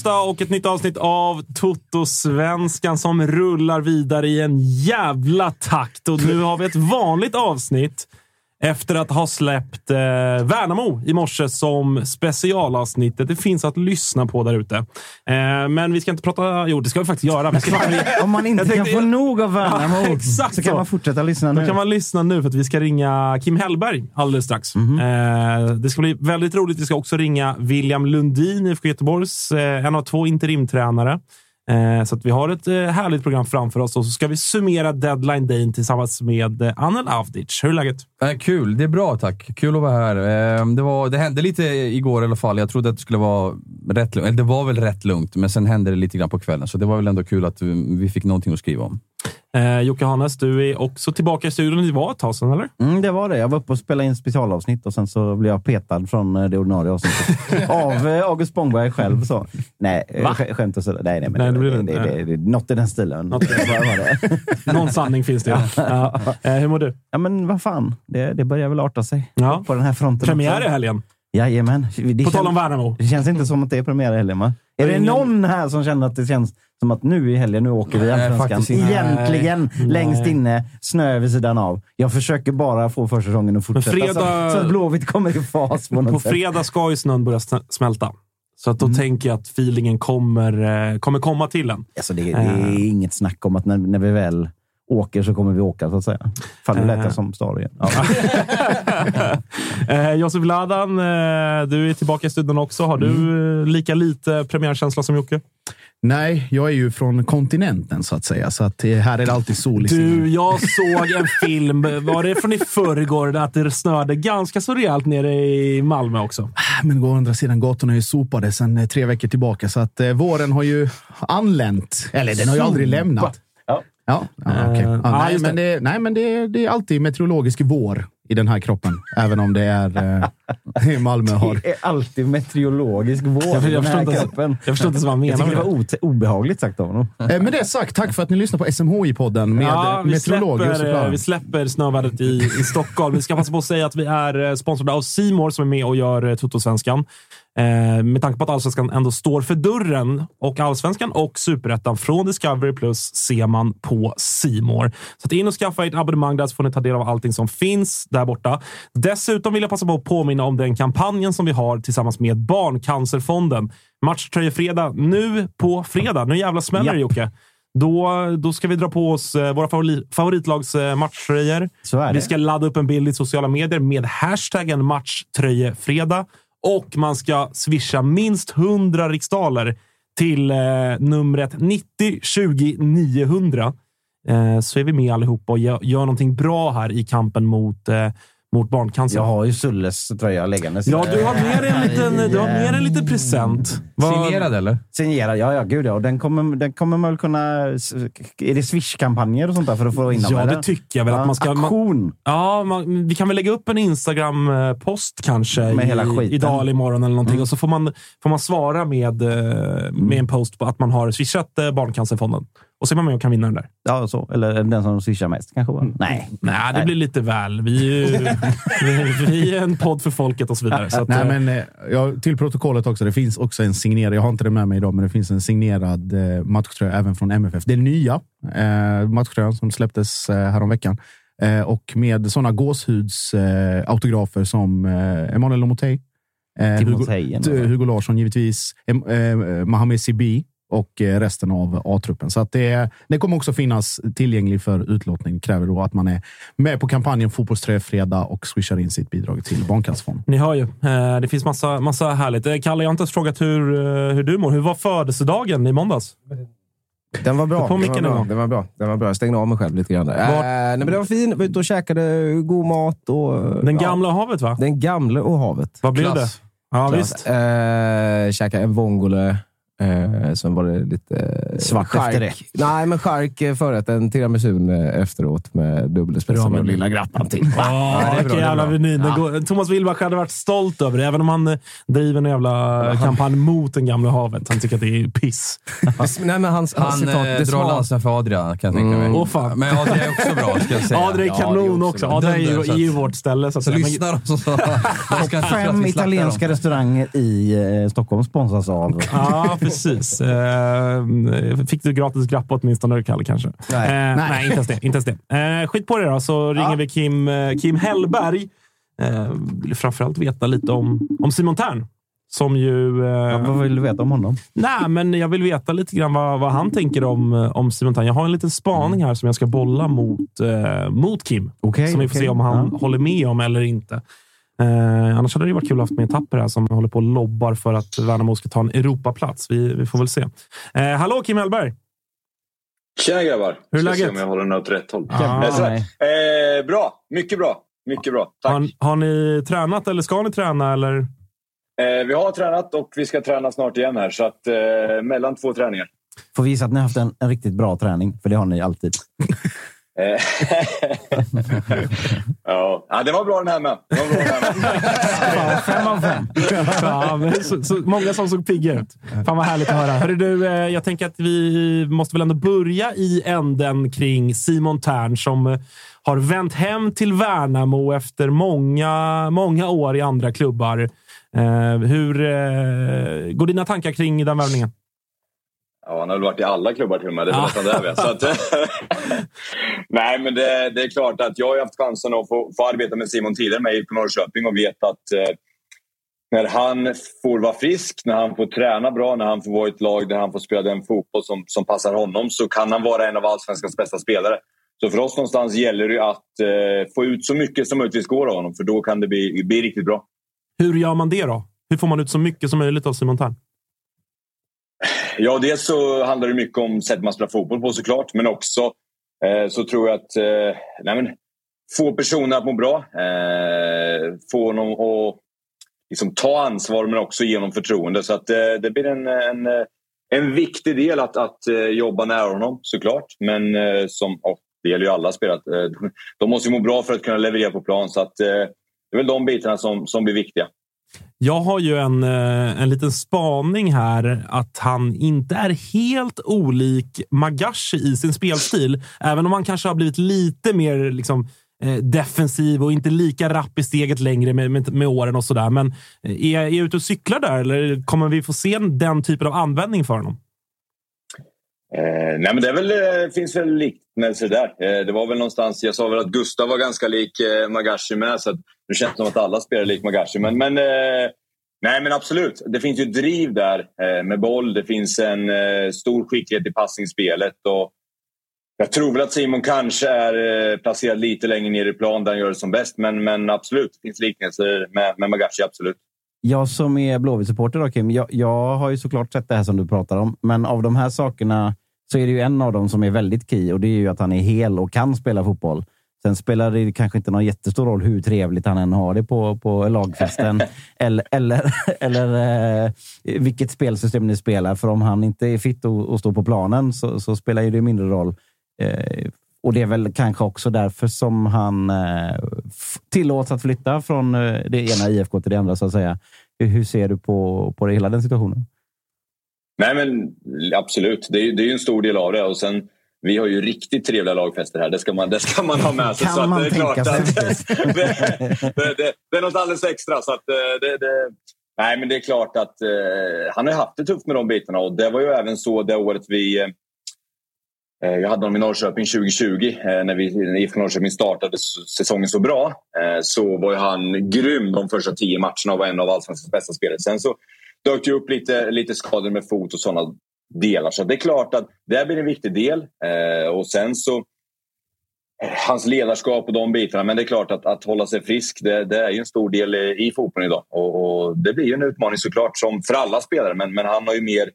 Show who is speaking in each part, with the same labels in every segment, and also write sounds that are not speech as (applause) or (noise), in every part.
Speaker 1: Onsdag och ett nytt avsnitt av Toto-svenskan som rullar vidare i en jävla takt. Och nu har vi ett vanligt avsnitt efter att ha släppt eh, Värnamo i morse som specialavsnittet. Det finns att lyssna på där ute. Eh, men vi ska inte prata... Jo, det ska vi faktiskt göra. Vi ska, (laughs)
Speaker 2: Om man inte
Speaker 1: Jag
Speaker 2: kan
Speaker 1: tänkte-
Speaker 2: få nog av Värnamo (laughs)
Speaker 1: Ja,
Speaker 2: så kan man fortsätta lyssna
Speaker 1: Då
Speaker 2: nu.
Speaker 1: kan man lyssna nu för att vi ska ringa Kim Hellberg alldeles strax. Eh, det ska bli väldigt roligt. Vi ska också ringa William Lundin, IFK Göteborgs, eh, en av två interimtränare. Eh, så att vi har ett eh, härligt program framför oss och så ska vi summera deadline day tillsammans med Anel Avdic. Hur är läget?
Speaker 3: Eh, kul, det är bra tack. Kul att vara här. Eh, det, var, det hände lite igår i alla fall. Jag trodde att det skulle vara rätt lugnt. Eller det var väl rätt lugnt, men sen hände det lite grann på kvällen. Så det var väl ändå kul att vi vi fick någonting att skriva om.
Speaker 1: Eh, Jocke Hannes, du är också tillbaka i studion. Det var ett tag sedan, eller?
Speaker 2: Mm, det var det. Jag var uppe och spelade in specialavsnitt och sen så blev jag petad från eh, det ordinarie avsnittet. (laughs) av eh, August Spångberg själv. Så. Nej,
Speaker 1: Va?
Speaker 2: sk- skämt åsido. Nej, nej, men
Speaker 1: Nej, det
Speaker 2: det,
Speaker 1: blir
Speaker 2: det,
Speaker 1: det
Speaker 2: det,
Speaker 1: inte.
Speaker 2: det, det, något i den stilen.
Speaker 1: Något? (laughs) Någon sanning finns det. (laughs) Ja. Eh, hur mår du?
Speaker 2: ja, men vad fan. Det, det börjar väl arta sig
Speaker 1: Ja.
Speaker 2: på den här fronten
Speaker 1: Premiär i helgen.
Speaker 2: Jajamän. Det,
Speaker 1: På tal om Värnamo.
Speaker 2: det känns inte som att det är premiär i helgen, va? Är det någon här som känner att det känns som att nu i helgen, nu åker vi Allsvenskan? Egentligen
Speaker 1: Nej.
Speaker 2: längst inne, snö vid sidan av. Jag försöker bara få försäsongen att fortsätta
Speaker 1: fredag-
Speaker 2: så, så att Blåvitt kommer i fas på något
Speaker 1: På
Speaker 2: sätt.
Speaker 1: fredag ska ju snön börja smälta. Så att då tänker jag att feelingen kommer, eh, kommer komma till en.
Speaker 2: Alltså det, det är inget snack om att när, när vi väl åker så kommer vi åka, så att säga. Fan, nu lät
Speaker 1: Eh.
Speaker 2: jag som stad igen. Ja. (laughs)
Speaker 1: eh, Josef Ladan, eh, du är tillbaka i studion också. Har du
Speaker 2: Mm.
Speaker 1: lika lite premiärkänsla som Jocke?
Speaker 4: Nej, jag är ju från kontinenten så att säga, så att eh, här är det alltid sol i
Speaker 1: Du, jag (laughs) såg en film, var det från i förrgår, att det snöade ganska så rejält nere i Malmö också.
Speaker 4: Men å andra sidan, gatorna är ju sopade sedan eh, tre veckor tillbaka, så att eh, våren har ju anlänt. Eller den har ju aldrig lämnat.
Speaker 2: Ja.
Speaker 4: Ja, okej.
Speaker 1: Eh,
Speaker 4: ja, nej, men, det, nej, men det, det är alltid meteorologisk vår i den här kroppen, (laughs) även om det är eh, i Malmö har...
Speaker 2: Det är alltid meteorologisk vår
Speaker 1: Jag,
Speaker 2: i
Speaker 1: jag,
Speaker 2: den
Speaker 1: förstår
Speaker 2: här
Speaker 1: inte,
Speaker 2: kroppen.
Speaker 1: jag förstår inte vad han
Speaker 2: Jag
Speaker 1: menar
Speaker 2: tycker
Speaker 1: med
Speaker 2: det var obehagligt sagt av honom.
Speaker 4: Eh, Med det sagt, tack för att ni lyssnar på SMHI-podden med
Speaker 1: Ja, vi
Speaker 4: meteorologer
Speaker 1: släpper, eh, vi släpper snövädret i, i Stockholm. Vi ska passa på att säga att vi är eh, sponsrade av Simor som är med och gör eh, Toto-svenskan. Eh, med tanke på att Allsvenskan ändå står för dörren och Allsvenskan och Superettan från Discovery Plus ser man på Simor. Så att in och skaffa ett abonnemang där så får ni ta del av allting som finns där borta. Dessutom vill jag passa på att påminna om den kampanjen som vi har tillsammans med Barncancerfonden. Matchtröjefredag nu på fredag. Nu jävla smäller det. Jocke. Då, då ska vi dra på oss eh, våra favori- favoritlags eh, matchtröjor. Vi ska ladda upp en bild i sociala medier med hashtaggen matchtröjefredag. Och man ska swisha minst 100 riksdaler till eh, numret 90 20 900. eh, så är vi med allihopa och gör, gör någonting bra här i kampen mot, eh, mot barncancer.
Speaker 2: Jag har ju Sulles tröja liggandes.
Speaker 1: Ja, du har med dig en liten, du har med en liten present. Vad-
Speaker 3: Signerad eller?
Speaker 2: Signerad, ja, ja, gud ja. Och den kommer, den kommer man väl kunna... Är det Swish-kampanjer och sånt där för att få in dem?
Speaker 1: Ja, det tycker jag väl.
Speaker 2: Ja,
Speaker 1: att man ska, man,
Speaker 2: Aktion!
Speaker 1: ja, man, vi kan väl lägga upp en Instagram-post kanske
Speaker 2: Med hela
Speaker 1: i,
Speaker 2: skiten.
Speaker 1: idag eller imorgon eller någonting.
Speaker 2: Mm.
Speaker 1: Och så får man, får man svara med, eh, med en post på att man har swishat eh, Barncancerfonden. Och så är man med och kan vinna den där.
Speaker 2: Ja, så. Eller den som swishar mest kanske? va? Nej.
Speaker 1: Nej, det blir lite väl. Vi är, (laughs) vi, är en podd för folket och så vidare. Så att,
Speaker 4: Nej,
Speaker 1: eh,
Speaker 4: men, eh, ja, till protokollet också. Det finns också en signerad, jag har inte det med mig idag, men det finns en signerad eh, matchtröja även från MFF. Det är nya eh, matchtröjan som släpptes eh, häromveckan. Eh, och med sådana gåshudsautografer eh, autografer som eh, Emanuel Lomotey, eh, Hugo, Hugo Larsson givetvis, eh, Mohamed Sibi och eh, resten av A-truppen. Så att det, det kommer också finnas tillgänglig för utlåtning. kräver då att man är med på kampanjen Fotbollströjefredag och swishar in sitt bidrag till Barncancerfonden.
Speaker 1: Ni hör ju. Eh, Det finns massa, massa härligt. Eh, Kalle, jag har inte ens frågat hur, hur du mår. Hur var födelsedagen i måndags?
Speaker 5: Den var bra.
Speaker 1: På
Speaker 5: Den var bra. Den var bra. Den var bra. Jag stängde av mig själv lite grann.
Speaker 1: Vart-
Speaker 5: Eh, nej, men det var fin. Var ute och käkade god mat. Och,
Speaker 1: Den
Speaker 5: ja,
Speaker 1: gamla havet, va?
Speaker 5: Den gamle och havet.
Speaker 1: Vad blev
Speaker 3: Klass.
Speaker 1: det? Ja,
Speaker 5: Klass.
Speaker 1: visst.
Speaker 5: Eh, käkade en vongole. Eh, sen var det lite... eh,
Speaker 2: Svart
Speaker 5: chark.
Speaker 2: efter det.
Speaker 5: Nej, men chark eh, förrätten. Tiramisun eh, efteråt med dubbelspets.
Speaker 1: Bra med
Speaker 5: lilla grappan till.
Speaker 1: Ja,
Speaker 5: det är bra,
Speaker 1: vilken
Speaker 5: det är
Speaker 1: jävla. Den går- Thomas Wilbach hade varit stolt över det, även om han driver en jävla kampanj mot den gamla havet. Han tycker att det är piss.
Speaker 5: Nej, men hans, hans
Speaker 3: Han
Speaker 5: citat,
Speaker 3: eh,
Speaker 5: det
Speaker 3: drar lansen för Adrian, kan jag tänka mig.
Speaker 1: Åh, fan.
Speaker 3: Men Adrian är också bra, ska jag säga. (laughs)
Speaker 1: Adrian är
Speaker 3: Ja,
Speaker 1: kanon också.
Speaker 3: bra.
Speaker 1: Adrian är ju, är ju vårt ställe. Så, att
Speaker 3: Så lyssna att
Speaker 2: Fem italienska restauranger i Stockholm sponsras av...
Speaker 1: Precis. Eh, fick du gratis grappa åtminstone, Kalle, kanske?
Speaker 2: Nej.
Speaker 1: Eh, nej. inte ens det. Inte ens det. Eh, skit på det då, så ringer vi Kim, eh, Kim Hellberg. Eh, vill framförallt veta lite om, om Simon Tern. Som ju... Eh,
Speaker 2: Ja, vad vill du veta om honom?
Speaker 1: Nej, men jag vill veta lite grann vad, vad han tänker om, eh, om Simon Tern. Jag har en liten spaning här som jag ska bolla mot, eh, mot Kim.
Speaker 2: Okej,
Speaker 1: som vi får
Speaker 2: okej.
Speaker 1: se om han
Speaker 2: Ja.
Speaker 1: håller med om eller inte. Eh, annars hade det varit kul att ha haft med Tapper här som håller på och lobbar för att Värnamo ska ta en Europaplats. Vi, vi får väl se. Eh, hallå Kim Hellberg!
Speaker 6: Tjena grabbar!
Speaker 1: Hur är
Speaker 6: Ska
Speaker 1: läget?
Speaker 6: se om jag håller den åt rätt håll.
Speaker 1: Ah,
Speaker 6: Eh, eh, bra, mycket bra. Mycket bra. Tack.
Speaker 1: Har, har ni tränat eller ska ni träna? Eller?
Speaker 6: Eh, vi har tränat och vi ska träna snart igen här. Så att, eh, mellan två träningar.
Speaker 2: Får visa att ni har haft en, en riktigt bra träning, för det har ni alltid. (laughs)
Speaker 6: Eh, (laughs) ja. ja, det var bra den här med. Det var bra den här med.
Speaker 2: Fem av fem.
Speaker 1: Ja, men så, så många som såg pigga ut. Fan vad härligt att höra. Hörru du, eh, jag tänker att vi måste väl ändå börja i änden kring Simon Tern som eh, har vänt hem till Värnamo efter många, många år i andra klubbar. Hur går dina tankar kring den värvningen?
Speaker 6: Ja, han har väl varit i alla klubbar till och med. Det är
Speaker 1: Ja.
Speaker 6: nästan jag vet. Så att, (laughs) Nej, men det, det är klart att jag har haft chansen att få, få arbeta med Simon tidigare med IFK Norrköping och vet att eh, när han får vara frisk, när han får träna bra, när han får vara i ett lag där han får spela den fotboll som, som passar honom så kan han vara en av allsvenskans bästa spelare. Så för oss någonstans gäller det att eh, få ut så mycket som möjligtvis går av honom för då kan det bli, bli riktigt bra.
Speaker 1: Hur gör man det då? Hur får man ut så mycket som möjligt av Simon Tern?
Speaker 6: Ja, dels så handlar det mycket om sättet man spelar fotboll på såklart. Men också eh, så tror jag att eh, nej men, få personer att må bra. Eh, få honom att liksom, ta ansvar men också ge honom förtroende. Så att, eh, det blir en, en, eh, en viktig del att, att eh, jobba nära honom såklart. Men eh, som, oh, det gäller ju alla spelare. Eh, de måste ju må bra för att kunna leverera på plan. Så att, eh, det är väl de bitarna som, som blir viktiga.
Speaker 1: Jag har ju en, eh, en liten spaning här att han inte är helt olik Magashi i sin spelstil. Även om han kanske har blivit lite mer liksom, eh, defensiv och inte lika rapp i steget längre med, med, med åren och sådär. Men eh, är, är jag ute och cyklar där eller kommer vi få se den typen av användning för honom?
Speaker 6: Eh, nej men det är väl, eh, finns väl liknelser där. Eh, det var väl någonstans, jag sa väl att Gustav var ganska lik eh, Magashi med. Så att, nu känns det som att alla spelar lik Magashi. Men, men, eh, nej men absolut, det finns ju driv där eh, med boll. Det finns en eh, stor skicklighet i passningsspelet. Och jag tror väl att Simon kanske är eh, placerad lite längre ner i plan där han gör det som bäst. Men, men absolut, det finns liknelser med, med Magashi. Absolut.
Speaker 2: Jag som är Blåvitt-supporter då, Kim, jag, jag har ju såklart sett det här som du pratar om. Men av de här sakerna så är det ju en av dem som är väldigt key och det är ju att han är hel och kan spela fotboll. Sen spelar det kanske inte någon jättestor roll hur trevligt han än har det på, på lagfesten (laughs) eller, eller, eller eh, vilket spelsystem ni spelar. För om han inte är fit och, och står på planen så, så spelar ju det mindre roll. Eh, och det är väl kanske också därför som han eh, tillåts att flytta från eh, det ena IFK till det andra, så att säga. Hur, ser du på, på det, hela den situationen?
Speaker 6: Nej, men absolut. Det är, ju- det är ju en stor del av det. Och sen, vi har ju riktigt trevliga lagfester här. Det ska man, det ska man ha med sig.
Speaker 2: Kan
Speaker 6: så att
Speaker 2: man
Speaker 6: det är klart att (laughs) det, det, det, det är något alldeles extra. Så att eh, nej, men det är klart att eh, han har haft det tufft med de bitarna. Och det var ju även så det året vi... Eh, jag hade honom i Norrköping 2020. Eh, när, vi, IFK Norrköping startade säsongen så bra eh, så var han grym de första tio matcherna och var en av allsvenskans bästa spelare. Sen så dök det upp lite, lite skador med fot och sådana delar. Så alltså, det är klart att det blir en viktig del. Eh, och sen så eh, hans ledarskap och de bitarna. Men det är klart att, att hålla sig frisk, det, det är ju en stor del i, fotbollen idag. Och, och det blir ju en utmaning såklart, som för alla spelare. Men, men han har ju mer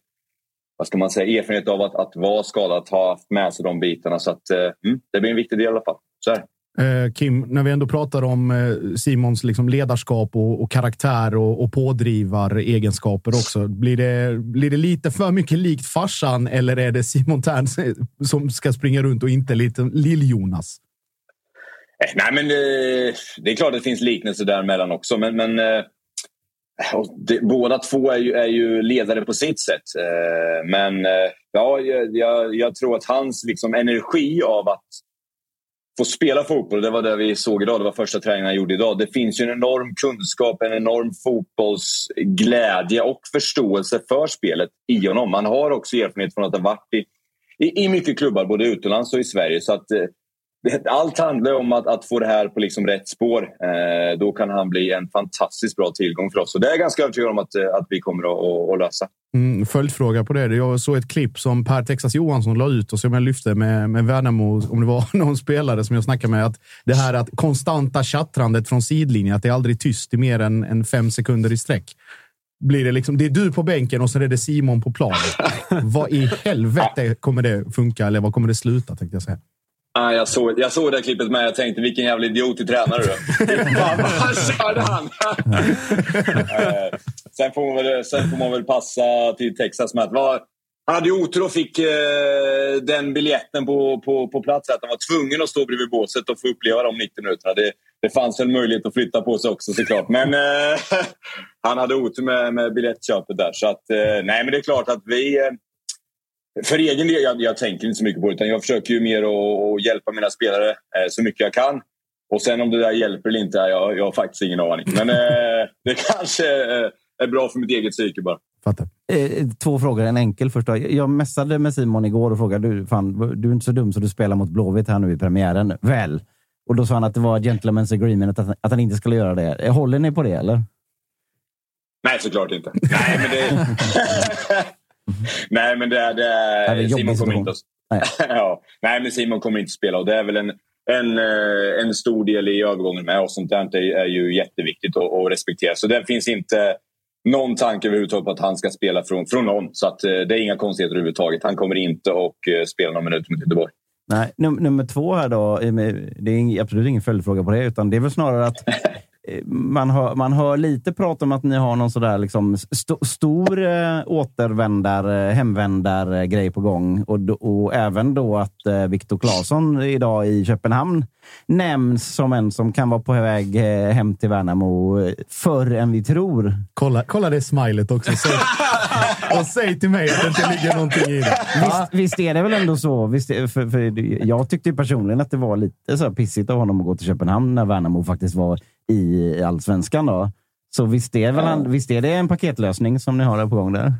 Speaker 6: vad ska man säga, erfarenhet av att, att vara skadad, att ha haft med sig de bitarna. Så att, eh, mm, det blir en viktig del i alla fall. Så här.
Speaker 4: Eh, Kim, när vi ändå pratar om eh, Simons liksom ledarskap och, och karaktär och, och pådrivaregenskaper också. Blir det, blir det lite för mycket likt farsan eller är det Simon Tern (laughs) som ska springa runt och inte Lill-Jonas?
Speaker 6: Eh, nej, men det, det är klart att det finns liknelser däremellan också. Men, men och det, båda två är ju, är ju ledare på sitt sätt. Men ja, jag, jag, jag tror att hans liksom, energi av att få spela fotboll, det var det vi såg idag, det var första träningen han gjorde idag. Det finns ju en enorm kunskap, en enorm fotbollsglädje och förståelse för spelet i honom. Han har också erfarenhet från att ha varit i, i, i mycket klubbar, både utomlands och i Sverige. Så att, eh, allt handlar om att, att få det här på liksom rätt spår. Eh, då kan han bli en fantastiskt bra tillgång för oss. Och det är jag ganska övertygad om att, eh, att vi kommer att, att, att lösa.
Speaker 4: Mm, följdfråga på det. Jag såg ett klipp som Per Texas Johansson la ut och som jag lyfte med, med Värnamo, om det var (laughs) någon spelare som jag snackade med. Att det här att konstanta tjattrandet från sidlinjen, att det är aldrig tyst i mer än, än fem sekunder i sträck. Blir det, liksom, det är du på bänken och så är det Simon på planen. (laughs) vad i helvete kommer det funka? Eller vad kommer det sluta? Tänkte jag säga.
Speaker 6: Ah, jag, såg, jag såg det klippet med jag tänkte vilken jävla idiot till tränare du är. Fan, (laughs) vad (laughs) körde han? Eh, sen, får man väl, sen får man väl passa till Texas med att var, han hade ju otur och fick eh, den biljetten på, på, på plats. Att han var tvungen att stå bredvid båset och få uppleva de 90 minuterna. Det, det fanns en möjlighet att flytta på sig också såklart. Men eh, (laughs) han hade otur med, med biljettköpet där. Så att, eh, nej, men det är klart att vi... För egen del, jag, jag tänker inte så mycket på det. Utan jag försöker ju mer att, hjälpa mina spelare eh, så mycket jag kan. Och sen om det där hjälper eller inte, jag, jag har faktiskt ingen aning. Men eh, (laughs) det kanske eh, är bra för mitt eget psyke bara.
Speaker 4: Fattar.
Speaker 2: Eh, två frågor, en enkel först. då. Jag messade med Simon igår och frågade du, fan, du är inte så dum så du spelar mot Blåvitt här nu i premiären. Väl? Och då sa han att det var gentlemen's agreement att, att han inte skulle göra det. Eh, Håller ni på det eller?
Speaker 6: Nej, såklart inte. Nej, men det... (laughs) Nej, men det. Det är
Speaker 2: det
Speaker 6: Simon kommer inte att...
Speaker 2: Nej. (laughs)
Speaker 6: ja. Nej, men Simon kommer inte att spela. Och det är väl en, en, eh, en stor del i övergången med oss. Sånt där är, ju jätteviktigt att, att respektera. Så det finns inte någon tanke överhuvudtaget på att han ska spela från, från någon. Så att, eh, det är inga konstigheter överhuvudtaget. Han kommer inte att eh, spela någon minut mot Göteborg.
Speaker 2: Nej, num nummer två här då. Det är absolut ingen följdfråga på det, utan det är väl snarare att (laughs) man hör, man hör lite prat om att ni har någon sådär liksom st stor eh, återvändar, eh, hemvändar-grej på gång. Och, och även då att eh, Viktor Claesson idag i Köpenhamn nämns som en som kan vara på väg eh, hem till Värnamo eh, förr än vi tror.
Speaker 4: Kolla, kolla det smilet också. Säg, (laughs) och säg till mig att det inte ligger någonting i det.
Speaker 2: Visst, visst är det väl ändå så? Visst för, för jag tyckte personligen att det var lite så pissigt av honom att gå till Köpenhamn när Värnamo faktiskt var i allsvenskan. Då. Så visst är, väl han, visst är det en paketlösning som ni har på gång där?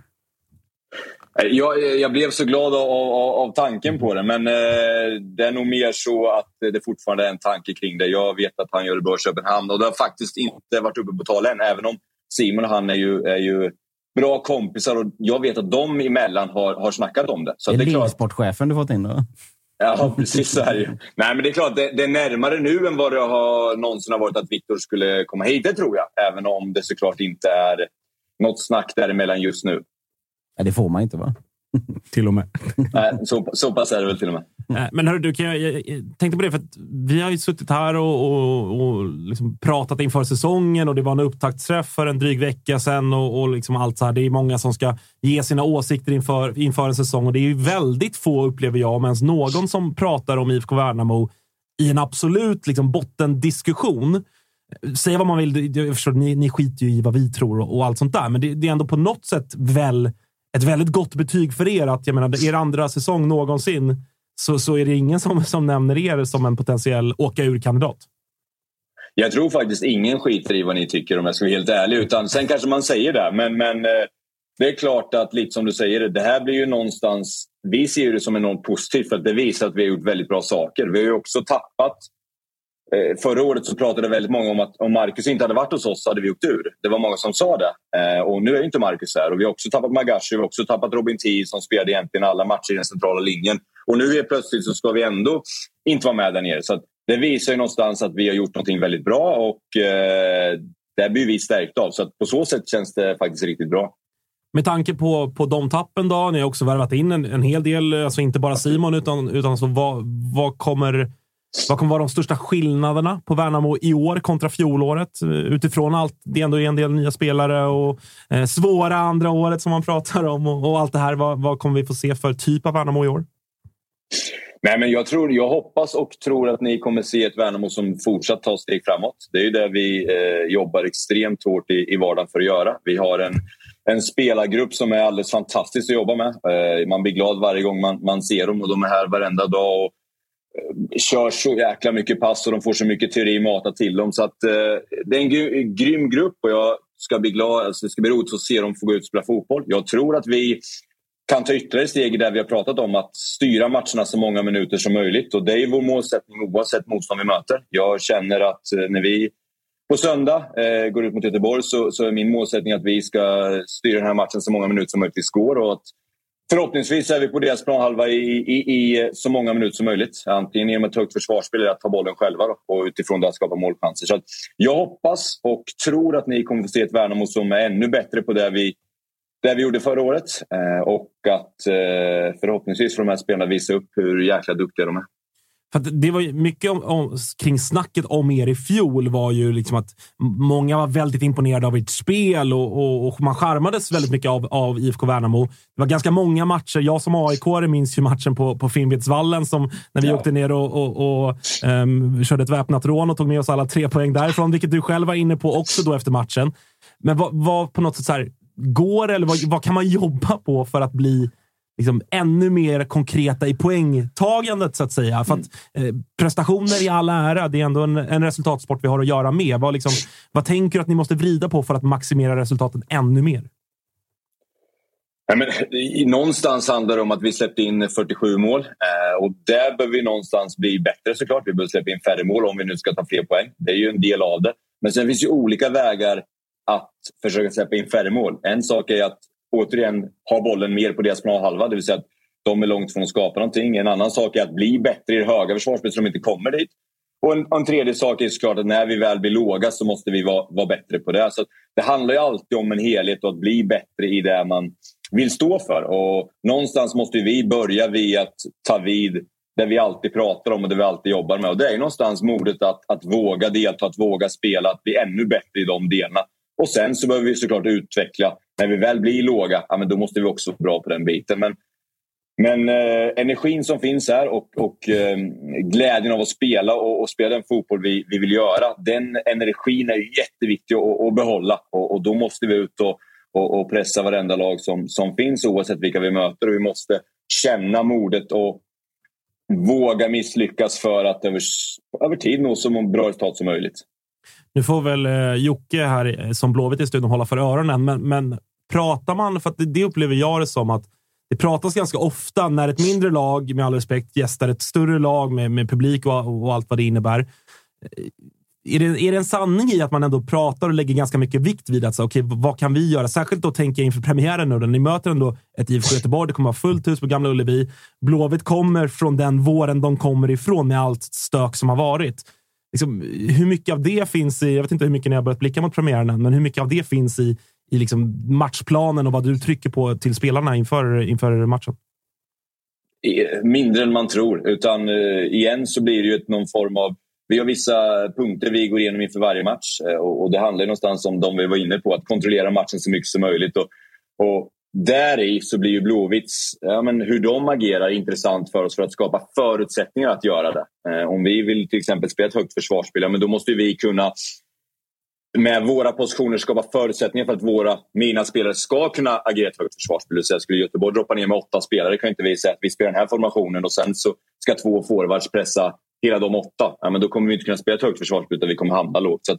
Speaker 6: Eh, Jag, jag blev så glad av, av, av tanken på det, men eh, det är nog mer så att det fortfarande är en tanke kring det. Jag vet att han gör det bra i Köpenhamn och det har faktiskt inte varit uppe på tal än, även om Simon och han är ju, är ju bra kompisar och jag vet att de emellan har, har snackat om det. Så
Speaker 2: det
Speaker 6: det
Speaker 2: är
Speaker 6: klart,
Speaker 2: Lillsportchefen du fått in då?
Speaker 6: Ja, (laughs) precis så är det ju. Nej, men det är klart, det, det är närmare nu än vad det har någonsin har varit att Viktor skulle komma hit, det tror jag. Även om det såklart inte är något snack däremellan just nu.
Speaker 2: Ja, det får man inte va? (laughs)
Speaker 4: till och med.
Speaker 6: Nej, så, så pass är det väl till och med.
Speaker 1: Eh, Men hörru, du, kan jag, jag, jag tänkte på det, för att vi har ju suttit här och, och, och liksom pratat inför säsongen och det var en upptaktsträff för en dryg vecka sedan och, och liksom allt så här. Det är många som ska ge sina åsikter inför, inför en säsong och det är ju väldigt få, upplever jag, om ens någon som pratar om IFK Värnamo i en absolut liksom, bottendiskussion. Säga vad man vill, jag förstår, ni, ni skiter ju i vad vi tror och, och allt sånt där, men det, det är ändå på något sätt väl ett väldigt gott betyg för er att jag menar, er andra säsong någonsin så, så är det ingen som, som nämner er som en potentiell åka ur-kandidat.
Speaker 6: Jag tror faktiskt ingen skiter i vad ni tycker om jag ska vara helt ärlig. Utan, sen kanske man säger det, men, men eh, det är klart att lite som du säger, det här blir ju någonstans... Vi ser det som enormt positivt för att det visar att vi har gjort väldigt bra saker. Vi har ju också tappat... Eh, förra året så pratade väldigt många om att om Marcus inte hade varit hos oss så hade vi åkt ur. Det var många som sa det. Eh, och nu är inte Marcus här. Och vi har också tappat Magashi, vi har också tappat Robin Tii som spelade egentligen alla matcher i den centrala linjen. Och nu är plötsligt så ska vi ändå inte vara med där nere. Så det visar ju någonstans att vi har gjort någonting väldigt bra och eh, det blir vi stärkta av. Så på så sätt känns det faktiskt riktigt bra.
Speaker 1: Med tanke på, på de tappen då, ni har också värvat in en, en hel del, alltså inte bara Simon, utan, utan alltså vad, vad, kommer, vad kommer vara de största skillnaderna på Värnamo i år kontra fjolåret? Eh, utifrån allt, det ändå är en del nya spelare och eh, svåra andra året som man pratar om och, och allt det här. Vad, vad kommer vi få se för typ av Värnamo i år?
Speaker 6: Nej, men jag, tror, jag hoppas och tror att ni kommer se ett Värnamo som fortsatt tar steg framåt. Det är ju det vi eh, jobbar extremt hårt i, i vardagen för att göra. Vi har en, en spelargrupp som är alldeles fantastisk att jobba med. Eh, man blir glad varje gång man, man ser dem och de är här varenda dag och kör så jäkla mycket pass och de får så mycket teori matat till dem. Så att, eh, det är en grym, grym grupp och jag ska bli glad. Alltså, det ska bli roligt att se dem få gå ut och spela fotboll. Jag tror att vi kan ta ytterligare steg där vi har pratat om att styra matcherna så många minuter som möjligt. Och det är vår målsättning oavsett motstånd vi möter. Jag känner att eh, när vi på söndag eh, går ut mot Göteborg så, så, är min målsättning att vi ska styra den här matchen så många minuter som möjligt i går Och att förhoppningsvis är vi på deras planhalva i, i, i så många minuter som möjligt. Antingen genom ett högt försvarsspel eller att ta bollen själva då, och utifrån det att skapa målchanser. Så jag hoppas och tror att ni kommer få se ett Värnamo som är ännu bättre på det vi det vi gjorde förra året. Eh, och att eh, förhoppningsvis får de här spelarna visa upp hur jäkla duktiga de är.
Speaker 1: För det var mycket om, om, kring snacket om er i fjol var ju liksom att många var väldigt imponerade av ert spel och, och, och man charmades väldigt mycket av, av IFK Värnamo. Det var ganska många matcher. Jag som aik minns ju matchen på, på Finnvedsvallen som när vi ja. åkte ner och, och, och um, körde ett väpnat rån och tog med oss alla tre poäng därifrån, vilket du själv var inne på också då efter matchen. Men vad, vad på något sätt så här, går eller vad, vad, kan man jobba på för att bli liksom, ännu mer konkreta i poängtagandet, så att säga? För att, eh, prestationer i all ära, det är ändå en, en resultatsport vi har att göra med. Vad, liksom, vad tänker du att ni måste vrida på för att maximera resultaten ännu mer?
Speaker 6: Ja, men, i, någonstans handlar det om att vi släppte in 47 mål. Eh, och där behöver vi någonstans bli bättre såklart. Vi behöver släppa in färre mål om vi nu ska ta fler poäng. Det är ju en del av det. Men sen finns ju olika vägar att försöka släppa in färre mål. En sak är att återigen ha bollen mer på deras planhalva, det vill säga att de är långt från att skapa någonting. En annan sak är att bli bättre i det höga försvarsspelet så de inte kommer dit. Och en, en tredje sak är såklart att när vi väl blir låga så måste vi vara, vara bättre på det. Så det handlar ju alltid om en helhet och att bli bättre i det man vill stå för. Och någonstans måste vi börja vid att ta vid det vi alltid pratar om och det vi alltid jobbar med. Och det är någonstans modet att, att våga delta, att våga spela, att bli ännu bättre i de delarna. Och sen så behöver vi såklart utveckla. När vi väl blir låga, ja, men då måste vi också vara bra på den biten. Men, men eh, energin som finns här och, och eh, glädjen av att spela och, och, spela den fotboll vi, vi vill göra. Den energin är jätteviktig att, att behålla och, och, då måste vi ut och, och, och, pressa varenda lag som, som finns oavsett vilka vi möter. Och vi måste känna modet och våga misslyckas för att över, över tid nå så bra resultat som möjligt.
Speaker 1: Nu får väl eh, Jocke här som Blåvitt i studion hålla för öronen, men, men pratar man, för det, det, upplever jag det som att det pratas ganska ofta när ett mindre lag, med all respekt, gästar ett större lag med, med publik och, och allt vad det innebär. Eh, är det, är det en sanning i att man ändå pratar och lägger ganska mycket vikt vid att, okay, vad kan vi göra? Särskilt då tänker jag inför premiären nu. Ni möter ändå ett IFK Göteborg. Det kommer att vara fullt hus på Gamla Ullevi. Blåvitt kommer från den våren de kommer ifrån med allt stök som har varit liksom, hur mycket av det finns i, jag vet inte hur mycket ni har börjat blicka mot premiären än, men hur mycket av det finns i, i liksom matchplanen och vad du trycker på till spelarna inför, inför matchen?
Speaker 6: Mindre än man tror. Utan eh, igen så blir det ju ett, någon form av... Vi har vissa punkter vi går igenom inför varje match eh, och, och, det handlar någonstans om de vi var inne på, att kontrollera matchen så mycket som möjligt. Och, och där i så blir ju Blåvitts, ja, men hur de agerar intressant för oss för att skapa förutsättningar att göra det. Eh, om vi vill till exempel spela ett högt försvarsspel, ja, men då måste vi kunna med våra positioner skapa förutsättningar för att våra, mina spelare ska kunna agera ett högt försvarsspel. Så skulle Göteborg droppa ner med åtta spelare kan inte vi säga att vi spelar den här formationen och sen så ska två forwards pressa hela de åtta. Ja, men då kommer vi inte kunna spela ett högt försvarsspel utan vi kommer hamna lågt. Så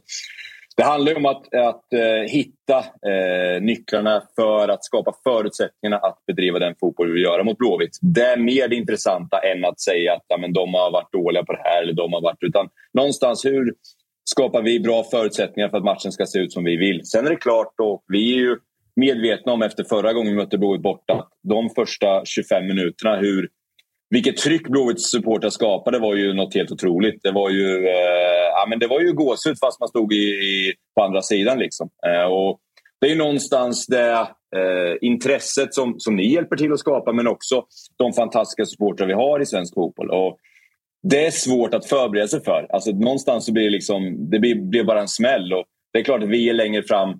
Speaker 6: det handlar om att, att eh, hitta eh, nycklarna för att skapa förutsättningarna att bedriva den fotboll vi vill göra mot Blåvitt. Det är mer det intressanta än att säga att ja, men de har varit dåliga på det här eller de har varit... Utan någonstans hur skapar vi bra förutsättningar för att matchen ska se ut som vi vill. Sen är det klart, och vi är ju medvetna om efter förra gången vi mötte Blåvitt borta, de första 25 minuterna, hur, vilket tryck Blåvitts supportrar skapade var ju något helt otroligt. Det var ju, eh, men det var ju gåshud fast man stod i, i, på andra sidan. Liksom. Eh, och det är någonstans det eh, intresset som, som ni hjälper till att skapa men också de fantastiska supportrar vi har i svensk fotboll. Och det är svårt att förbereda sig för. Alltså, någonstans så blir det, liksom, det blir, blir bara en smäll. Och det är klart att vi är längre fram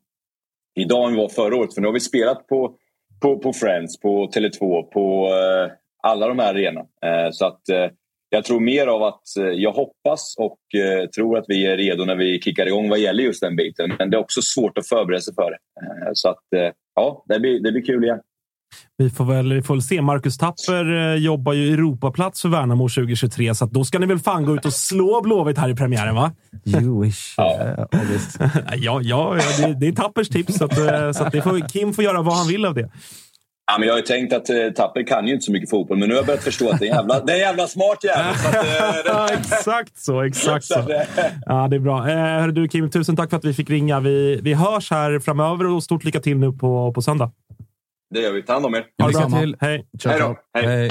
Speaker 6: idag än vi var förra året. För nu har vi spelat på, på, på Friends, på Tele2, på eh, alla de här arenorna. Eh, så att eh, jag tror mer av att eh, jag hoppas och eh, tror att vi är redo när vi kickar igång vad gäller just den biten. Men det är också svårt att förbereda sig för. Eh, så att ja, det blir, det blir kul igen.
Speaker 1: Vi får väl, vi får väl se. Marcus Tapper jobbar ju Europaplats för Värnamo 2023, så då ska ni väl fan gå ut och slå Blåvitt här i premiären, va?
Speaker 2: You wish. ja,
Speaker 1: ja, (laughs) ja det, det, är Tappers tips, så, att, så att det får, Kim får göra vad han vill av det.
Speaker 6: Ja, men jag har ju tänkt att eh, Tapper kan ju inte så mycket fotboll, men nu har jag börjat förstå att det är en jävla, det är jävla smart jävel. (laughs)
Speaker 1: ja, exakt så. Exakt så. Ja, det är bra. Eh, du Kim, tusen tack för att vi fick ringa. Vi, vi hörs här framöver och stort lycka till nu på, på söndag.
Speaker 6: Det gör vi. Ta hand om er.
Speaker 1: Ha Lycka till. Hej.
Speaker 6: Hej då. Hej.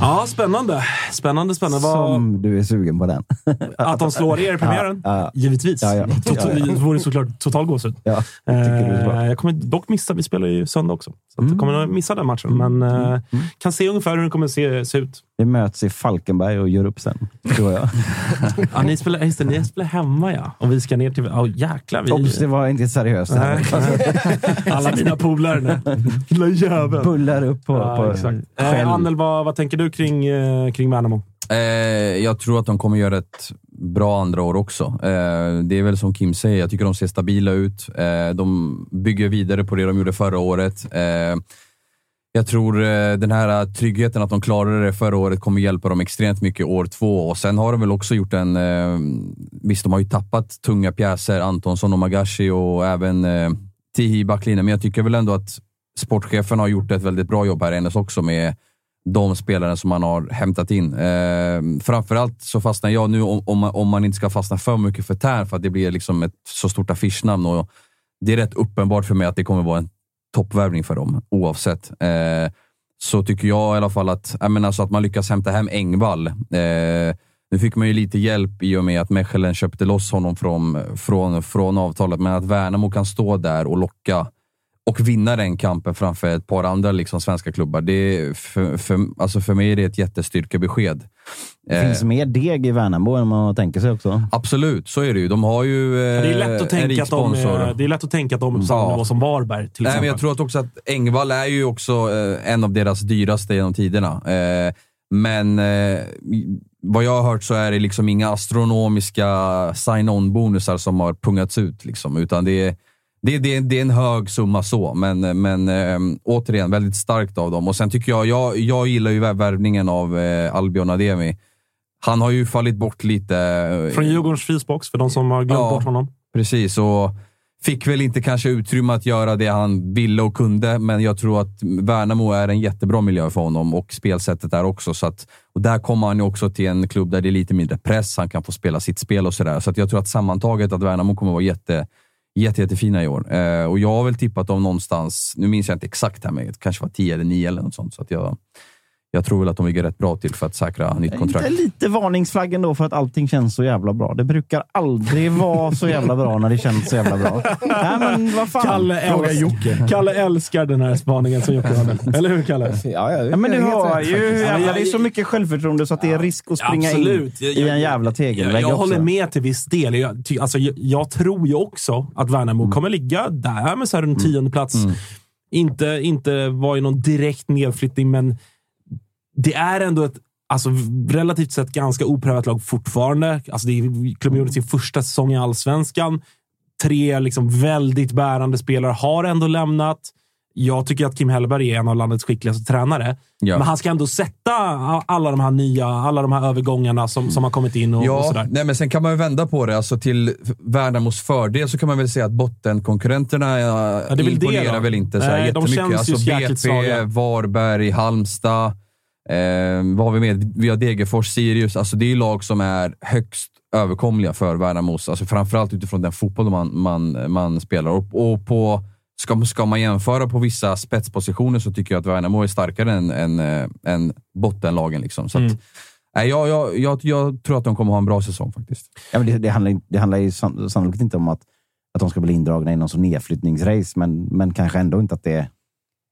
Speaker 1: Ja, spännande. Spännande, spännande.
Speaker 2: Som du är sugen på den. (laughs)
Speaker 1: Att de slår er i premiären? Ja, ja. Givetvis. Ja, ja. (laughs) Det vore såklart total gåshud. Ja, eh, jag kommer dock missa, vi spelar ju söndag också, så mm. jag kommer nog missa den matchen. Men mm. eh, mm. kan se ungefär hur den kommer se, se ut.
Speaker 2: Vi möts i Falkenberg och gör upp sen, tror jag. (laughs)
Speaker 1: ja, ni, spelar, just det, ni spelar hemma, ja. Och vi ska ner till... Oh, jäklar, vi...
Speaker 2: Oops, det var inte seriöst. (laughs)
Speaker 1: Alla mina polare. Lilla jävel.
Speaker 2: Bullar upp på... Ja, på
Speaker 1: exakt. Eh, Annel, vad, vad tänker du kring, eh, kring Värnamo?
Speaker 3: Eh, jag tror att de kommer göra ett bra andra år också. Eh, det är väl som Kim säger, jag tycker de ser stabila ut. Eh, de bygger vidare på det de gjorde förra året. Jag tror eh, den här eh, tryggheten att de klarade det förra året kommer hjälpa dem extremt mycket år två. Och Sen har de väl också gjort en... Eh, visst, de har ju tappat tunga pjäser, Antonsson och Magashi och även Tihi i backlinjen, men jag tycker väl ändå att sportchefen har gjort ett väldigt bra jobb här i NS också med de spelare som man har hämtat in. Eh, framförallt så fastnar jag nu, om, om, man, inte ska fastna för mycket för Tern, för att det blir liksom ett så stort affischnamn. Och det är rätt uppenbart för mig att det kommer vara en toppvärvning för dem, oavsett. Eh, så tycker jag i alla fall att, jag menar, så att man lyckas hämta hem Engvall. Eh, nu fick man ju lite hjälp i och med att Mechelen köpte loss honom från, från, från avtalet, men att Värnamo kan stå där och locka och vinna den kampen framför ett par andra liksom, svenska klubbar. Det för, för, alltså för mig är det ett jättestyrkebesked.
Speaker 2: Det finns eh, mer deg i Värnamo än man tänker sig också.
Speaker 3: Absolut, så är det ju. De har ju eh,
Speaker 1: det, är lätt att tänka att de är, det är lätt att tänka att de är på samma nivå som Varberg. Till
Speaker 3: Nej, men jag tror att också att Engvall är ju också eh, en av deras dyraste genom tiderna. Eh, men eh, vad jag har hört så är det liksom inga astronomiska sign-on-bonusar som har pungats ut. Liksom, utan det är det, det, det är en hög summa så, men, men äh, återigen, väldigt starkt av dem. Och sen tycker jag, jag, jag gillar ju värvningen av äh, Albion Ademi. Han har ju fallit bort lite.
Speaker 1: Äh, Från Djurgårdens frysbox, för de som har glömt ja, bort honom.
Speaker 3: Precis, och fick väl inte kanske utrymme att göra det han ville och kunde, men jag tror att Värnamo är en jättebra miljö för honom och spelsättet där också. Så att, och där kommer han ju också till en klubb där det är lite mindre press. Han kan få spela sitt spel och sådär. Så att jag tror att sammantaget att Värnamo kommer vara jätte jätte, jättefina i år. Eh, och jag har väl tippat dem någonstans, nu minns jag inte exakt här, men det kanske var 10 eller 9 eller något sånt. Så att jag, jag tror väl att de ligger rätt bra till för att säkra nytt kontrakt.
Speaker 2: Inte lite varningsflagg ändå för att allting känns så jävla bra. Det brukar aldrig vara så jävla bra när det känns så jävla bra. Nej, men vad fan.
Speaker 1: Kalle,
Speaker 4: Fråga
Speaker 1: älsk-
Speaker 4: Jocke.
Speaker 1: Kalle älskar den här spaningen som Jocke hade. (laughs) Eller hur, Kalle?
Speaker 5: Ja, ja,
Speaker 2: Ja, men du
Speaker 5: rätt
Speaker 2: ju, jävla, det är så mycket självförtroende så att det är risk att springa
Speaker 1: Absolut.
Speaker 2: in i en jävla tegelvägg
Speaker 1: Jag, jag
Speaker 2: också.
Speaker 1: håller med till viss del. Jag, ty, alltså, jag, jag tror ju också att Värnamo
Speaker 2: Mm.
Speaker 1: kommer ligga där med så här runt tionde plats. Inte, inte vara i någon direkt nedflyttning, men det är ändå ett alltså, relativt sett ganska oprövat lag fortfarande. Alltså, det är, klubben gjorde sin första säsong i allsvenskan. Tre liksom, väldigt bärande spelare har ändå lämnat. Jag tycker att Kim Hellberg är en av landets skickligaste tränare.
Speaker 3: Ja.
Speaker 1: Men han ska ändå sätta alla de här nya, alla de här övergångarna som, som har kommit in och, och
Speaker 3: Ja,
Speaker 1: sådär.
Speaker 3: nej, men sen kan man ju vända på det. Alltså till Värnamos fördel så kan man väl säga att bottenkonkurrenterna ja,
Speaker 1: det det
Speaker 3: imponerar
Speaker 1: då.
Speaker 3: väl inte så här
Speaker 1: Nej, de
Speaker 3: jättemycket.
Speaker 1: känns ju
Speaker 3: alltså BP. Varberg, Halmstad. Eh, vad har vi med? Vi har Degerfors, Sirius. Alltså det är ju lag som är högst överkomliga för Värnamos. Alltså framförallt utifrån den fotboll man, man, man spelar. Och, och på, ska, ska man jämföra på vissa spetspositioner så tycker jag att Värnamo är starkare än, än, eh, än bottenlagen. Liksom. Så att,
Speaker 1: Mm.
Speaker 3: nej, jag, jag, jag, jag tror att de kommer ha en bra säsong faktiskt.
Speaker 2: Ja, men det, det, handlar, det handlar ju san- sannolikt inte om att, att de ska bli indragna i någon sån nedflyttningsrace, men, men kanske ändå inte att det,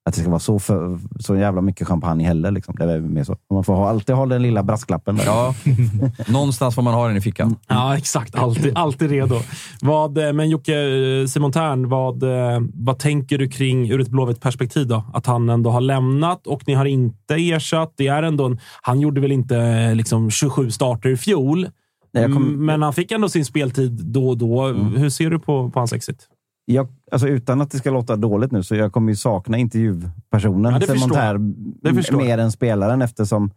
Speaker 2: att det ska vara så, för, så jävla mycket champagne heller. Liksom. Det är mer så. Man får ha, alltid ha den lilla brasklappen. Där.
Speaker 3: Ja, (laughs) någonstans får man ha den i fickan.
Speaker 1: Ja, exakt. Alltid, alltid redo. Vad, eh, men Jocke, eh, Simon Tern, vad, eh, vad tänker du kring ur ett blåvitt perspektiv? då? Att han ändå har lämnat och ni har inte ersatt. Det är ändå en, han gjorde väl inte liksom 27 starter i fjol,
Speaker 2: Nej, kom-
Speaker 1: Mm, men han fick ändå sin speltid då och då. Hur ser du på, på hans exit?
Speaker 2: Jag, alltså utan att det ska låta dåligt nu, så jag kommer ju sakna intervjupersonen
Speaker 1: Ja, det
Speaker 2: Simon Tär mer än spelaren eftersom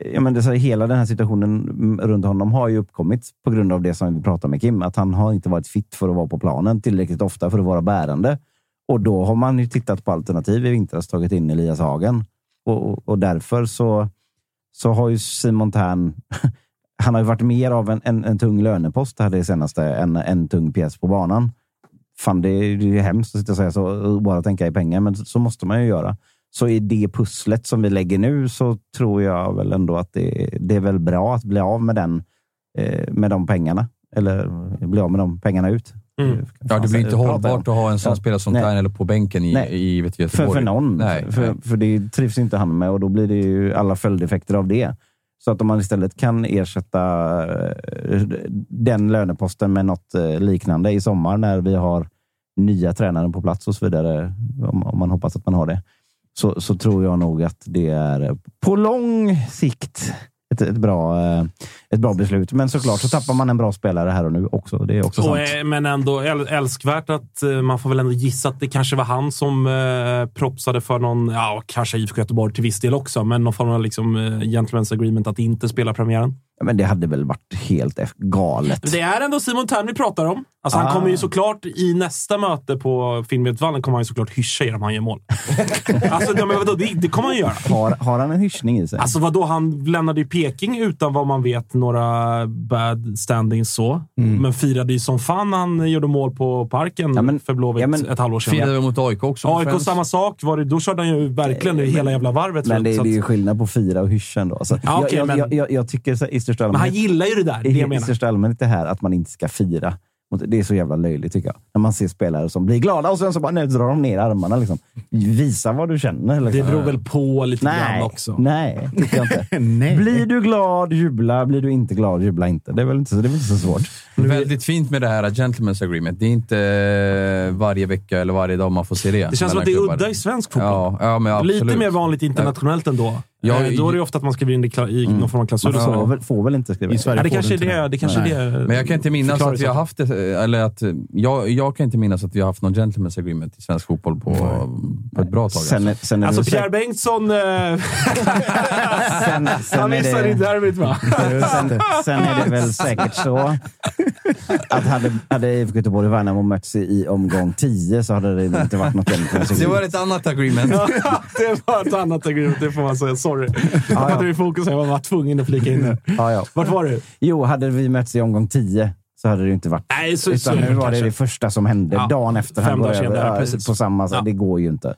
Speaker 2: eh, ja, men det, så hela den här situationen mm, runt honom har ju uppkommit på grund av det som vi pratade med Kim. Att han har inte varit fit för att vara på planen tillräckligt ofta för att vara bärande. Och då har man ju tittat på alternativ i vintras, tagit in Elias Hagen. Och, och, och därför så, så har ju Simon Tern (laughs) han har ju varit mer av en, en, en tung lönepost här det senaste än en tung pjäs på banan. Fan, det är, det är hemskt att sitta och säga så och bara tänka i pengar, men så, måste man ju göra. Så i det pusslet som vi lägger nu så tror jag väl ändå att det, det är väl bra att bli av med, den, eh, med de pengarna. Eller bli av med de pengarna ut.
Speaker 1: Mm.
Speaker 3: Ja, det blir inte
Speaker 2: Pratar jag
Speaker 3: hållbart att ha en sån
Speaker 2: Ja,
Speaker 3: spelare som eller på bänken i,
Speaker 2: Nej.
Speaker 3: i vet du,
Speaker 2: För,
Speaker 3: Göteborg.
Speaker 2: för någon.
Speaker 3: Nej,
Speaker 2: för,
Speaker 3: nej.
Speaker 2: för det trivs inte han med och då blir det ju alla följdeffekter av det. Så att om man istället kan ersätta eh, den löneposten med något eh, liknande i sommar när vi har nya tränare på plats och så vidare, om, om man hoppas att man har det, så, så tror jag nog att det är på lång sikt ett, ett, bra, eh, ett bra beslut. Men såklart så tappar man en bra spelare här och nu också. Det är också sant.
Speaker 1: eh, men ändå äl- älskvärt att eh, man får väl ändå gissa att det kanske var han som eh, propsade för någon, ja, kanske IFK Göteborg till viss del också, men någon form av liksom, eh, gentleman's agreement att inte spela premiären.
Speaker 2: Men det hade väl varit helt galet.
Speaker 1: Det är ändå Simon Tern vi pratar om. Alltså,
Speaker 2: Ah.
Speaker 1: Han kommer ju såklart i nästa möte på Finnvedsvallen kommer han ju såklart hyscha er om han gör mål. (laughs) alltså, ja, men vadå, det, det kommer han göra.
Speaker 2: Har, har han en hyschning i sig?
Speaker 1: Alltså vadå, han lämnade ju Peking utan vad man vet några bad standings så. Men firade ju som fan när han gjorde mål på Parken
Speaker 2: Ja, men-
Speaker 1: för Blåvitt
Speaker 2: ja, men-
Speaker 1: ett halvår sedan.
Speaker 3: Firade mot AIK också.
Speaker 1: AIK
Speaker 3: främst.
Speaker 1: samma sak. Var det, då körde han ju verkligen hela jävla varvet.
Speaker 2: Men
Speaker 1: runt,
Speaker 2: det,
Speaker 1: så
Speaker 2: det är ju skillnad på fira och hyscha ändå. Alltså,
Speaker 1: Ja, okej,
Speaker 2: jag,
Speaker 1: men-
Speaker 2: jag, jag, jag tycker så, i största
Speaker 1: men han
Speaker 2: allmänhet,
Speaker 1: gillar ju det där. Det
Speaker 2: i,
Speaker 1: jag
Speaker 2: i
Speaker 1: menar.
Speaker 2: största allmänhet det här att man inte ska fira. Det är så jävla löjligt tycker jag. När man ser spelare som blir glada och sen så bara nej, drar de ner armarna. Liksom. Visa vad du känner. Liksom.
Speaker 1: Det beror väl på lite
Speaker 2: nej,
Speaker 1: grann också.
Speaker 2: nej, tycker jag inte. (laughs)
Speaker 4: Nej.
Speaker 2: Blir du glad, jubla. Blir du inte glad, jubla inte. Det är väl inte, så- det är väl inte så svårt.
Speaker 3: Väldigt fint med det här gentleman's agreement. Det är inte eh, varje vecka eller varje dag man får se det.
Speaker 1: Det känns som att det är
Speaker 3: klubbar.
Speaker 1: udda i svensk fotboll.
Speaker 3: Ja, ja.
Speaker 1: Lite mer vanligt internationellt ändå.
Speaker 3: Ja,
Speaker 1: Eh, då är det ju ofta att man skriver in det i i någon form av klausul.
Speaker 2: Man får
Speaker 1: så.
Speaker 2: väl, får väl inte skriva
Speaker 4: I Sverige
Speaker 1: Ja, det kanske är
Speaker 4: inte
Speaker 1: det. Det kanske är det.
Speaker 3: Men jag kan inte minnas att vi har haft det, eller att jag, jag kan inte minnas att vi har haft någon gentleman's agreement i svensk fotboll på, på ett bra tag.
Speaker 2: Sen,
Speaker 3: alltså.
Speaker 2: sen är
Speaker 1: Alltså
Speaker 2: det
Speaker 1: Pierre Bengtsson... Eh, (laughs)
Speaker 2: sen,
Speaker 1: han
Speaker 2: sen, är
Speaker 1: missade
Speaker 2: det,
Speaker 1: i derbyt va?
Speaker 2: sen, sen är det väl säkert så att hade, hade IFK Göteborg och Värnamo mötts i, omgång 10 så hade det inte varit något egentligen.
Speaker 3: Det var ett annat agreement. (laughs)
Speaker 1: det var ett annat agreement, det får man säga. Sorry. (laughs) Jag
Speaker 2: ja.
Speaker 1: hade fokus här, jag var tvungen att flika in det.
Speaker 2: Ja, ja.
Speaker 1: Vart var du?
Speaker 2: Jo, hade vi mötts i omgång 10 så hade det inte varit.
Speaker 1: Nej, så,
Speaker 2: Utan
Speaker 1: så,
Speaker 2: nu var det
Speaker 1: kanske.
Speaker 2: det första som hände
Speaker 1: Ja,
Speaker 2: dagen efter
Speaker 1: fem dagar
Speaker 2: började
Speaker 1: senare,
Speaker 2: ja, på samma sätt. Det går ju inte.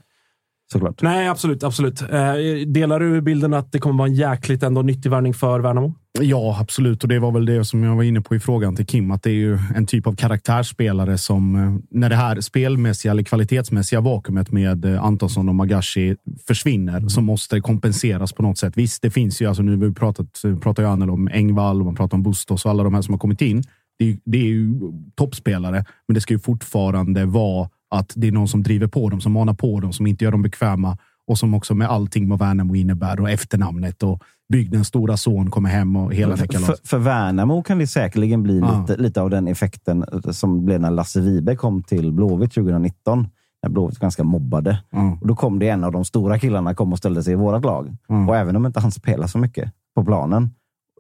Speaker 2: såklart.
Speaker 1: Nej, absolut. absolut. Eh, delar du bilden att det kommer vara en jäkligt ändå nyttig värvning för Värnamo?
Speaker 4: Ja, absolut. Och det var väl det som jag var inne på i frågan till Kim. Att det är ju en typ av karaktärsspelare som, eh, när det här spelmässiga eller kvalitetsmässiga vakuumet med eh, Antonsson och Magashi försvinner, så måste det kompenseras på något sätt. Visst, det finns ju, alltså nu har vi pratat, eh, pratar ju Anel om Engvall och man pratar om Bustos och alla de här som har kommit in. Det är, det är ju toppspelare, men det ska ju fortfarande vara att det är någon som driver på dem, som manar på dem, som inte gör dem bekväma och som också med allting vad Värnamo innebär och efternamnet och bygdens stora son kommer hem och hela det
Speaker 2: För, för Värnamo kan det säkerligen bli
Speaker 4: Ja.
Speaker 2: lite, lite av den effekten som blev när Lasse Vibe kom till Blåvitt 2019. När Blåvitt ganska mobbade.
Speaker 4: Ja.
Speaker 2: Och då kom det en av de stora killarna kom och ställde sig i vårt lag.
Speaker 4: Mm.
Speaker 2: Och även om inte han spelar så mycket på planen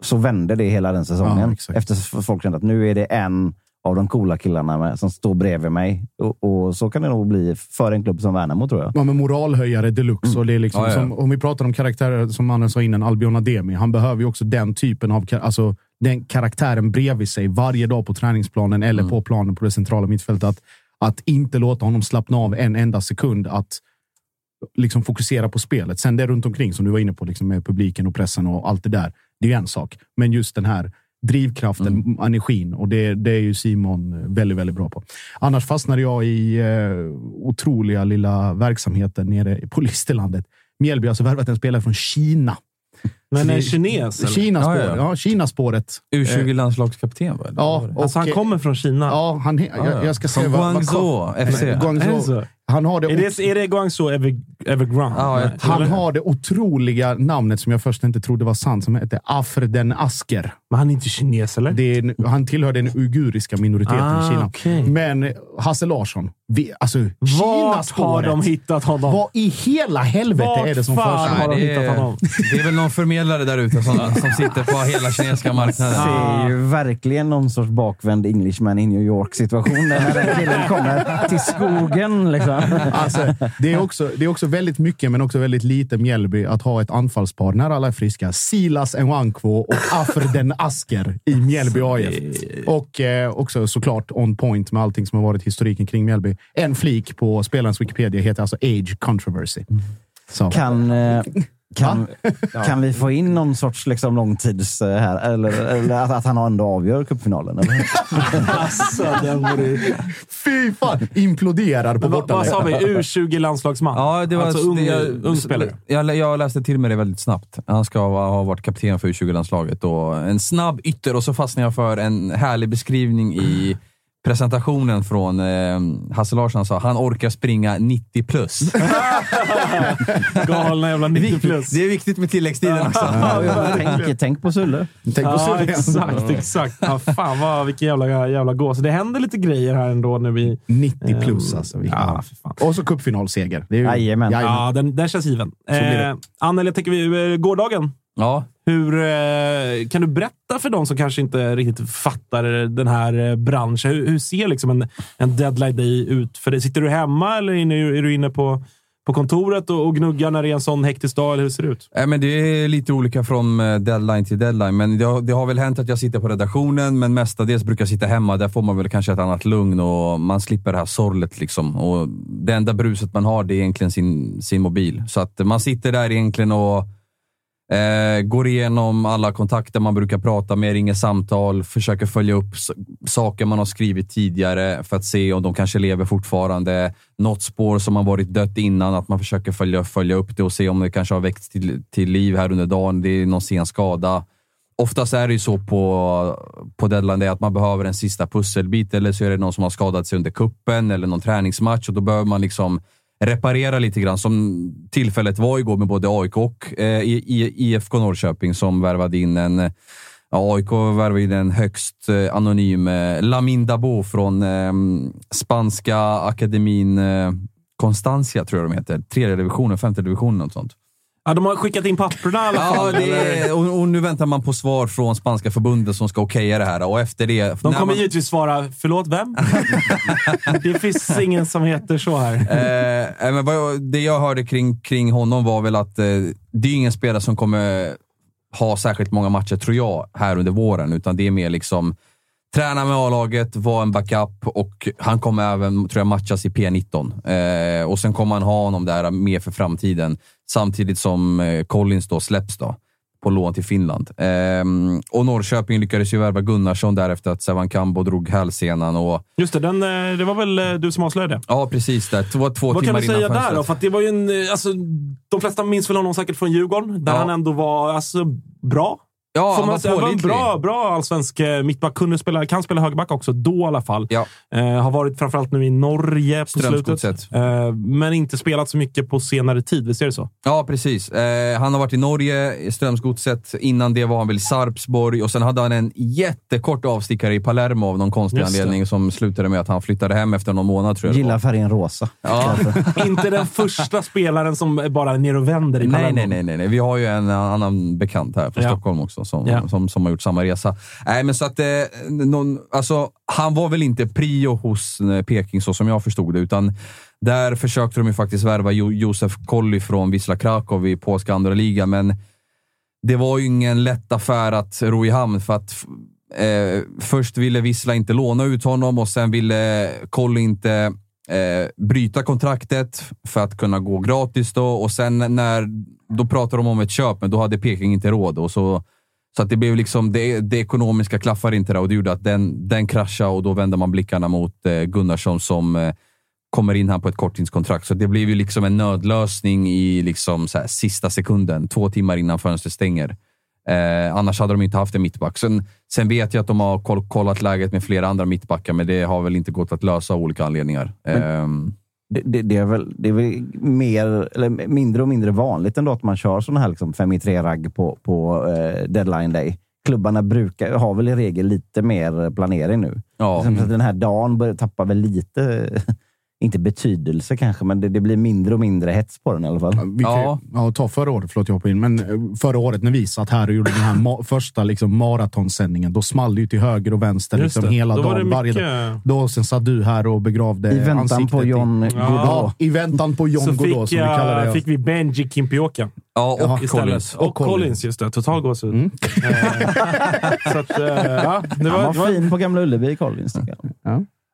Speaker 2: så vände det hela den säsongen.
Speaker 4: Ja.
Speaker 2: Eftersom folk kände att nu är det en av de coola killarna med, som står bredvid mig. Och, och så kan det nog bli för en klubb som Värnamo, tror jag.
Speaker 4: Ja, men moralhöjare deluxe. Och det är liksom,
Speaker 3: Ja, ja.
Speaker 4: Som, om vi pratar om karaktärer, som mannen sa innan, Albion Ademi. Han behöver ju också den typen av alltså, den karaktären bredvid sig varje dag på träningsplanen eller på planen på det centrala mittfältet. Att, att inte låta honom slappna av en enda sekund. Att liksom fokusera på spelet. Sen det runt omkring som du var inne på, liksom med publiken och pressen och allt det där. Det är en sak. Men just den här drivkraften, energin och det, det är ju Simon väldigt, väldigt bra på. Annars fastnade jag i eh, otroliga lilla verksamheten nere på Listerlandet. Mjällby har alltså värvat en spelare från Kina.
Speaker 1: Men
Speaker 4: det-
Speaker 1: en kines? eller?
Speaker 4: Kinaspåret.
Speaker 3: Ja,
Speaker 4: Ja,
Speaker 3: ja.
Speaker 4: Kinaspåret.
Speaker 3: U20-landslagskapten, va? Eller
Speaker 4: Ja,
Speaker 1: Alltså, han kommer från Kina?
Speaker 4: Ja, han, he- jag, jag ska säga
Speaker 3: Från Guangzhou FC.
Speaker 4: Guangzhou. Han har det,
Speaker 1: Är det, är det Guangzhou Ever, Evergrande?
Speaker 3: Ja,
Speaker 4: han har det otroliga namnet som jag först inte trodde var sant, som heter Afrden Asker.
Speaker 1: Men han är inte kines, eller?
Speaker 4: Det är, en- han tillhör den uiguriska minoriteten
Speaker 1: Ah,
Speaker 4: i Kina.
Speaker 1: okej.
Speaker 4: Men Hasse Larsson, vi, alltså
Speaker 1: Vart har de hittat honom?
Speaker 4: Vad i hela helvete
Speaker 1: Vart
Speaker 4: är det som
Speaker 1: fan
Speaker 4: försiggår?
Speaker 1: har de
Speaker 3: det,
Speaker 1: hittat honom?
Speaker 3: är, det är väl någon förmedlare där ute som, (laughs) som sitter på hela kinesiska marknaden.
Speaker 2: Det är ju verkligen någon sorts bakvänd Englishman i New York-situation. När den killen kommer till skogen. Liksom.
Speaker 4: Alltså, det, är också, det är också väldigt mycket, men också väldigt lite Mjällby att ha ett anfallspar när alla är friska. Silas Nwankwo och Afrden Asker i Mjällby AIF. Och eh, också såklart on point med allting som har varit historiken kring Mjällby. En flik på spelarens Wikipedia heter alltså Age Controversy. Så.
Speaker 2: Kan, eh, kan, (laughs) kan vi få in någon sorts liksom, långtids... eh, här, eller, eller att, att han ändå avgör cupfinalen? Eller? (laughs)
Speaker 1: Alltså, den vore...
Speaker 4: Fy fan! Imploderar på
Speaker 1: Men vad, sa vi? U20-landslagsman?
Speaker 3: Ja, det var,
Speaker 1: alltså ung,
Speaker 3: det, jag,
Speaker 1: ung spelare.
Speaker 3: Jag, jag läste till mig det väldigt snabbt. Han ska ha, ha varit kapten för U20-landslaget. och En snabb ytter och så fastnade jag för en härlig beskrivning i presentationen från eh, Hasse Larsson. Han sa han orkar springa 90 plus. (laughs)
Speaker 1: Galna jävla 90 plus.
Speaker 3: Det är viktigt med tilläggstiden också.
Speaker 2: Ja, ja, tänk, tänk på Sulle.
Speaker 4: Tänk på
Speaker 1: Ja,
Speaker 4: så
Speaker 1: exakt, exakt. Ja, fan vad, vilken jävla, jävla gås. Det händer lite grejer här ändå nu i...
Speaker 4: 90 plus alltså. Vi-
Speaker 1: Ja, för fan.
Speaker 4: Och så cupfinalseger.
Speaker 2: Jajamän.
Speaker 1: Ja, den, den känns given. Eh, Anneli, jag tänker vi, eh, gårdagen.
Speaker 3: Ja,
Speaker 1: Hur, eh, kan du berätta för de som kanske inte riktigt fattar den här eh, branschen? Hur, hur ser liksom en, en deadline day ut? För det, sitter du hemma eller är, du inne på, på kontoret och, och gnuggar när det är en sån hektisk dag? Eller hur ser det ut?
Speaker 3: Nej, men det är lite olika från eh, deadline till deadline. Men det har, det har väl hänt att jag sitter på redaktionen, men mestadels brukar jag sitta hemma. Där får man väl kanske ett annat lugn och man slipper det här sorlet. Liksom. Och det enda bruset man har det är egentligen sin, sin mobil. Så att man sitter där egentligen och eh, går igenom alla kontakter man brukar prata med, ringer samtal, försöker följa upp saker man har skrivit tidigare för att se om de kanske lever fortfarande. Något spår som har varit dött innan, att man försöker följa, följa upp det och se om det kanske har väckts till, till liv här under dagen. Det är någon sen skada. Oftast är det ju så på, på deadline att man behöver en sista pusselbit eller så är det någon som har skadat sig under kuppen eller någon träningsmatch och då behöver man liksom reparera lite grann. Som tillfället var igår med både AIK och eh, IFK Norrköping som värvade in en Ja, AIK värvade in en högst eh, anonym eh, Lamin Dabo från eh, spanska akademin eh, Constancia, tror jag de heter. Tredje divisionen, femte divisionen, något sånt.
Speaker 1: Ja, de har skickat in papperna i alla
Speaker 3: Ja,
Speaker 1: fall. eller?
Speaker 3: är, och, och nu väntar man på svar från spanska förbundet som ska okeja det här. Och efter det...
Speaker 1: De kommer
Speaker 3: man,
Speaker 1: givetvis svara, förlåt, vem? (laughs) det finns ingen som heter så här.
Speaker 3: Eh, eh, men jag, det jag hörde kring, kring honom var väl att eh, det är ingen spelare som kommer ha särskilt många matcher, tror jag, här under våren. Utan det är mer liksom träna med A-laget, vara en backup och han kommer även, tror jag, matchas i P19. Eh, och sen kommer han ha honom där med för framtiden, samtidigt som eh, Collins då släpps då på lån till Finland. Ehm, och Norrköping lyckades ju värva Gunnarsson därefter att Sevan Kambo drog hälsenan. Och,
Speaker 1: Just det, den, eh, det var väl eh, du som avslöjade det?
Speaker 3: ja, precis. Det var två
Speaker 1: Vad kan
Speaker 3: timmar
Speaker 1: du säga där då? För det var ju en, alltså, de flesta minns väl honom säkert från Djurgården, där
Speaker 3: Ja.
Speaker 1: han ändå var alltså, bra.
Speaker 3: Ja,
Speaker 1: Får
Speaker 3: han
Speaker 1: man
Speaker 3: var
Speaker 1: säga, var en bra, bra allsvensk eh, mittback. Kunde spela, kan spela högerback också, då i alla fall.
Speaker 3: Ja.
Speaker 1: Eh, har varit framförallt nu i Norge på slutet. Eh, men inte spelat så mycket på senare tid, visst är det så?
Speaker 3: Ja, precis. Eh, han har varit i Norge, i Strömsgodset. Innan det var han väl i Sarpsborg och sen hade han en jättekort avstickare i Palermo av någon konstig
Speaker 1: Just det.
Speaker 3: anledning som slutade med att han flyttade hem efter någon månad, tror jag.
Speaker 2: Gillar färgen rosa.
Speaker 3: Ja. (laughs)
Speaker 1: inte den första spelaren som bara är ner och vänder i
Speaker 3: Nej,
Speaker 1: Palermo.
Speaker 3: nej, nej, nej, nej. Vi har ju en annan bekant här från
Speaker 1: Ja.
Speaker 3: Stockholm också som,
Speaker 1: Ja.
Speaker 3: som, som har gjort samma resa. Nej, men så att, eh, någon, alltså, han var väl inte prio hos eh, Peking så som jag förstod det, utan där försökte de ju faktiskt värva jo, Josef Kolli från Wisla Krakow i polska andra liga, men det var ju ingen lätt affär att ro i hamn för att eh, först ville Wisla inte låna ut honom och sen ville Kolli inte eh, bryta kontraktet för att kunna gå gratis då och sen när, då pratade de om ett köp, men då hade Peking inte råd. Och så, så att det blev liksom, det, det ekonomiska klaffar inte där och det gjorde att den, den kraschade och då vände man blickarna mot eh, Gunnarsson som eh, kommer in här på ett korttidskontrakt. Så det blev ju liksom en nödlösning i liksom så här, sista sekunden, två timmar innan fönstret stänger. Eh, annars hade de inte haft en mittback. Sen, sen vet jag att de har koll, kollat läget med flera andra mittbackar, men det har väl inte gått att lösa av olika anledningar. Ehm,
Speaker 2: Det, det, det, är väl, det är väl mer, eller mindre och mindre vanligt ändå att man kör sådana här liksom 5 i 3-ragg på, på eh, deadline day. Klubbarna brukar, har väl i regel lite mer planering nu.
Speaker 3: ja.
Speaker 2: Att Den här dagen börjar tappa väl lite, inte betydelse kanske, men det, det blir mindre och mindre hets på den i alla fall.
Speaker 4: Vi kan,
Speaker 3: Ja.
Speaker 4: ja. Ja, ta förra året, förlåt jag hoppar in, men eh, förra året när vi satt här och gjorde den här ma- första liksom, maratonsändningen, då small det ju till höger och vänster
Speaker 1: Just
Speaker 4: liksom,
Speaker 1: det.
Speaker 4: hela
Speaker 1: Då var
Speaker 4: dagen, varje
Speaker 1: mycket-
Speaker 4: dag. Då, sen satt du här och begravde
Speaker 2: I väntan
Speaker 4: ansiktet
Speaker 2: på John
Speaker 4: i,
Speaker 2: Godot.
Speaker 4: ja, I väntan på John
Speaker 1: Så
Speaker 4: Godot,
Speaker 1: fick,
Speaker 4: som vi kallar det. ja.
Speaker 1: fick vi Benji Kimpioka
Speaker 3: ja, och
Speaker 4: Ja,
Speaker 1: istället.
Speaker 3: Collins.
Speaker 1: Och,
Speaker 4: Och
Speaker 1: Collins.
Speaker 4: Collins.
Speaker 1: just det. Total gåshud.
Speaker 4: Mm.
Speaker 1: Eh, så att, ja, det
Speaker 2: Han
Speaker 1: var,
Speaker 2: var
Speaker 1: det var
Speaker 2: fin på Gamla Ullevi, Collins. tycker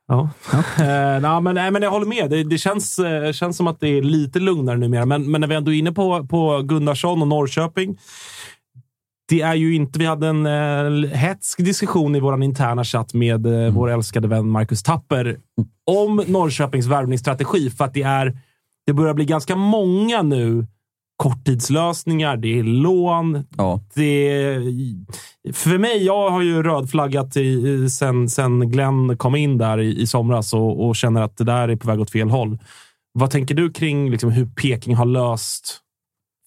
Speaker 2: jag.
Speaker 1: Ja. Eh, men, nej, men jag håller med. Det, det känns, eh, känns som att det är lite lugnare numera. Men, men när vi ändå är inne på, på Gunnarsson och Norrköping. Det är ju inte... Vi hade en eh, hetsk diskussion i vår interna chatt med eh, vår älskade vän Marcus Tapper om Norrköpings värvningsstrategi. För att det, är, det börjar bli ganska många nu korttidslösningar. Det är lån,
Speaker 3: Ja.
Speaker 1: det, för mig, jag har ju rödflaggat i, sen, sen Glenn kom in där i, i somras och, och känner att det där är på väg åt fel håll. Vad tänker du kring liksom, hur Peking har löst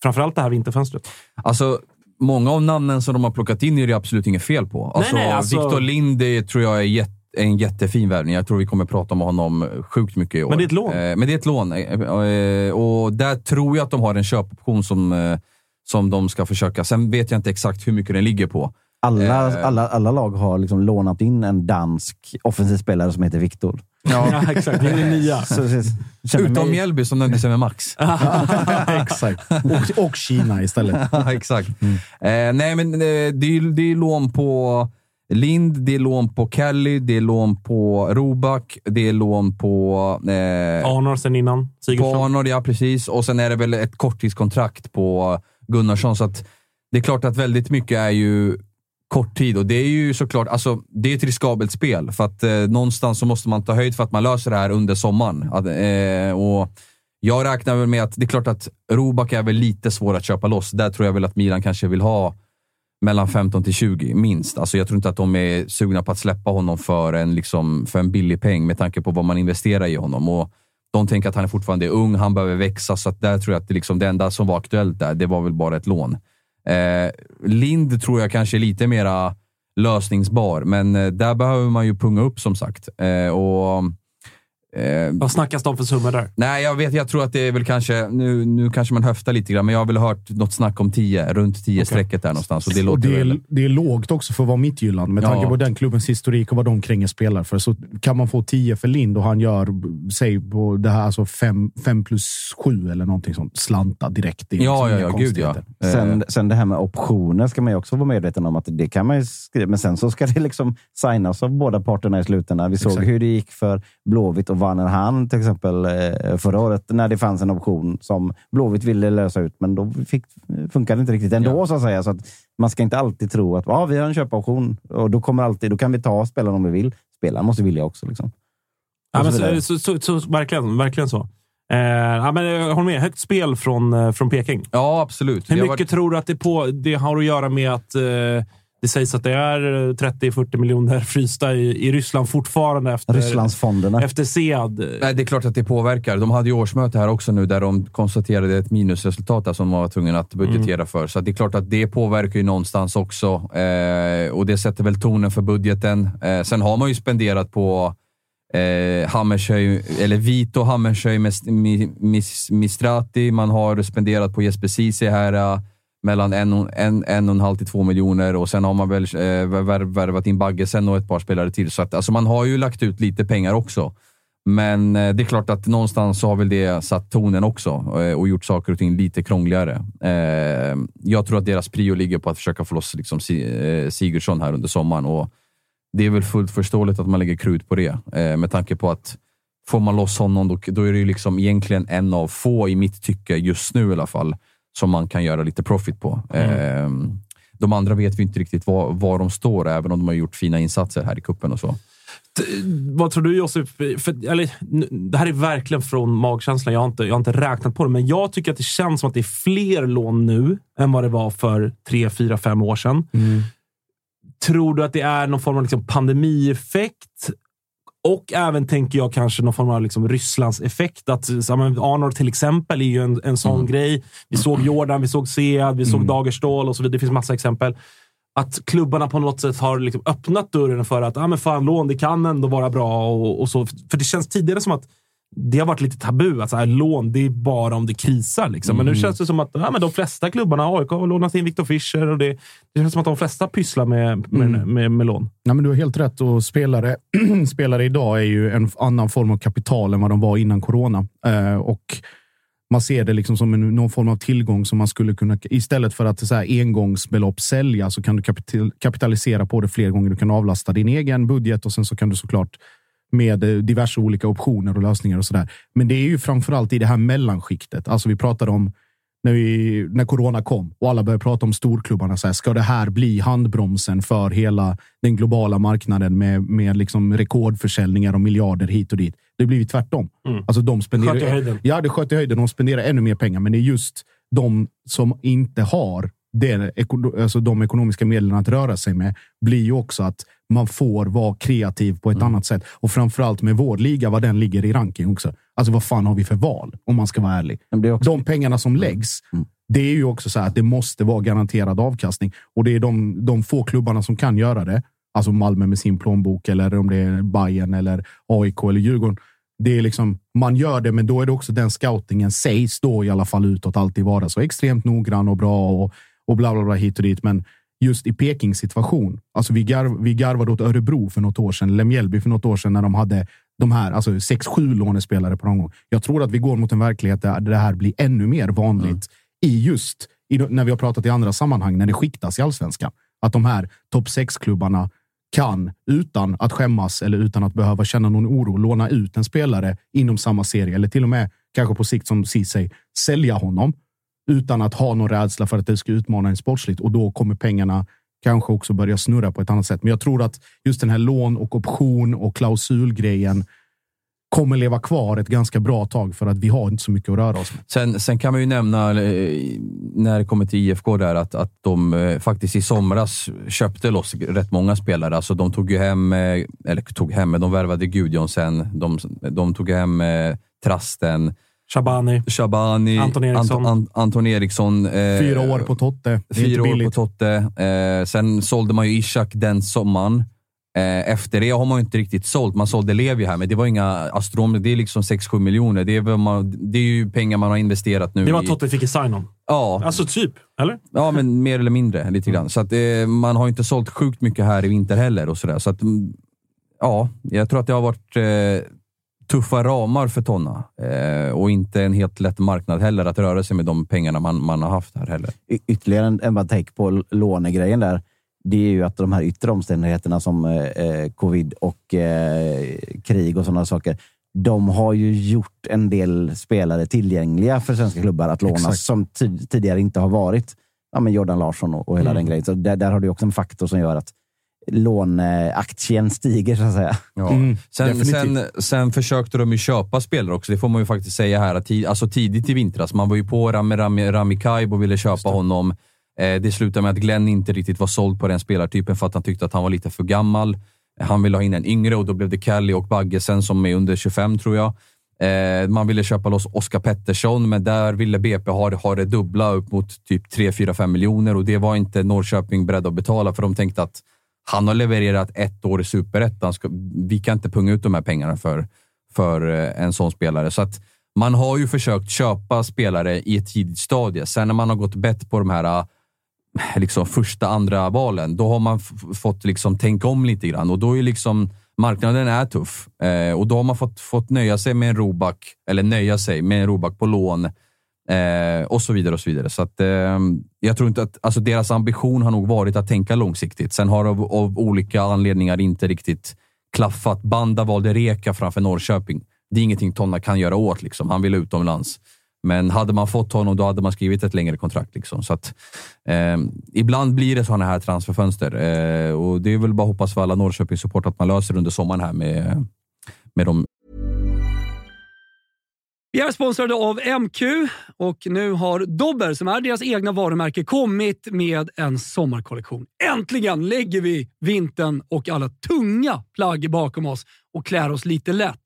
Speaker 1: framförallt det här vinterfönstret?
Speaker 3: Alltså, många av namnen som de har plockat in är det absolut inget fel på. Alltså,
Speaker 1: nej, alltså-
Speaker 3: Victor Lind det tror jag är jätte en jättefin värvning. Jag tror vi kommer prata om honom sjukt mycket i år.
Speaker 1: Men det är ett lån.
Speaker 3: Eh, men det är ett lån. Eh, eh, Och där tror jag att de har en köpoption som, som de ska försöka. Sen vet jag inte exakt hur mycket den ligger på.
Speaker 2: Alla, alla, alla lag har liksom lånat in en dansk offensiv spelare som heter Viktor.
Speaker 1: Ja, (laughs) exakt. Det är det nya.
Speaker 2: Så, så,
Speaker 3: Utom
Speaker 2: mig-
Speaker 3: Mjällby som nämndes med Max. (laughs)
Speaker 4: Exakt. Och, och Kina istället. (laughs)
Speaker 3: Ja, exakt. Eh, nej, men eh, det, är, det är lån på Lind, det är lån på Kelly, det är lån på Roback, det är lån på... Eh,
Speaker 1: Arnor sen innan.
Speaker 3: på
Speaker 1: Sigurdsson.
Speaker 3: Arnold, ja precis. Och sen är det väl ett korttidskontrakt på Gunnarsson. Så att det är klart att väldigt mycket är ju kort tid och det är ju såklart, alltså det är ett riskabelt spel. För att eh, någonstans så måste man ta höjd för att man löser det här under sommaren. Att, eh, och jag räknar väl med att det är klart att Roback är väl lite svår att köpa loss. Där tror jag väl att Milan kanske vill ha mellan 15 till 20 minst. Alltså jag tror inte att de är sugna på att släppa honom för en, liksom, för en billig peng med tanke på vad man investerar i honom. Och de tänker att han är fortfarande ung, han behöver växa, så att där tror jag att det, liksom, det enda som var aktuellt där, det var väl bara ett lån. Eh, Lind tror jag kanske är lite mera lösningsbar, men eh, där behöver man ju punga upp som sagt. Eh, och Eh,
Speaker 1: Vad snackas det om för summor där?
Speaker 3: Nej, jag vet. Jag tror att det är väl kanske... Nu, nu kanske man höftar lite grann, men jag har väl hört något snack om 10, runt 10-strecket där någonstans. Och det
Speaker 4: Och
Speaker 3: låter
Speaker 4: det,
Speaker 3: väl...
Speaker 4: är, det är lågt också för att vara Midtjylland. Med
Speaker 3: Ja.
Speaker 4: tanke på den klubbens historik och vad de kränger spelar för. Så kan man få 10 för Lind och han gör, säg på det här, alltså 5 plus 7 eller någonting sånt. Slanta direkt. Det
Speaker 3: Ja,
Speaker 4: liksom
Speaker 3: ja,
Speaker 4: inga
Speaker 3: ja. Gud ja. Eh,
Speaker 2: Sen, sen det här med optioner ska man ju också vara medveten om att det kan man ju skriva. Men sen så ska det liksom signas av båda parterna i slutändan. Vi såg
Speaker 4: Exakt.
Speaker 2: hur det gick för Blåvitt och Vanner Han till exempel eh, förra året när det fanns en option som Blåvitt ville lösa ut, men då fick, funkade det inte riktigt ändå
Speaker 3: Ja.
Speaker 2: så att säga. Så att man ska inte alltid tro att ah, vi har en köpoption och då, kommer alltid, då kan vi ta spelaren om vi vill. Spelaren måste vilja också. Liksom.
Speaker 1: Ja, men
Speaker 2: så
Speaker 1: så, så, så, verkligen, verkligen så. Eh, ja, men jag håller med. Högt spel från, eh, från Peking.
Speaker 3: Ja, absolut.
Speaker 1: Hur mycket
Speaker 3: varit-
Speaker 1: tror du att det, på, det har att göra med att eh, det sägs att det är 30-40 miljoner frysta i, i Ryssland fortfarande efter,
Speaker 2: Rysslandsfonderna.
Speaker 1: efter SEAD?
Speaker 3: Nej, det är klart att det påverkar. De hade ju årsmöte här också nu där de konstaterade ett minusresultat där som de var tvungna att budgetera för. Så att det är klart att det påverkar ju någonstans också. Eh, och det sätter väl tonen för budgeten. Eh, sen har man ju spenderat på eh, Hammershöj, eller Vito Hammershöj Mistrati. Man har spenderat på Jesper Ceesay här eh, mellan en och en, en och en halv till två miljoner och sen har man väl eh, värvat in Baggesen och ett par spelare till. Så att, alltså man har ju lagt ut lite pengar också. Men eh, det är klart att någonstans så har väl det satt tonen också eh, och gjort saker och ting lite krångligare. Eh, Jag tror att deras prio ligger på att försöka få loss liksom Si- eh, Sigurdsson här under sommaren och det är väl fullt förståeligt att man lägger krut på det eh, med tanke på att får man loss honom då, då är det ju liksom egentligen en av få, i mitt tycke, just nu i alla fall, som man kan göra lite profit på. Eh, De andra vet vi inte riktigt var, var de står, även om de har gjort fina insatser här i kuppen och så.
Speaker 1: Vad tror du Josef? För, eller, det här är verkligen från magkänslan. Jag har, inte, jag har inte räknat på det, men jag tycker att det känns som att det är fler lån nu än vad det var för tre, fyra, fem år sedan. Tror du att det är någon form av liksom pandemieffekt? Och även tänker jag kanske någon form av liksom Rysslands effekt. Att, så, men Arnold till exempel är ju en, en sån grej. Vi såg Jordan, vi såg Sead, vi såg Dagerstål och så vidare. Det finns massa exempel. Att klubbarna på något sätt har liksom öppnat dörren för att ah, men fan, lån det kan ändå vara bra. Och, och så. För det känns tidigare som att det har varit lite tabu. Att så här, lån, det är bara om det krisar. Liksom. Men nu känns det som att ja, men de flesta klubbarna, AIK har lånat in Viktor Fischer och det, det känns som att de flesta pysslar med, med, med, med lån.
Speaker 4: Nej, men du har helt rätt. Och spelare, (clears throat) spelare idag är ju en annan form av kapital än vad de var innan corona. Eh, och man ser det liksom som en, någon form av tillgång som man skulle kunna... Istället för att så här, engångsbelopp sälja så kan du kapital, kapitalisera på det fler gånger. Du kan avlasta din egen budget och sen så kan du såklart med eh, diverse olika optioner och lösningar och sådär. Men det är ju framförallt i det här mellanskiktet. Alltså vi pratade om när, vi, när corona kom och alla började prata om storklubbarna. Så här, ska det här bli handbromsen för hela den globala marknaden med, med liksom rekordförsäljningar och miljarder hit och dit? Det blir ju tvärtom. Alltså de spenderar,
Speaker 1: Sköt i höjden.
Speaker 4: Ja, det sköt i höjden. De spenderar ännu mer pengar, men det är just de som inte har det, alltså de ekonomiska medlen att röra sig med blir ju också att man får vara kreativ på ett annat sätt. Och framförallt med vår liga, vad den ligger i ranking också. Alltså vad fan har vi för val? Om man ska vara ärlig.
Speaker 2: Också-
Speaker 4: De pengarna som läggs, det är ju också så här att det måste vara garanterad avkastning. Och det är de, de få klubbarna som kan göra det. Alltså Malmö med sin plånbok eller om det är Bayern eller AIK eller Djurgården. Det är liksom, man gör det, men då är det också den scoutingen sägs då i alla fall utåt alltid vara så extremt noggrann och bra och, och bla bla bla hit och dit. Men just i Pekings situation, alltså vi, garv, vi garvade åt Örebro för något år sedan, eller Mjällby för något år sedan när de hade de här, alltså sex, sju lånespelare på någon gång. Jag tror att vi går mot en verklighet där det här blir ännu mer vanligt i just i, när vi har pratat i andra sammanhang, när det skiktas i allsvenskan. Att de här topp sex-klubbarna kan, utan att skämmas eller utan att behöva känna någon oro, låna ut en spelare inom samma serie eller till och med kanske på sikt som Ceesay sälja honom utan att ha någon rädsla för att det ska utmana en sportsligt och då kommer pengarna kanske också börja snurra på ett annat sätt. Men jag tror att just den här lån och option och klausulgrejen kommer leva kvar ett ganska bra tag för att vi har inte så mycket att röra oss med.
Speaker 3: Sen, sen kan man ju nämna, eh, när det kommer till IFK, där, att, att de eh, faktiskt i somras köpte loss rätt många spelare. Alltså de tog ju hem, eh, eller tog hem, men de värvade Gudjonsen. De, de tog hem Trasten,
Speaker 1: Shabani.
Speaker 3: Shabani,
Speaker 1: Anton Eriksson.
Speaker 3: Anton, Anton Eriksson. eh,
Speaker 4: Fyra år på Totte.
Speaker 3: Fyra år på. Totte. Eh, sen sålde man ju Ishak den sommaren. Eh, efter det har man ju inte riktigt sålt. Man sålde Levi här, men det var inga astronomiska. Det är liksom 6-7 miljoner. Det är, man, det är ju pengar man har investerat nu.
Speaker 7: Det var
Speaker 3: i-
Speaker 7: Totte fick i sign-on.
Speaker 3: Ja,
Speaker 7: Alltså typ, eller?
Speaker 3: ja, men mer eller mindre. Lite grann. Så att, eh, man har inte sålt sjukt mycket här i vinter heller. och så där. Så att, mm, ja, Jag tror att det har varit eh, tuffa ramar för Tonna. Eh, och inte en helt lätt marknad heller att röra sig med de pengarna man, man har haft här heller.
Speaker 2: Y- ytterligare en, en bara take på lånegrejen där. Det är ju att de här yttre omständigheterna som eh, eh, covid och eh, krig och sådana saker. De har ju gjort en del spelare tillgängliga för svenska klubbar att låna
Speaker 4: Exakt.
Speaker 2: som ti- tidigare inte har varit. Ja, men Jordan Larsson och, och hela
Speaker 7: Mm.
Speaker 2: den grejen. Så där, där har du också en faktor som gör att låneaktien stiger så att säga.
Speaker 3: Ja.
Speaker 4: Mm,
Speaker 3: sen, sen, sen försökte de ju köpa spelare också, det får man ju faktiskt säga här. Att alltså tidigt i vintras, man var ju på Rami, Rami, Rami Kaib och ville köpa honom. Eh, det slutade med att Glenn inte riktigt var såld på den spelartypen för att han tyckte att han var lite för gammal. Han ville ha in en yngre och då blev det Kelly och Baggesen som är under 25 tror jag. Eh, man ville köpa loss Oscar Pettersson, men där ville BP ha, ha det dubbla upp mot typ 3, 4, 5 miljoner och det var inte Norrköping beredda att betala för de tänkte att han har levererat ett år i superettan. Vi kan inte punga ut de här pengarna för, för eh, en sån spelare. Så att man har ju försökt köpa spelare i ett tidigt stadie. Sen när man har gått bett på de här eh, liksom första, andra valen, då har man fått liksom tänka om lite grann och då är liksom marknaden är tuff eh, och då har man fått, fått nöja sig med en Roback, eller nöja sig med en Roback på lån eh, och så vidare. och så vidare. Så att, eh, jag tror inte att, alltså deras ambition har nog varit att tänka långsiktigt. Sen har av, av olika anledningar inte riktigt klaffat. Banda valde Reka framför Norrköping. Det är ingenting Tonna kan göra åt. Liksom. Han vill utomlands. Men hade man fått honom, då hade man skrivit ett längre kontrakt. Liksom. Så att, eh, ibland blir det sådana här transferfönster. Eh, och det är väl bara att hoppas för alla Norrköpings-support att man löser under sommaren här med, med de
Speaker 8: vi är sponsrade av MQ och nu har Dobber, som är deras egna varumärke, kommit med en sommarkollektion. Äntligen lägger vi vintern och alla tunga plagg bakom oss och klär oss lite lätt.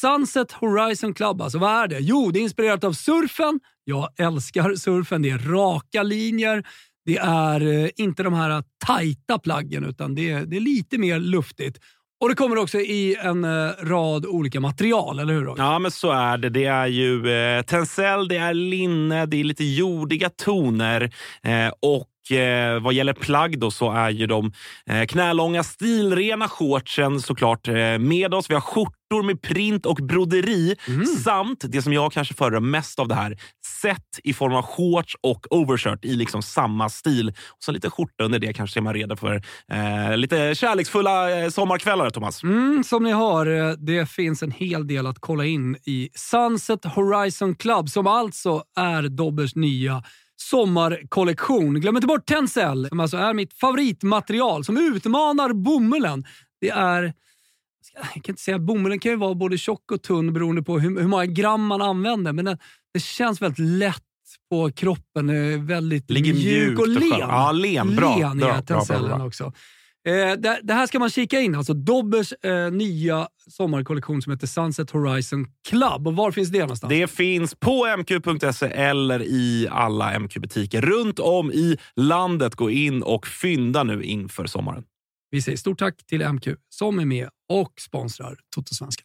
Speaker 8: Sunset Horizon Club, alltså vad är det? Jo, det är inspirerat av surfen. Jag älskar surfen. Det är raka linjer. Det är eh, inte de här tajta plaggen, utan det är, det är lite mer luftigt. Och det kommer också i en eh, rad olika material, eller hur? Roger?
Speaker 1: Ja, men så är det. Det är ju eh, tencel, det är linne, det är lite jordiga toner eh, och eh, vad gäller plagg då så är ju de eh, knälånga stilrena shortsen såklart eh, med oss. Vi har skjortor med print och broderi samt det som jag kanske föredrar mest av det här, set i form av shorts och overshirt i liksom samma stil. Och så lite skjorta under det kanske är man redo för eh, lite kärleksfulla eh, sommarkvällar, Thomas.
Speaker 8: Mm, som ni har, eh, det finns en hel del att kolla in i Sunset Horizon Club som alltså är Dobbers nya sommarkollektion. Glöm inte bort Tencel som alltså är mitt favoritmaterial som utmanar bomullen. Det är jag kan inte säga bomullen kan ju vara både tjock och tunn beroende på hur, hur många gram man använder, men det, det känns väldigt lätt på kroppen. Väldigt
Speaker 1: Ligger
Speaker 8: mjuk och
Speaker 1: och
Speaker 8: len.
Speaker 1: skönt. Ja, len. Bra.
Speaker 8: Len Tencellen
Speaker 1: bra.
Speaker 8: också. Eh, det, det här ska man kika in. Alltså Dobbers eh, nya sommarkollektion som heter Sunset Horizon Club. Och var finns det någonstans?
Speaker 1: Det finns på mq.se eller i alla MQ-butiker runt om i landet. Gå in och fynda nu inför sommaren.
Speaker 8: Vi säger stort tack till MQ som är med och sponsrar Toto-svenskan.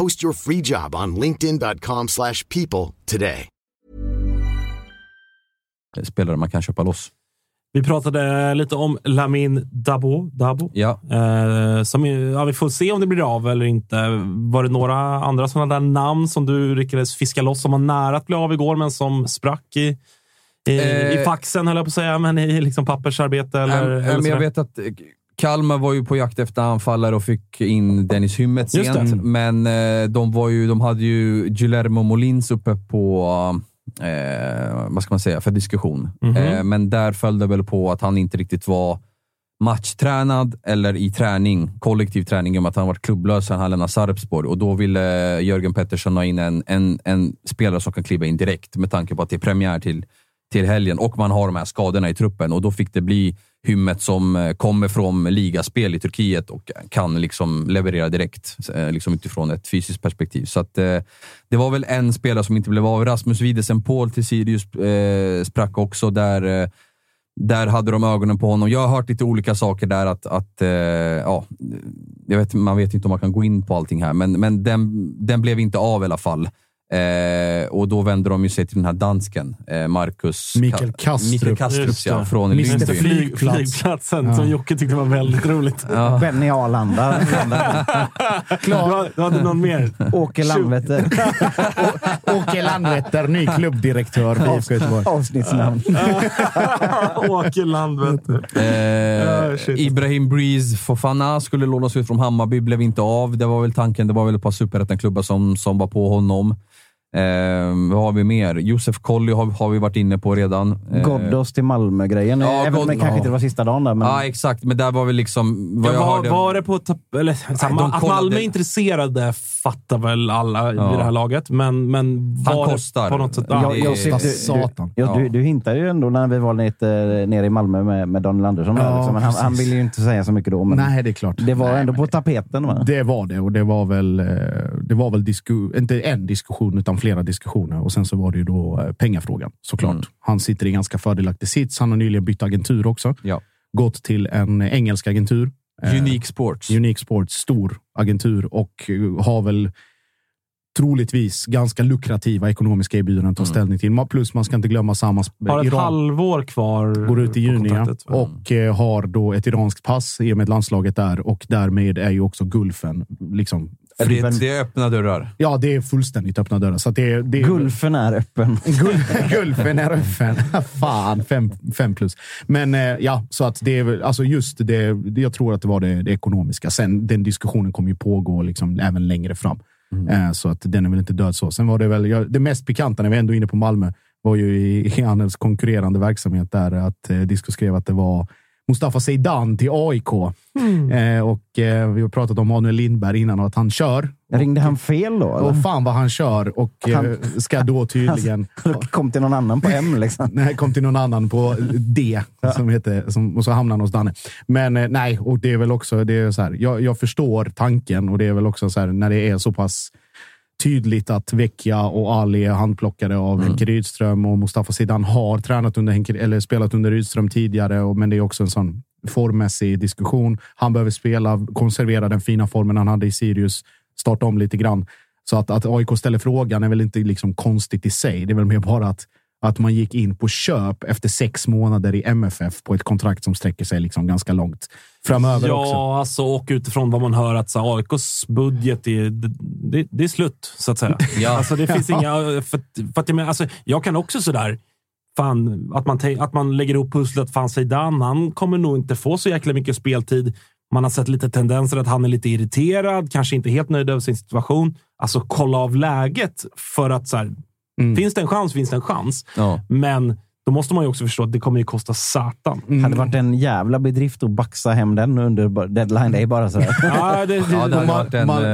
Speaker 9: Post your free job on linkedin.com/people slash people today.
Speaker 3: Spelare man kan köpa loss.
Speaker 1: Vi pratade lite om Lamin Dabo. Dabo.
Speaker 3: Ja.
Speaker 1: Eh, som, ja, vi får se om det blir av eller inte. Var det några andra sådana där namn som du lyckades fiska loss som var nära att bli av igår, men som sprack i, i, i
Speaker 3: Eh.
Speaker 1: faxen, höll jag på att säga, men i liksom pappersarbete? Eller,
Speaker 3: Äm,
Speaker 1: eller sådär?
Speaker 3: jag vet att Kalmar var ju på jakt efter anfallare och fick in Dennis Hymmet sent, men eh, de, var ju, de hade ju Guillermo Molins uppe på, eh, vad ska man säga, för diskussion.
Speaker 1: Mhm.
Speaker 3: Eh, men där föll det väl på att han inte riktigt var matchtränad eller i träning, kollektiv träning, i och med att han varit klubblös sen han lämnade Sarpsborg. Och då ville Jörgen Pettersson ha in en, en, en spelare som kan kliva in direkt med tanke på att det är premiär till, till helgen och man har de här skadorna i truppen. Och då fick det bli Hymmet som eh, kommer från ligaspel i Turkiet och kan liksom leverera direkt eh, liksom utifrån ett fysiskt perspektiv. Så att, eh, det var väl en spelare som inte blev av. Rasmus Widesen Paul till Sirius eh, sprack också. Där, eh, där hade de ögonen på honom. Jag har hört lite olika saker där. att, att eh, ja, jag vet, Man vet inte om man kan gå in på allting här, men, men den, den blev inte av i alla fall. Eh, och då vände de ju sig till den här dansken, eh, Marcus
Speaker 4: Mikael Kastrup.
Speaker 3: Mikael Kastrup ja,
Speaker 1: det.
Speaker 3: från
Speaker 4: Mr. Flygplats.
Speaker 1: Flygplatsen,
Speaker 4: Ja.
Speaker 1: som Jocke tyckte var väldigt (laughs) roligt.
Speaker 3: Ja.
Speaker 2: Benny Arlanda. (laughs)
Speaker 1: Du hade- Du hade någon mer?
Speaker 2: Åker Landvetter. (laughs)
Speaker 4: Åke Landvetter, ny klubbdirektör för IFK Göteborg.
Speaker 2: Avsnittsnamn.
Speaker 1: Åke Landvetter.
Speaker 3: Eh,
Speaker 1: shit.
Speaker 3: Ibrahim Breeze Fofana skulle lånas ut från Hammarby, blev inte av. Det var väl tanken. Det var väl ett par superettan-klubbar som, som var på honom. Eh, vad har vi mer? Josef Colley har, har vi varit inne på redan. Eh,
Speaker 2: Ghoddos till Malmö-grejen.
Speaker 3: Ja,
Speaker 2: Även om det kanske
Speaker 3: ja.
Speaker 2: inte var sista dagen där. Men...
Speaker 3: Ja, exakt. Men där var väl liksom... Vad
Speaker 1: Ja,
Speaker 3: jag
Speaker 1: var,
Speaker 3: hörde,
Speaker 1: var det på eller, samma,
Speaker 3: de
Speaker 1: Att Malmö är intresserade fattar väl alla
Speaker 3: Ja.
Speaker 1: i det här laget, men, men
Speaker 3: Han
Speaker 1: var
Speaker 3: kostar.
Speaker 1: det på något sätt...
Speaker 3: Ja,
Speaker 1: Ja,
Speaker 2: Jag, jag,
Speaker 3: det-
Speaker 2: du,
Speaker 4: Satan.
Speaker 2: du, ja, du, du hintade ju ändå när vi var lite nere i Malmö med, med Daniel Andersson. där,
Speaker 4: Ja,
Speaker 2: liksom. men han, han ville ju inte säga så mycket då. Men
Speaker 4: Nej, det är klart.
Speaker 2: det var
Speaker 4: Nej,
Speaker 2: ändå
Speaker 4: men
Speaker 2: på tapeten. Va?
Speaker 4: Det var det och det var väl, eh, det var väl disku, inte en diskussion utan flera diskussioner. Och sen så var det ju då eh, pengafrågan såklart.
Speaker 3: Mm.
Speaker 4: Han sitter i ganska fördelaktig sits. Han har nyligen bytt agentur också.
Speaker 3: Ja.
Speaker 4: Gått till en engelsk agentur. Eh,
Speaker 3: Unique Sports.
Speaker 4: Unique Sports, stor agentur och eh, har väl troligtvis ganska lukrativa ekonomiska erbjudanden att ta
Speaker 3: Mm.
Speaker 4: ställning till. Plus man ska inte glömma samma
Speaker 1: har ett
Speaker 4: Iran
Speaker 1: halvår kvar.
Speaker 4: går ut i juni ja.
Speaker 1: kontraktet.
Speaker 4: och eh, har då ett iranskt pass i och med landslaget där och därmed är ju också Gulfen liksom.
Speaker 3: Det, det är öppna dörrar.
Speaker 4: Ja, det är fullständigt öppna dörrar. Så att det, det,
Speaker 2: Gulfen är öppen. (laughs)
Speaker 4: Gul- Gulfen är öppen. (laughs) Fan, fem, fem plus. Men eh, ja, så att det är alltså just det. Jag tror att det var det, det ekonomiska. Sen den diskussionen kommer ju pågå liksom även längre fram. Eh, så att den är väl inte död så. Sen var det väl ja, det mest pikanta när vi ändå är inne på Malmö var ju i, i hans konkurrerande verksamhet där att eh, Disco skrev att det var Mustafa Zeidan till AIK. Eh, och eh, vi har pratat om Manuel Lindberg innan och att han kör.
Speaker 2: Ringde han fel då? Eller?
Speaker 4: Och fan vad han kör och eh,
Speaker 2: Han-
Speaker 4: ska då (laughs) tydligen... (laughs)
Speaker 2: Kom till någon annan på M (laughs) liksom.
Speaker 4: Nej, kom till någon annan på D som heter, som, och så hamnade han hos Danne. Men eh, nej, och det är väl också det är så här. Jag, jag förstår tanken och det är väl också så här när det är så pass tydligt att Vecchia och Ali är handplockade av Henke Rydström och Mustafa Zidane har tränat under Henke, eller spelat under Rydström tidigare. Och, men det är också en sån formmässig diskussion. Han behöver spela, konservera den fina formen han hade i Sirius, starta om lite grann. Så att, att AIK ställer frågan är väl inte liksom konstigt i sig. Det är väl mer bara att, att man gick in på köp efter sex månader i MFF på ett kontrakt som sträcker sig liksom ganska långt framöver
Speaker 1: ja,
Speaker 4: också.
Speaker 1: alltså och utifrån vad man hör att så, AIKs budget är, det, det, det är slut, så att säga. (laughs)
Speaker 3: Ja.
Speaker 1: Alltså, det finns (laughs) inga... För, att- för att jag, menar, alltså, jag kan också sådär... Fan, att man, att man lägger ihop pusslet. Fan, Zidane, han kommer nog inte få så jäkla mycket speltid. Man har sett lite tendenser att han är lite irriterad, kanske inte helt nöjd över sin situation. Alltså, kolla av läget för att så här, finns det en chans, finns det en chans.
Speaker 3: Ja.
Speaker 1: Men då måste man ju också förstå att det kommer ju kosta satan.
Speaker 2: Hade det varit en jävla bedrift att baxa hem den under deadline day bara sådär. (laughs)
Speaker 1: Ja, det, det,
Speaker 3: Ja, det hade varit en
Speaker 4: man-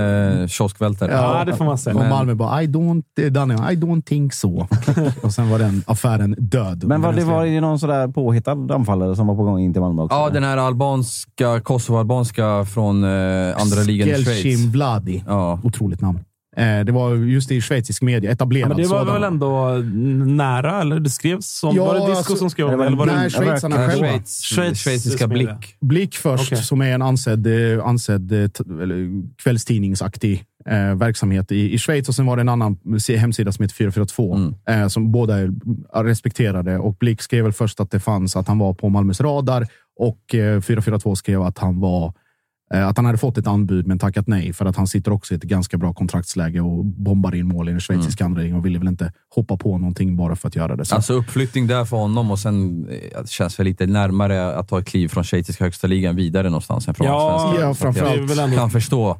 Speaker 3: eh, kioskvältare.
Speaker 1: ja, det får man säga.
Speaker 4: Och
Speaker 3: Men-
Speaker 4: Malmö bara, I don't, eh, Danne, I don't think so. (laughs) och sen var den affären död.
Speaker 2: Men var det var det någon sådär påhittad anfallare som var på gång in till Malmö också?
Speaker 3: Ja, den här albanska, Kosovo-albanska från eh, andra ligan i Schweiz.
Speaker 4: Vladi.
Speaker 3: Ja.
Speaker 4: Otroligt namn. Eh, det var just i schweizisk media,
Speaker 1: Ja,
Speaker 4: etablerad
Speaker 1: men det var
Speaker 4: sådan.
Speaker 1: väl ändå nära, eller det skrevs som...
Speaker 4: Ja,
Speaker 1: var det Disco
Speaker 4: alltså-
Speaker 1: som skrev
Speaker 2: det?
Speaker 1: Eller var
Speaker 4: Nej, schweizarna själva.
Speaker 3: Schweiz,
Speaker 1: Schweiz-
Speaker 3: schweiziska. Blick.
Speaker 4: Blick först,
Speaker 1: Okej.
Speaker 4: som är en ansedd, eh, ansedd eh, kvällstidningsaktig eh, verksamhet i, i Schweiz. Och sen var det en annan se- hemsida som heter 442,
Speaker 3: Mm.
Speaker 4: eh, som båda är respekterade. Och Blick skrev väl först att det fanns, att han var på Malmös radar. Och eh, 442 skrev att han var eh, att han hade fått ett anbud men tackat nej för att han sitter också i ett ganska bra kontraktsläge och bombar in mål i den schweiziska andra ligan och ville väl inte hoppa på någonting bara för att göra det. Så
Speaker 3: Alltså uppflyttning där för honom och sen eh, det känns väl lite närmare att ta ett kliv från schweiziska högsta ligan vidare någonstans än från
Speaker 1: Ja,
Speaker 3: allsvenskan.
Speaker 4: ja, framförallt.
Speaker 3: Jag
Speaker 1: Det
Speaker 3: kan förstå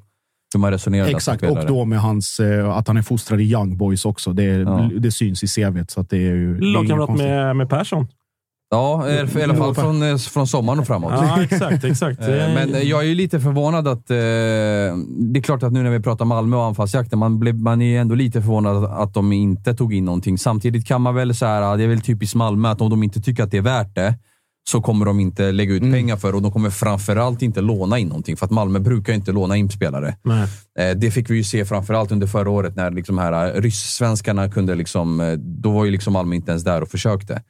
Speaker 3: hur man resonerar
Speaker 4: Exakt, och då med hans, eh, att han är fostrad i Young Boys också. Det,
Speaker 3: Ja.
Speaker 4: det syns i CVt. Det det
Speaker 1: lagkamrat med, med Persson.
Speaker 3: Ja, i alla fall från, eh, från sommaren och framåt.
Speaker 1: Ja, exakt. exakt.
Speaker 3: Eh, Men eh, jag är ju lite förvånad att... Eh, det är klart att nu när vi pratar Malmö och anfallsjakten, man, blev, man är ju ändå lite förvånad att, de inte tog in någonting. Samtidigt kan man väl säga, det är väl typiskt Malmö, att om de inte tycker att det är värt det, så kommer de inte lägga ut pengar för och de kommer framförallt inte låna in någonting. För att Malmö brukar inte låna in spelare. Eh, Det fick vi ju se framförallt under förra året när liksom här ryss-svenskarna kunde liksom, då var ju liksom Malmö inte ens där och försökte.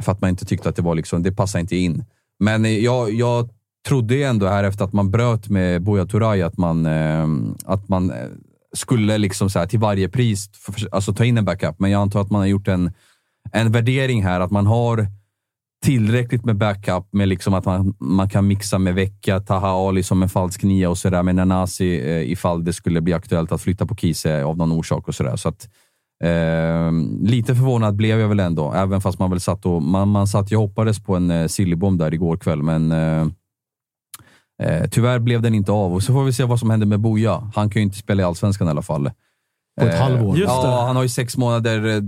Speaker 3: För att man inte tyckte att det var liksom, det passade inte in. Men eh, jag, jag trodde ju ändå här efter att man bröt med Buya Turay att man, eh, att man eh, skulle liksom så här, till varje pris för, alltså ta in en backup. Men jag antar att man har gjort en, en värdering här, att man har tillräckligt med backup med liksom att man, man kan mixa med Vecka, Taha Ali som en falsk nia och sådär med Nanasi eh, ifall det skulle bli aktuellt att flytta på Kise av någon orsak och sådär. Så att, eh, lite förvånad blev jag väl ändå, även fast man väl satt och man, man satt och hoppades på en eh, sillybomb där igår kväll, men eh, eh, tyvärr blev den inte av. Och så får vi se vad som händer med Boja. Han kan ju inte spela i Allsvenskan i alla fall.
Speaker 4: På ett
Speaker 3: Eh,
Speaker 4: halvår.
Speaker 1: Just det.
Speaker 3: Ja, han har ju sex månader, eh,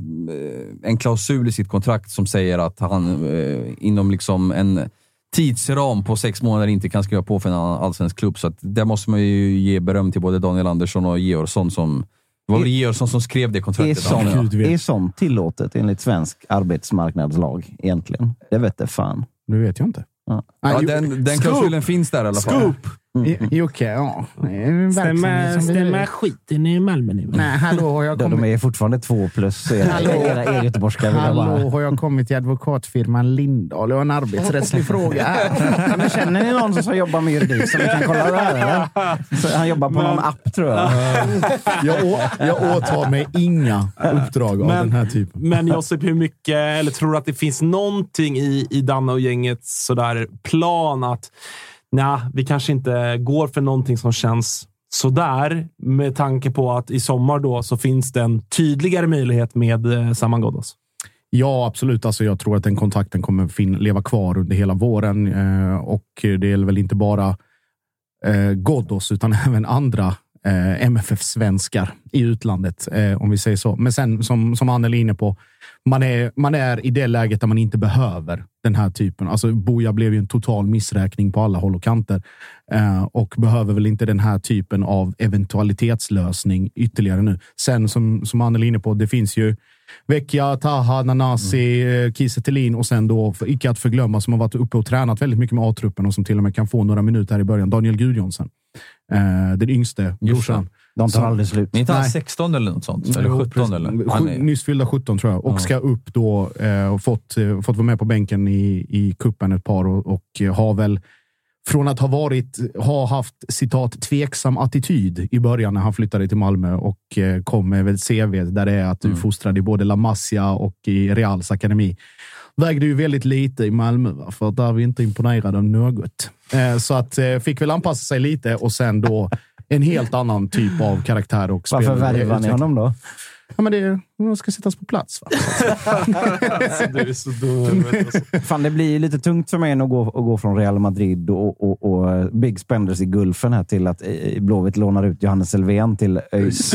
Speaker 3: en klausul i sitt kontrakt som säger att han eh, inom liksom en tidsram på sex månader inte kan skriva på för en allsvensk klubb. Så att där måste man ju ge beröm till både Daniel Andersson och Georgsson som det var väl Georgsson som skrev det
Speaker 2: Är
Speaker 3: kontraktet.
Speaker 2: sånt,
Speaker 4: Gud vet.
Speaker 2: är sånt tillåtet enligt svensk arbetsmarknadslag egentligen? Det vet det fan.
Speaker 4: Det vet jag inte.
Speaker 2: Ja.
Speaker 4: Nej,
Speaker 3: Ja,
Speaker 4: ju-
Speaker 3: den, den
Speaker 4: Scoop!
Speaker 3: klausulen finns där i alla fall.
Speaker 4: Ja. Det är en verksamhet som vi-
Speaker 1: skiten i Malmö nu?
Speaker 4: Nej, hallå, har jag
Speaker 2: De, de
Speaker 4: kommit...
Speaker 2: är fortfarande två plus era, era, göteborgska.
Speaker 4: Hallå, har jag kommit till advokatfirman Lindahl? Jag har en arbetsrättslig fråga här.
Speaker 2: Ja, (laughs) men känner ni någon som jobbar med juridik som vi kan kolla det här? Eller? Så han jobbar på någon app tror jag. (laughs)
Speaker 4: Jag, å, jag åtar mig inga uppdrag av
Speaker 1: Men-
Speaker 4: den här typen.
Speaker 1: Men Josip, hur mycket, eller tror du att det finns någonting i, i Danne och gängets sådär plan att nej, vi kanske inte går för någonting som känns sådär med tanke på att i sommar då så finns det en tydligare möjlighet med eh, Saman Ghoddos?
Speaker 4: Ja, absolut. Alltså, jag tror att den kontakten kommer fin- leva kvar under hela våren. Eh, och det är väl inte bara eh, Ghoddos, utan (laughs) även andra eh, MFF-svenskar i utlandet, eh, om vi säger så. Men sen, som, som Anneli är inne på, man är, man är i det läget där man inte behöver den här typen. Alltså, Boja blev ju en total missräkning på alla håll och kanter eh, och behöver väl inte den här typen av eventualitetslösning ytterligare nu. Sen, som, som Anneli är inne på, det finns ju Vecchia, Taha, Nanasi, mm. Kiese Thelin och sen då, för, icke att förglömma, som har varit uppe och tränat väldigt mycket med A-truppen och som till och med kan få några minuter här i början, Daniel Gudjonsen. Eh, den yngste brorsan.
Speaker 2: De tar
Speaker 4: Så-
Speaker 2: aldrig slut.
Speaker 3: Ni är inte han
Speaker 4: Nej.
Speaker 3: 16 eller något sånt? Eller
Speaker 4: Jo,
Speaker 3: 17
Speaker 4: precis.
Speaker 3: eller?
Speaker 4: Sju-
Speaker 3: Han är-
Speaker 4: Nyss fyllda 17 tror jag. Och
Speaker 3: Ja.
Speaker 4: ska upp då eh, och fått, eh, fått vara med på bänken i, i kuppen ett par och, och eh, har väl från att ha varit, ha haft citat tveksam attityd i början när han flyttade till Malmö och eh, kom med väl CV där det är att du
Speaker 3: Mm.
Speaker 4: fostrade i både La Masia och i Reals akademi. Vägde ju väldigt lite i Malmö, va? för att där är vi inte imponerade av något. Eh, så att eh, fick väl anpassa sig lite och sen då en helt annan typ av karaktär och
Speaker 2: Varför
Speaker 4: spel-
Speaker 2: värvar ni honom då?
Speaker 4: Ja, men det de ska sättas på plats. Va? (laughs)
Speaker 1: Du är så dum. du.
Speaker 2: Fan, det blir lite tungt för mig att gå, att gå från Real Madrid och, och, och eh, Big Spenders i Gulfen här till att eh, Blåvitt lånar ut Johannes Elfven till ÖIS. (laughs)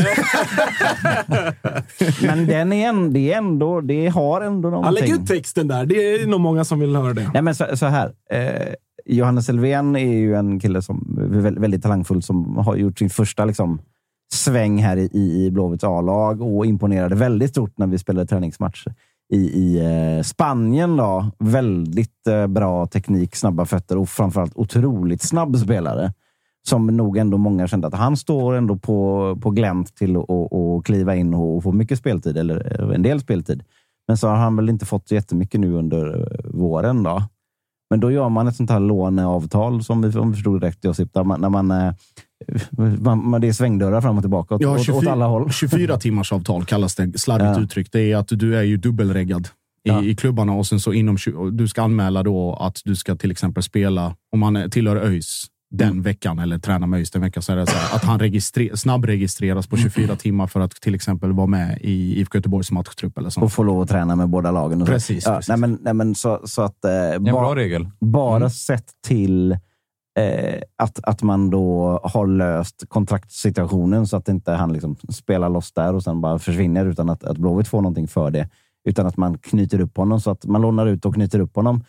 Speaker 2: Men den är ändå, det, är ändå, det har ändå
Speaker 1: Han lägger
Speaker 2: någonting.
Speaker 1: ut texten där. Det är nog många som vill höra det.
Speaker 2: Nej, men så, så här. Eh, Johannes Elfven är ju en kille som är väldigt, talangfull som har gjort sin första liksom, sväng här i, i Blåvitts A-lag och imponerade väldigt stort när vi spelade träningsmatch i, i eh, Spanien. Då. Väldigt eh, bra teknik, snabba fötter och framförallt otroligt snabb spelare. Som nog ändå många kände att han står ändå på, på glänt till att kliva in och få mycket speltid, eller eh, en del speltid. Men så har han väl inte fått jättemycket nu under eh, våren. då. Men då gör man ett sånt här låneavtal, som vi, om vi förstod rätt Josip, där man, när man, eh, man, man, det är svängdörrar fram och tillbaka åt,
Speaker 4: Ja,
Speaker 2: åt, åt
Speaker 4: 24,
Speaker 2: alla håll.
Speaker 4: 24 (laughs) timmars avtal kallas det, slarvigt
Speaker 2: Ja.
Speaker 4: uttryckt. Det är att du är ju dubbelreggad i,
Speaker 2: Ja.
Speaker 4: i klubbarna och sen så inom, du ska anmäla då att du ska till exempel spela, om man tillhör ÖIS den
Speaker 2: Mm.
Speaker 4: veckan eller tränar med ÖIS den veckan, så är det så här, att han registre, snabbregistreras på 24 timmar för att till exempel vara med i IFK Göteborgs matchtrupp eller sånt.
Speaker 2: Och få lov att träna med båda lagen. Och så.
Speaker 4: Precis,
Speaker 2: Ja,
Speaker 4: precis.
Speaker 2: Nej, men, nej, men så, så att... Eh,
Speaker 3: En bra regel.
Speaker 2: Bara
Speaker 3: Mm.
Speaker 2: sett till eh, att, att man då har löst kontraktssituationen så att inte han liksom spelar loss där och sen bara försvinner utan att, att Blåvitt får någonting för det. Utan att man knyter upp honom så att man lånar ut och knyter upp honom.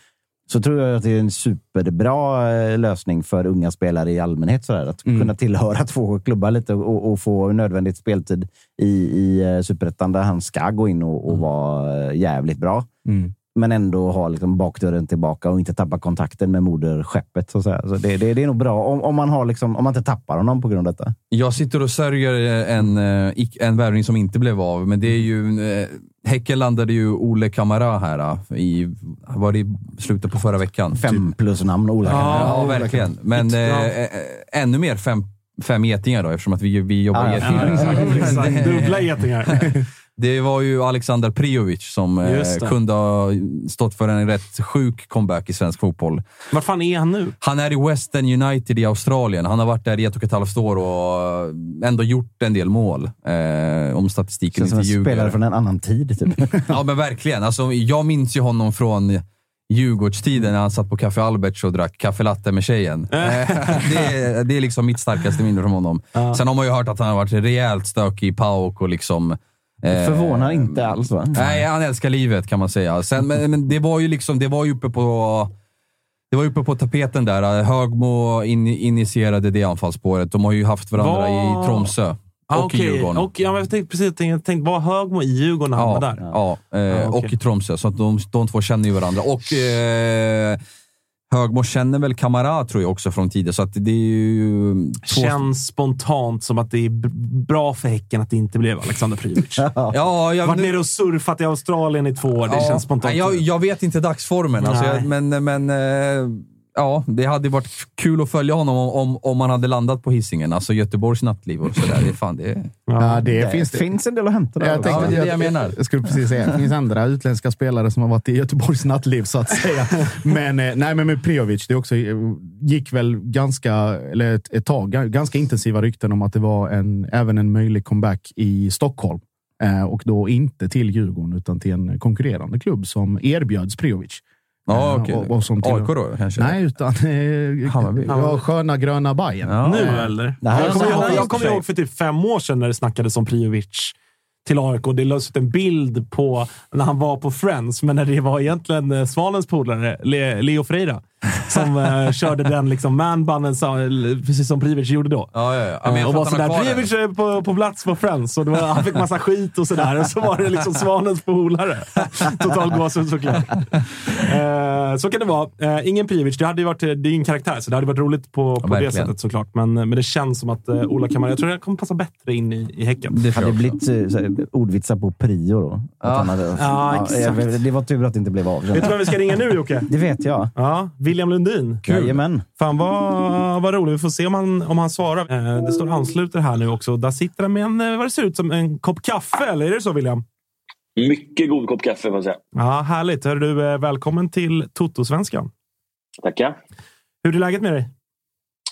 Speaker 2: Så tror jag att det är en superbra eh, lösning för unga spelare i allmänhet. Sådär. Att
Speaker 4: Mm.
Speaker 2: kunna tillhöra (laughs) två klubbar lite och, och få nödvändigt speltid i, i eh, superettan där han ska gå in och, och vara eh, jävligt bra
Speaker 4: Mm.
Speaker 2: men ändå ha liksom bakdörren tillbaka och inte tappa kontakten med moderskeppet. Så, så det, det, det är nog bra om, om, man har liksom, om man inte tappar honom på grund av detta.
Speaker 3: Jag sitter och sörjer en, en värvning som inte blev av, men det är ju... eh, Häcken landade ju Ole Kamara här eh, i, var det i slutet på förra veckan.
Speaker 2: Fem plus namn, Ola.
Speaker 3: Ja, verkligen. Men eh, eh, ännu mer fem, fem getingar då, eftersom att vi, vi jobbar
Speaker 2: Ja, ja.
Speaker 3: getingar. (laughs)
Speaker 1: Exakt. (laughs) Dubbla getingar.
Speaker 3: Det var ju Alexander Prijovic som eh, kunde ha stått för en rätt sjuk comeback i svensk fotboll.
Speaker 1: Var fan är han nu?
Speaker 3: Han är i Western United i Australien. Han har varit där i ett och ett halvt år och ändå gjort en del mål. Eh, om statistiken
Speaker 2: Känns som
Speaker 3: inte
Speaker 2: en
Speaker 3: ljuger.
Speaker 2: spelare från en annan tid. Typ. (laughs)
Speaker 3: Ja, men verkligen. Alltså, jag minns ju honom från Djurgårdstiden när han satt på Café Alberts och drack kaffe latte med tjejen. Eh, det, är, det är liksom mitt starkaste minne från honom. Sen har man ju hört att han har varit rejält stökig i PAOK och liksom... eh,
Speaker 2: Förvånar inte alls va?
Speaker 3: Nej, han älskar livet kan man säga. Sen, men, men det var ju liksom, det var ju uppe på... Det var uppe på tapeten där. Högmo in, initierade det anfallsspåret. De har ju haft varandra
Speaker 1: Vad-
Speaker 3: i Tromsö
Speaker 1: Ah,
Speaker 3: och i
Speaker 1: okej.
Speaker 3: Djurgården.
Speaker 1: Och, ja, men jag tänkte precis jag tänkte, var Högmo i Djurgården när han var
Speaker 3: Ja,
Speaker 1: där?
Speaker 3: ja, eh,
Speaker 1: Ah, okej.
Speaker 3: och i Tromsö. Så att de, de två känner ju varandra. Och eh, Högmo känner väl Kamara tror jag också från tidigare. Så att det är ju... Två,
Speaker 1: Känns spontant som att det är bra för Häcken att det inte blev Alexander Prijovic. (laughs)
Speaker 3: ja, jag,
Speaker 1: Varit nere och surfat i Australien i två år. Det
Speaker 3: ja,
Speaker 1: känns spontant.
Speaker 3: Jag, jag vet inte dagsformen, alltså, jag, men, men eh, ja, det hade varit kul att följa honom om, om, om man hade landat på hissingen. Alltså Göteborgs nattliv och sådär. Det, fan, det,
Speaker 4: Ja, det,
Speaker 2: Det
Speaker 4: finns det.
Speaker 2: finns en del att hämta där.
Speaker 4: Jag
Speaker 3: ja,
Speaker 4: tänkte
Speaker 3: men det är det
Speaker 4: att-
Speaker 3: jag menar.
Speaker 4: Jag skulle precis säga, det finns andra utländska spelare som har varit i Göteborgs nattliv, så att säga. Men, eh, nej, men med Prijovic, det också gick väl ganska, eller ett, ett tag, ga- ganska intensiva rykten om att det var en, även en möjlig comeback i Stockholm. Eh, och då inte till Djurgården, utan till en konkurrerande klubb som erbjöds Prijovic.
Speaker 3: Ja,
Speaker 4: Eh,
Speaker 3: okej.
Speaker 4: och- och som
Speaker 3: AIK då kanske?
Speaker 4: Nej, utan eh,
Speaker 3: Hammarby.
Speaker 4: ja, sköna gröna Bajen.
Speaker 3: Ja.
Speaker 1: Nu eller? Jag kommer ihåg, jag kommer ihåg för typ fem år sedan när det snackades om Prijovic till AIK. Det lades ut en bild på när han var på Friends, men när det var egentligen eh, Svanens polare, Le- Leo Freira. Som eh, körde den liksom manbunnen precis som Privic gjorde då.
Speaker 3: Ja, ja, ja. jag
Speaker 1: och var sådär. Privic är på, på plats på Friends och det var, han fick massa skit och sådär. Och så var det liksom Svanens polare. Total gåshud såklart. Eh, så kan det vara. Ingen Privic. Det hade ju varit, det är ingen karaktär, så det hade varit roligt på, på det sättet såklart. Men, men det känns som att Ola Kamara, jag tror det kommer passa bättre in i, i Häcken.
Speaker 3: Det
Speaker 2: Hade blivit så ordvitsar på prio då? Att
Speaker 3: Ja.
Speaker 2: han hade,
Speaker 1: Ja, exakt.
Speaker 2: Det var tur att det inte blev av.
Speaker 1: Vet du vem vi ska ringa nu Jocke?
Speaker 2: Det vet jag.
Speaker 1: Ja, William Lundin.
Speaker 2: Jajamän.
Speaker 1: Fan vad, vad roligt. Vi får se om han, om han svarar. Eh, det står ansluter här nu också. Där sitter han med en, eh, vad det ser ut som en kopp kaffe. Eller är det så William?
Speaker 10: Mycket god kopp kaffe får jag säga.
Speaker 1: Ja, härligt. Hör du, eh, välkommen till Toto-svenskan.
Speaker 10: Tackar.
Speaker 1: Hur är läget med dig?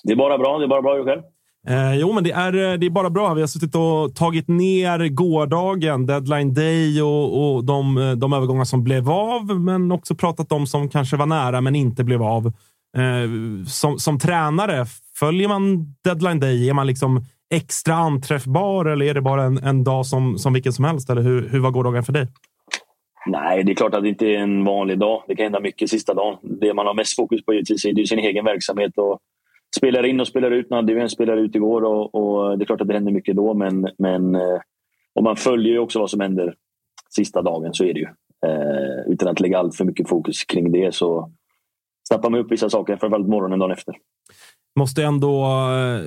Speaker 10: Det är bara bra. Det är bara bra. Själv?
Speaker 1: Eh, jo, men det är, eh, det är bara bra. Vi har suttit och tagit ner gårdagen, deadline day och, och de, eh, de övergångar som blev av, men också pratat om som kanske var nära men inte blev av. Eh, som, som tränare, följer man deadline day? Är man liksom extra anträffbar eller är det bara en, en dag som, som vilken som helst? Eller hur, hur var gårdagen för dig?
Speaker 10: Nej, det är klart att det inte är en vanlig dag. Det kan hända mycket sista dagen. Det man har mest fokus på givetvis är är sin egen verksamhet. Och spelar in och spelar ut. Nu hade vi en spelare ut igår och, och det är klart att det händer mycket då. Men, men eh, och man följer ju också vad som händer sista dagen, så är det ju. Eh, utan att lägga allt för mycket fokus kring det så snappar man upp vissa saker, framförallt morgonen dagen efter.
Speaker 1: Måste ändå eh,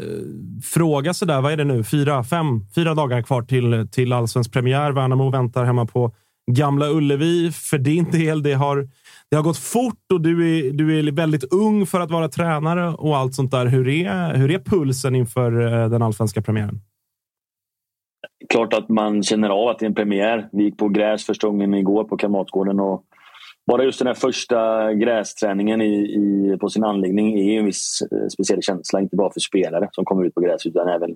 Speaker 1: fråga sådär, vad är det nu? Fyra, fem, fyra dagar kvar till, till allsvensk premiär. Värnamo väntar hemma på Gamla Ullevi. För din del, det har, det har gått fort och du är, du är väldigt ung för att vara tränare och allt sånt där. Hur är, hur är pulsen inför eh, den allsvenska premiären?
Speaker 10: klart att man känner av att det är en premiär. Vi gick på gräs första gången igår på Kamratgården. Och bara just den här första grästräningen i, i, på sin anläggning är en viss eh, speciell känsla. Inte bara för spelare som kommer ut på gräs utan även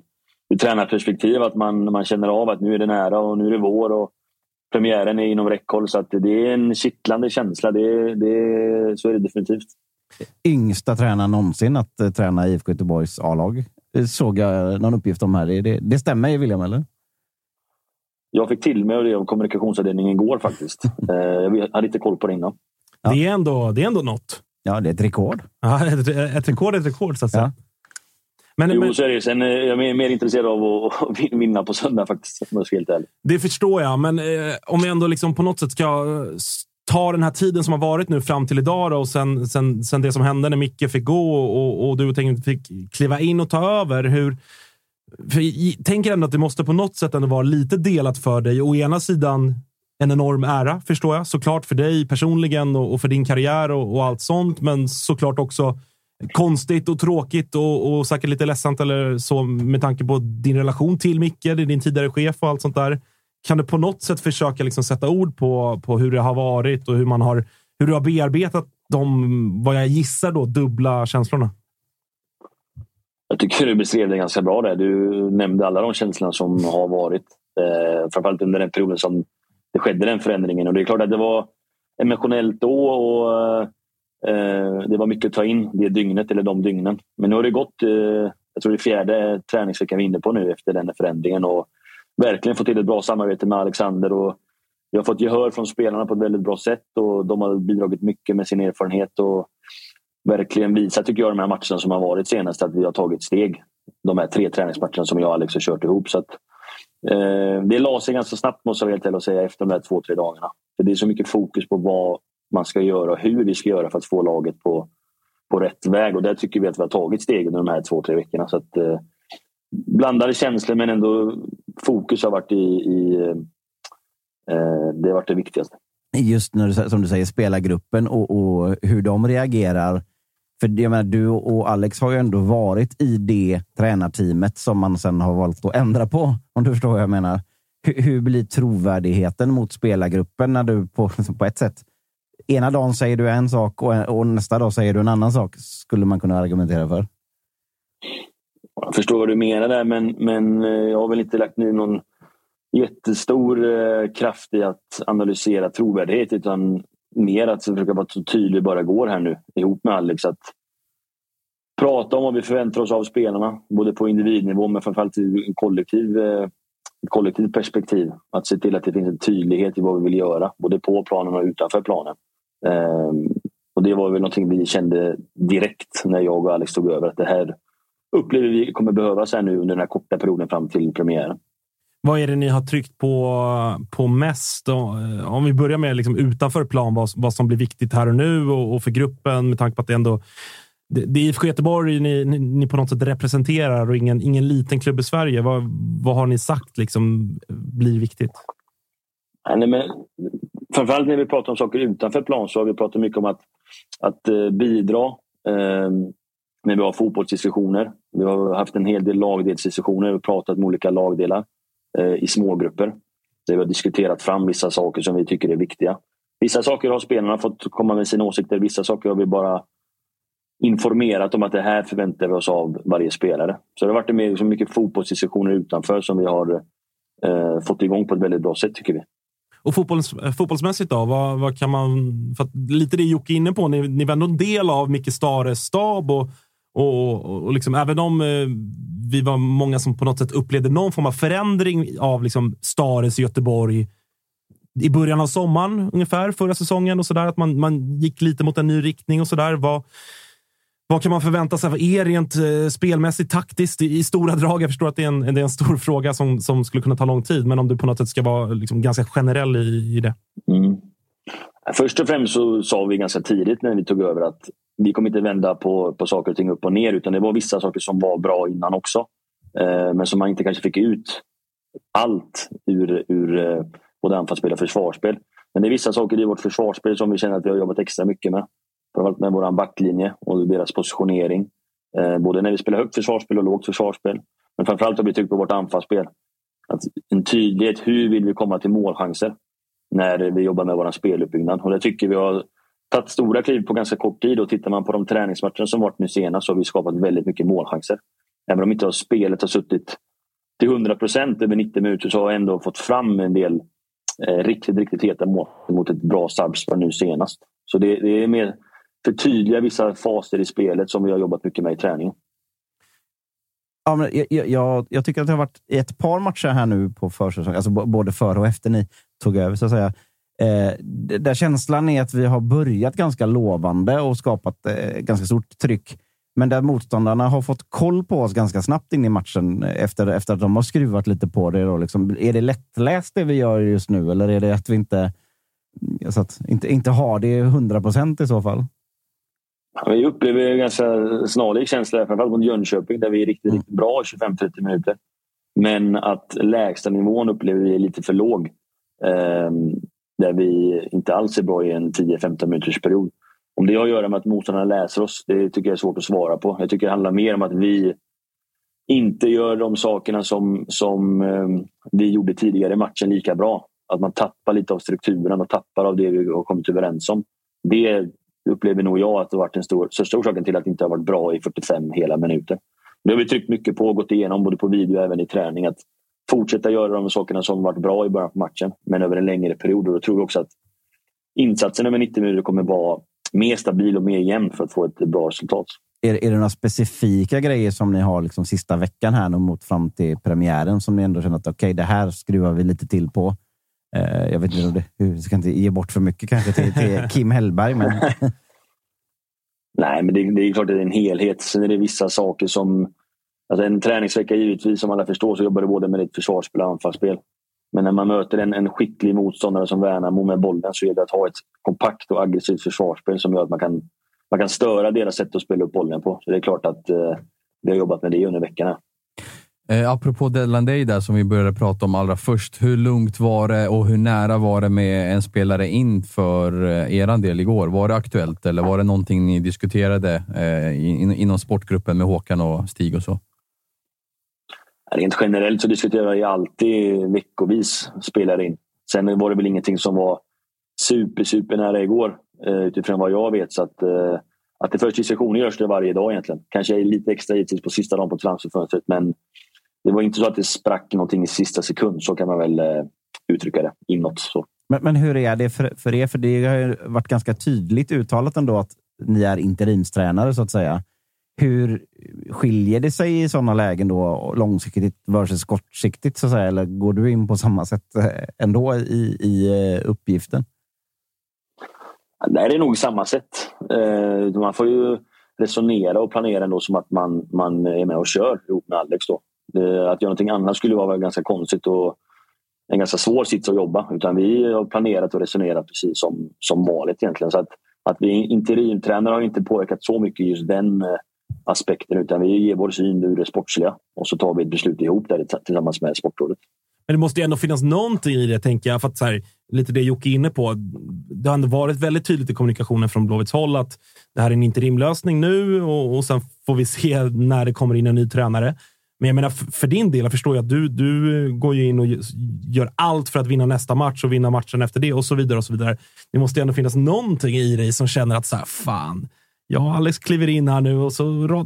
Speaker 10: ur tränarperspektiv. Att man, man känner av att nu är det nära och nu är det vår. Och premiären är inom räckhåll. Så att det är en kittlande känsla. Det, det, så är det definitivt.
Speaker 2: Yngsta tränaren någonsin att eh, träna IFK Göteborgs A-lag. Det såg jag någon uppgift om här. Det, det, det stämmer William, eller?
Speaker 10: Jag fick till mig det av kommunikationsavdelningen igår faktiskt. (laughs) Eh, Jag hade inte koll på det innan.
Speaker 1: Det, är ändå, det är ändå något.
Speaker 2: Ja, det är ett rekord.
Speaker 1: Ja, ett, ett rekord är ett rekord, så att säga. Men,
Speaker 10: jo,
Speaker 1: men,
Speaker 10: så är det. Sen är jag mer, intresserad (laughs) av att vinna på söndag faktiskt, om jag ska helt ärlig.
Speaker 1: Det förstår jag, men eh, om vi ändå liksom på något sätt ska eh, ta den här tiden som har varit nu fram till idag då, och sen, sen, sen det som hände när Micke fick gå och, och du fick kliva in och ta över. Hur, för jag tänker ändå att det måste på något sätt ändå vara lite delat för dig. Å ena sidan en enorm ära, förstår jag. Såklart för dig personligen och, och för din karriär och, och allt sånt, men såklart också konstigt och tråkigt och, och säkert lite ledsamt eller så med tanke på din relation till Micke, det är din tidigare chef och allt sånt där. Kan du på något sätt försöka liksom sätta ord på, på hur det har varit och hur man har, hur du har bearbetat de, vad jag gissar då, dubbla känslorna?
Speaker 10: Jag tycker du beskrev det ganska bra där. Du nämnde alla de känslorna som har varit. Eh, framförallt under den perioden som det skedde den förändringen. Och det är klart att det var emotionellt då och eh, Eh, det var mycket att ta in det dygnet eller de dygnen. Men nu har det gått, eh, jag tror det är fjärde träningsveckan vi är inne på nu efter den förändringen och verkligen fått till ett bra samarbete med Alexander och vi har fått gehör från spelarna på ett väldigt bra sätt och de har bidragit mycket med sin erfarenhet och verkligen visat, tycker jag, de här matcherna som har varit senast att vi har tagit steg. De här tre träningsmatcherna som jag och Alex har kört ihop. Så att, eh, det la sig ganska snabbt måste jag helt ärligt säga efter de där två, tre dagarna. För det är så mycket fokus på vad man ska göra och hur vi ska göra för att få laget på, på rätt väg. Och där tycker vi att vi har tagit steg under de här två, tre veckorna. Så att, eh, blandade känslor men ändå fokus har varit i, i eh, eh det har varit det viktigaste.
Speaker 2: Just när du, som du säger, spelargruppen och, och hur de reagerar. För jag menar, du och Alex har ju ändå varit i det tränarteamet som man sen har valt att ändra på, om du förstår vad jag menar. Hur, hur blir trovärdigheten mot spelargruppen när du på, (laughs) på ett sätt ena dagen säger du en sak och, och nästa dag säger du en annan sak, skulle man kunna argumentera för.
Speaker 10: Jag förstår vad du menar där, men, men eh, jag har väl inte lagt ner någon jättestor eh, kraft i att analysera trovärdighet utan mer att försöka vara så tydlig det bara går här nu ihop med Alex. Att prata om vad vi förväntar oss av spelarna, både på individnivå men framförallt i en kollektiv, eh, ett kollektivt perspektiv. Att se till att det finns en tydlighet i vad vi vill göra, både på planen och utanför planen. Eh, Och det var väl någonting vi kände direkt när jag och Alex tog över. Att det här upplever vi kommer behövas här nu under den här korta perioden fram till premiären.
Speaker 1: Vad är det ni har tryckt på, på mest? Eh, Om vi börjar med liksom utanför plan, vad, vad som blir viktigt här och nu och, och för gruppen med tanke på att det ändå det, det är IFK Göteborg ni, ni, ni på något sätt representerar och ingen, ingen liten klubb i Sverige. Vad, vad har ni sagt liksom blir viktigt?
Speaker 10: Nej, men, framförallt när vi pratar om saker utanför plan så har vi pratat mycket om att, att eh, bidra eh, när vi har fotbollsdiskussioner. Vi har haft en hel del lagdelsdiskussioner och pratat med olika lagdelar eh, i smågrupper. Där vi har diskuterat fram vissa saker som vi tycker är viktiga. Vissa saker har spelarna fått komma med sina åsikter. Vissa saker har vi bara informerat om att det här förväntar vi oss av varje spelare. Så det har varit mer, så mycket fotbollsdiskussioner utanför som vi har eh, fått igång på ett väldigt bra sätt tycker vi.
Speaker 1: Och fotbolls, eh, fotbollsmässigt då? Vad, vad kan man... För att, lite det Jocke är inne på. Ni, ni var ändå en del av Micke Stares stab och, och, och, och liksom, även om eh, vi var många som på något sätt upplevde någon form av förändring av liksom, Stares i Göteborg i början av sommaren ungefär förra säsongen och så där, att man, man gick lite mot en ny riktning och så där. Vad, vad kan man förvänta sig av er rent eh, spelmässigt, taktiskt, i, i stora drag? Jag förstår att det är en, det är en stor fråga som, som skulle kunna ta lång tid, men om du på något sätt ska vara liksom, ganska generell i, i det.
Speaker 10: Mm. Först och främst så sa vi ganska tidigt när vi tog över att vi kommer inte vända på, på saker och ting upp och ner utan det var vissa saker som var bra innan också. Eh, men som man inte kanske fick ut allt ur, ur eh, både anfallsspel och försvarsspel. Men det är vissa saker i vårt försvarsspel som vi känner att vi har jobbat extra mycket med. Framförallt med vår backlinje och deras positionering. Eh, både när vi spelar högt försvarsspel och lågt försvarsspel. Men framförallt har vi tryckt på vårt anfallsspel. Att en tydlighet, hur vill vi komma till målchanser? När vi jobbar med vår speluppbyggnad. Och det tycker vi har tagit stora kliv på ganska kort tid. Och tittar man på de träningsmatcher som varit nu senast så har vi skapat väldigt mycket målchanser. Även om inte spelet har suttit till 100 procent över 90 minuter så har jag ändå fått fram en del eh, riktigt, riktigt heta mål mot ett bra Sarpsborg nu senast. Så det, det är mer förtydliga vissa faser i spelet som vi har jobbat mycket med i träningen.
Speaker 2: Ja, men jag, jag, jag tycker att det har varit ett par matcher här nu på försäsongen, alltså både före och efter ni tog över, så att säga. Eh, där känslan är att vi har börjat ganska lovande och skapat eh, ganska stort tryck. Men där motståndarna har fått koll på oss ganska snabbt in i matchen eh, efter, efter att de har skruvat lite på det. Då, liksom. Är det lättläst det vi gör just nu eller är det att vi inte, mm, så att, inte, inte har det 100 procent i så fall?
Speaker 10: Vi upplever en ganska snarlik känsla, framförallt mot Jönköping där vi är riktigt, riktigt bra 25-30 minuter. Men att lägsta nivån upplever vi är lite för låg. Ehm, där vi inte alls är bra i en 10-15 minuters period. Om det har att göra med att motståndarna läser oss, det tycker jag är svårt att svara på. Jag tycker det handlar mer om att vi inte gör de sakerna som, som um, vi gjorde tidigare i matchen lika bra. Att man tappar lite av strukturen och tappar av det vi har kommit överens om. Det upplever nog jag att det har varit den stor, största orsaken till att det inte har varit bra i 45 hela minuter. Det har vi tryckt mycket på och gått igenom både på video och även i träning. Att fortsätta göra de sakerna som varit bra i början på matchen, men över en längre period. Och då tror vi också att insatsen över 90 minuter kommer vara mer stabil och mer jämn för att få ett bra resultat.
Speaker 2: Är, är det några specifika grejer som ni har liksom sista veckan här mot fram till premiären som ni ändå känner att okej, okay, det här skruvar vi lite till på? Eh, jag vet inte om det, jag ska inte ge bort för mycket kanske till, till (laughs) Kim Hellberg, men... (laughs)
Speaker 10: Nej, men det, det, är klart att det är en helhet. Sen är det vissa saker som... Alltså en träningsvecka givetvis, som alla förstår, så jobbar du både med ditt försvarsspel och anfallsspel. Men när man möter en, en skicklig motståndare som Värnamo med bollen så gäller det att ha ett kompakt och aggressivt försvarsspel som gör att man kan, man kan störa deras sätt att spela upp bollen på. Så det är klart att eh, vi har jobbat med det under veckorna.
Speaker 3: Eh, apropå Deadline Day där som vi började prata om allra först. Hur lugnt var det och hur nära var det med en spelare in för eh, er del igår? Var det aktuellt eller var det någonting ni diskuterade eh, in, inom sportgruppen med Håkan och Stig och så?
Speaker 10: Rent generellt så diskuterar jag alltid veckovis spelare in. Sen var det väl ingenting som var super, super nära igår eh, utifrån vad jag vet. Så att, eh, att det förs diskussioner görs det varje dag egentligen. Kanske lite extra givetvis på sista dagen på transferfönstret men det var inte så att det sprack någonting i sista sekund. Så kan man väl eh, uttrycka det inåt. Så.
Speaker 2: Men, men hur är det för, för er? För det har ju varit ganska tydligt uttalat ändå att ni är interimstränare så att säga. Hur skiljer det sig i sådana lägen då långsiktigt versus kortsiktigt? Så att säga? Eller går du in på samma sätt ändå i, i uppgiften?
Speaker 10: Det är nog samma sätt. Eh, man får ju resonera och planera ändå som att man, man är med och kör ihop med Alex. Då. Eh, att göra någonting annat skulle vara ganska konstigt och en ganska svår sits att jobba. Utan vi har planerat och resonerat precis som, som vanligt egentligen. Så att, att vi interimtränare har inte påverkat så mycket just den eh, aspekten utan vi ger vår syn ur det sportsliga och så tar vi ett beslut ihop där tillsammans med Sportrådet.
Speaker 1: Men det måste ju ändå finnas någonting i det, tänker jag. För att så här, lite det Jocke är inne på. Det har ändå varit väldigt tydligt i kommunikationen från Blåvitts håll att det här är en interimlösning nu och, och sen får vi se när det kommer in en ny tränare. Men jag menar, för din del, jag förstår ju att du, du går ju in och gör allt för att vinna nästa match och vinna matchen efter det och så vidare. och så vidare. Det måste ju ändå finnas någonting i dig som känner att så här, fan, Ja, Alex kliver in här nu och så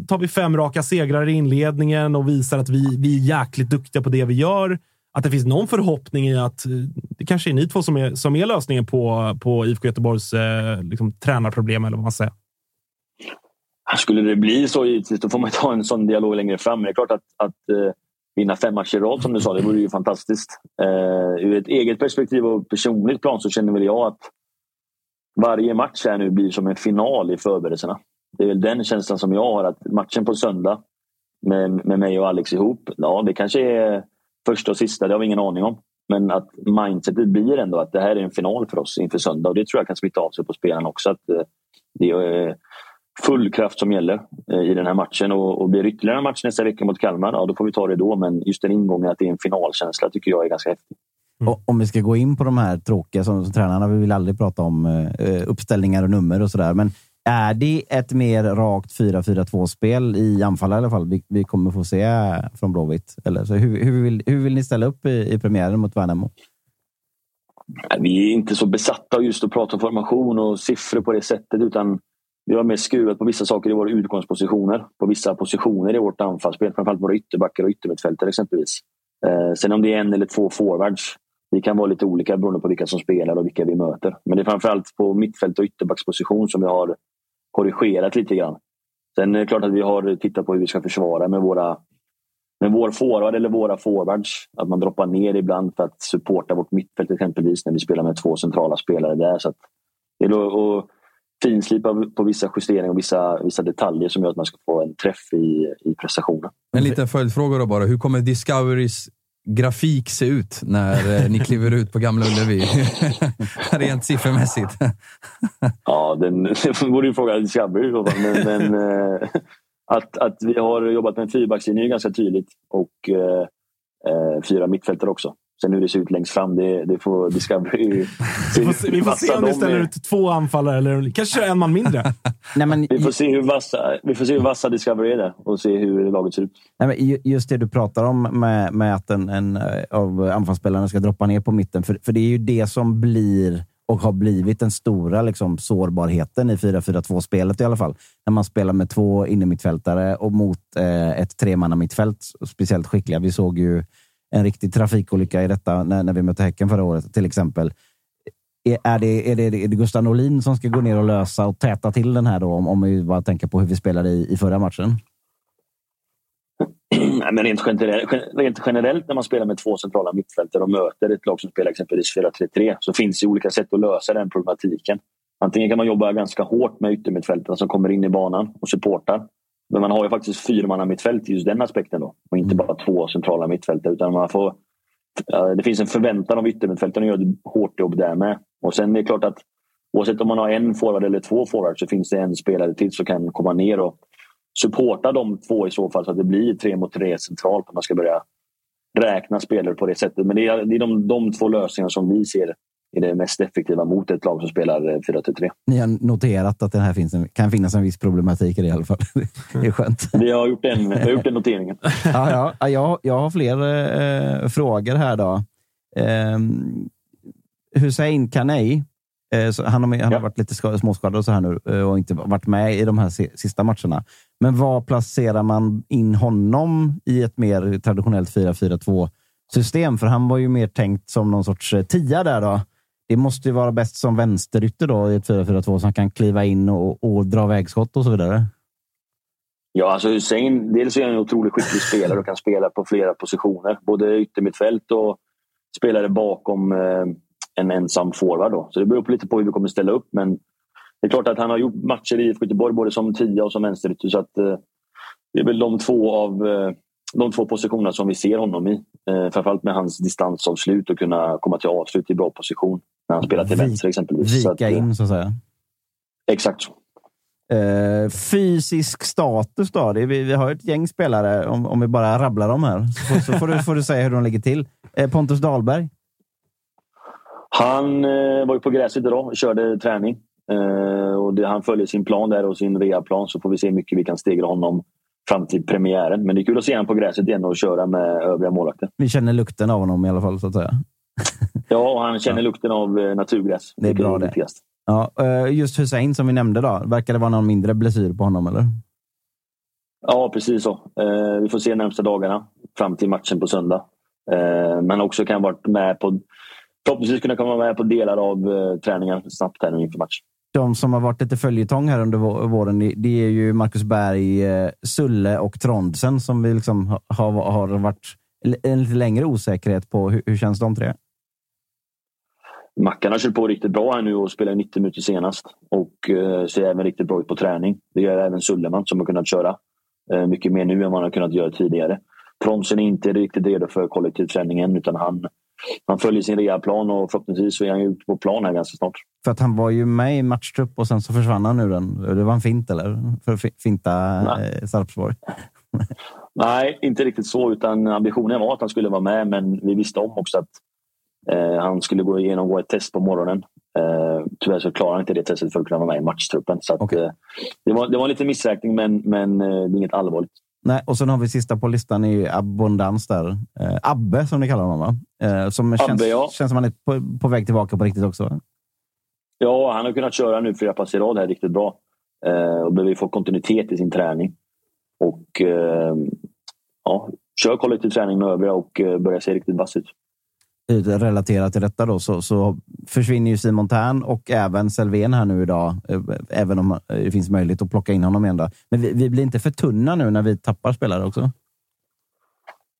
Speaker 1: tar vi fem raka segrar i inledningen och visar att vi, vi är jäkligt duktiga på det vi gör. Att det finns någon förhoppning i att eh, det kanske är ni två som är, som är lösningen på, på IFK Göteborgs eh, liksom, tränarproblem, eller vad man säger.
Speaker 10: Skulle det bli så givetvis, då får man ta en sån dialog längre fram. Men det är klart att, att uh, vinna fem matcher i rad, som du sa, det vore ju fantastiskt. Uh, ur ett eget perspektiv och personligt plan så känner väl jag att varje match här nu blir som en final i förberedelserna. Det är väl den känslan som jag har, att matchen på söndag med, med mig och Alex ihop, ja det kanske är första och sista, det har vi ingen aning om. Men att mindsetet blir ändå att det här är en final för oss inför söndag och det tror jag kan smitta av sig på spelarna också. Att eh, det är full kraft som gäller eh, i den här matchen och, och blir det ytterligare en match nästa vecka mot Kalmar, ja då får vi ta det då. Men just den ingången att det är en finalkänsla tycker jag är ganska häftig.
Speaker 2: Mm. Om vi ska gå in på de här tråkiga som, som tränarna, vi vill aldrig prata om uh, uppställningar och nummer och sådär. Men är det ett mer rakt 4-4-2-spel i anfall i alla fall vi, vi kommer få se från Blåvitt? Eller, så hur, hur, vill, hur vill ni ställa upp i, i premiären mot Värnamo?
Speaker 10: Vi är inte så besatta av just att prata formation och siffror på det sättet utan vi har mer skruvat på vissa saker i våra utgångspositioner. På vissa positioner i vårt anfallsspel. Framförallt våra ytterbackar och yttermittfältare exempelvis. Eh, sen om det är en eller två forwards. Det kan vara lite olika beroende på vilka som spelar och vilka vi möter. Men det är framförallt på mittfält och ytterbacksposition som vi har korrigerat lite grann. Sen är det klart att vi har tittat på hur vi ska försvara med, våra, med vår forward eller våra forwards. Att man droppar ner ibland för att supporta vårt mittfält exempelvis när vi spelar med två centrala spelare där. Så det och finslipa på vissa justeringar och vissa, vissa detaljer som gör att man ska få en träff i, i prestationen.
Speaker 3: En liten följdfråga då bara. Hur kommer Discoverys grafik se ut när eh, ni kliver ut på Gamla Ullevi? (laughs) Rent siffermässigt. (laughs)
Speaker 10: ja, den, borde ju fråga Discovery men, men äh, att, att vi har jobbat med en fyrbackslinje är ganska tydligt och äh, fyra mittfältare också. Sen hur det ser ut längst fram, det, det får Discovery... (laughs)
Speaker 1: vi får se, vi får se om ni ställer ut två anfallare eller kanske en man mindre. (laughs)
Speaker 10: Nej, men, vi, får se hur vassa, vi får se hur vassa Discovery är där och se hur laget ser ut.
Speaker 2: Nej, men just det du pratar om med, med att en, en av anfallsspelarna ska droppa ner på mitten. För, för det är ju det som blir och har blivit den stora liksom, sårbarheten i 4-4-2-spelet i alla fall. När man spelar med två innermittfältare och mot eh, ett tremannamittfält. Speciellt skickliga. Vi såg ju en riktig trafikolycka i detta när, när vi mötte Häcken förra året till exempel. Är det, är, det, är det Gustav Norlin som ska gå ner och lösa och täta till den här då, om, om vi bara tänker på hur vi spelade i, i förra matchen? (clears throat)
Speaker 10: Nej, men rent, generellt, rent generellt när man spelar med två centrala mittfältare och möter ett lag som spelar exempelvis 4-3-3 så finns det olika sätt att lösa den problematiken. Antingen kan man jobba ganska hårt med yttermittfältarna som kommer in i banan och supportar. Men man har ju faktiskt fyra mittfält i just den aspekten då. Och inte mm. bara två centrala mittfältare. Utan man får, det finns en förväntan av yttermittfältarna att göra ett hårt jobb där med. Och sen är det klart att oavsett om man har en forward eller två forwards så finns det en spelare till som kan komma ner och supporta de två i så fall så att det blir tre mot tre centralt om man ska börja räkna spelare på det sättet. Men det är, det är de, de två lösningar som vi ser är det mest effektiva mot ett lag som spelar 4-3. Eh,
Speaker 2: Ni har noterat att det här finns en, kan finnas en viss problematik i det i alla fall. (laughs) Det är skönt.
Speaker 10: Vi har gjort den, vi har gjort den noteringen. (laughs)
Speaker 2: ja, ja, jag, jag har fler eh, frågor här. då. Eh, Hussein Kanei, eh, han, har, han har varit lite småskadad och, så här nu, eh, och inte varit med i de här sista matcherna. Men var placerar man in honom i ett mer traditionellt 4-4-2 system? För han var ju mer tänkt som någon sorts eh, tia där. då det måste ju vara bäst som vänsterytter då i ett 4-4-2 som kan kliva in och, och dra vägskott och så vidare.
Speaker 10: Ja, alltså Hussein, dels är han en otroligt skicklig spelare och kan spela på flera positioner. Både yttermittfält och spelare bakom eh, en ensam forward. Då. Så det beror på lite på hur vi kommer ställa upp. Men det är klart att han har gjort matcher i IFK Göteborg både som tia och som vänsterytter. Så att, eh, det är väl de två, av, eh, de två positionerna som vi ser honom i. Eh, framförallt med hans distansavslut och kunna komma till avslut i bra position. När han spelar till vänster exempelvis. Så att,
Speaker 2: Vika
Speaker 10: eh,
Speaker 2: in, så att säga.
Speaker 10: Exakt.
Speaker 2: Eh, fysisk status då? Det vi, vi har ett gäng spelare, om, om vi bara rabblar dem här. Så, får- så får, du, får du säga hur de ligger till. Eh, Pontus Dahlberg?
Speaker 10: Han eh, var ju på gräset idag och körde träning. Och det, han följer sin plan där och sin rehabplan så får vi se hur mycket vi kan stegra honom fram till premiären. Men det är kul att se honom på gräset igen och köra med övriga målvakter.
Speaker 2: Vi känner lukten av honom i alla fall, så att säga. (laughs)
Speaker 10: Ja, och han känner lukten av eh, naturgräs.
Speaker 2: Det är bra det.
Speaker 10: viktigast.
Speaker 2: Ja, eh, just Hussein som vi nämnde då. Verkar det vara någon mindre blessyr på honom, eller?
Speaker 10: Ja, precis så. Eh, vi får se närmsta dagarna fram till matchen på söndag. Eh, men också kan varit med på Förhoppningsvis kunna komma med på delar av eh, träningen snabbt här inför match.
Speaker 2: De som har varit lite följetong här under vå- våren, det- är ju Marcus Berg, Sulle och Trondsen som vi liksom ha- har, har varit en lite längre osäkerhet på. Hur, hur känns de tre?
Speaker 10: Mackan har kört på riktigt bra här nu och spelar 90 minuter senast. Och eh, ser även riktigt bra ut på träning. Det gör även Sulleman som har kunnat köra eh, mycket mer nu än vad han har kunnat göra tidigare. Tronsen är inte riktigt redo för kollektivträningen utan han, han följer sin rehabplan och förhoppningsvis så är han ute på plan här ganska snart.
Speaker 2: För att han var ju med i matchtrupp och sen så försvann han ur den. Det var en fint, eller? För att fi- finta
Speaker 10: Nej.
Speaker 2: eh, Sarpsborg. (laughs)
Speaker 10: Nej, inte riktigt så. Utan ambitionen var att han skulle vara med, men vi visste om också att han skulle gå igenom ett test på morgonen. Eh, tyvärr så klarade han inte det testet för att kunna vara med i matchtruppen. Så att, eh, det, var, det var en liten missräkning, men, men eh, det är inget allvarligt.
Speaker 2: Nej, och sen har vi sista på listan i Abundans där. Eh, Abbe, som ni kallar honom, va? Eh, som
Speaker 10: Abbe,
Speaker 2: känns,
Speaker 10: ja.
Speaker 2: känns som han är på, på väg tillbaka på riktigt också.
Speaker 10: Ja, han har kunnat köra nu flera pass i rad här riktigt bra. Eh, och behöver få kontinuitet i sin träning. Och eh, ja, kör kollektiv träning med övriga och eh, börjar se riktigt vass ut.
Speaker 2: Relaterat till detta då, så, så försvinner ju Simon Tern och även Selvén här nu idag. Eh, även om eh, det finns möjlighet att plocka in honom igen. Då. Men vi, vi blir inte för tunna nu när vi tappar spelare också?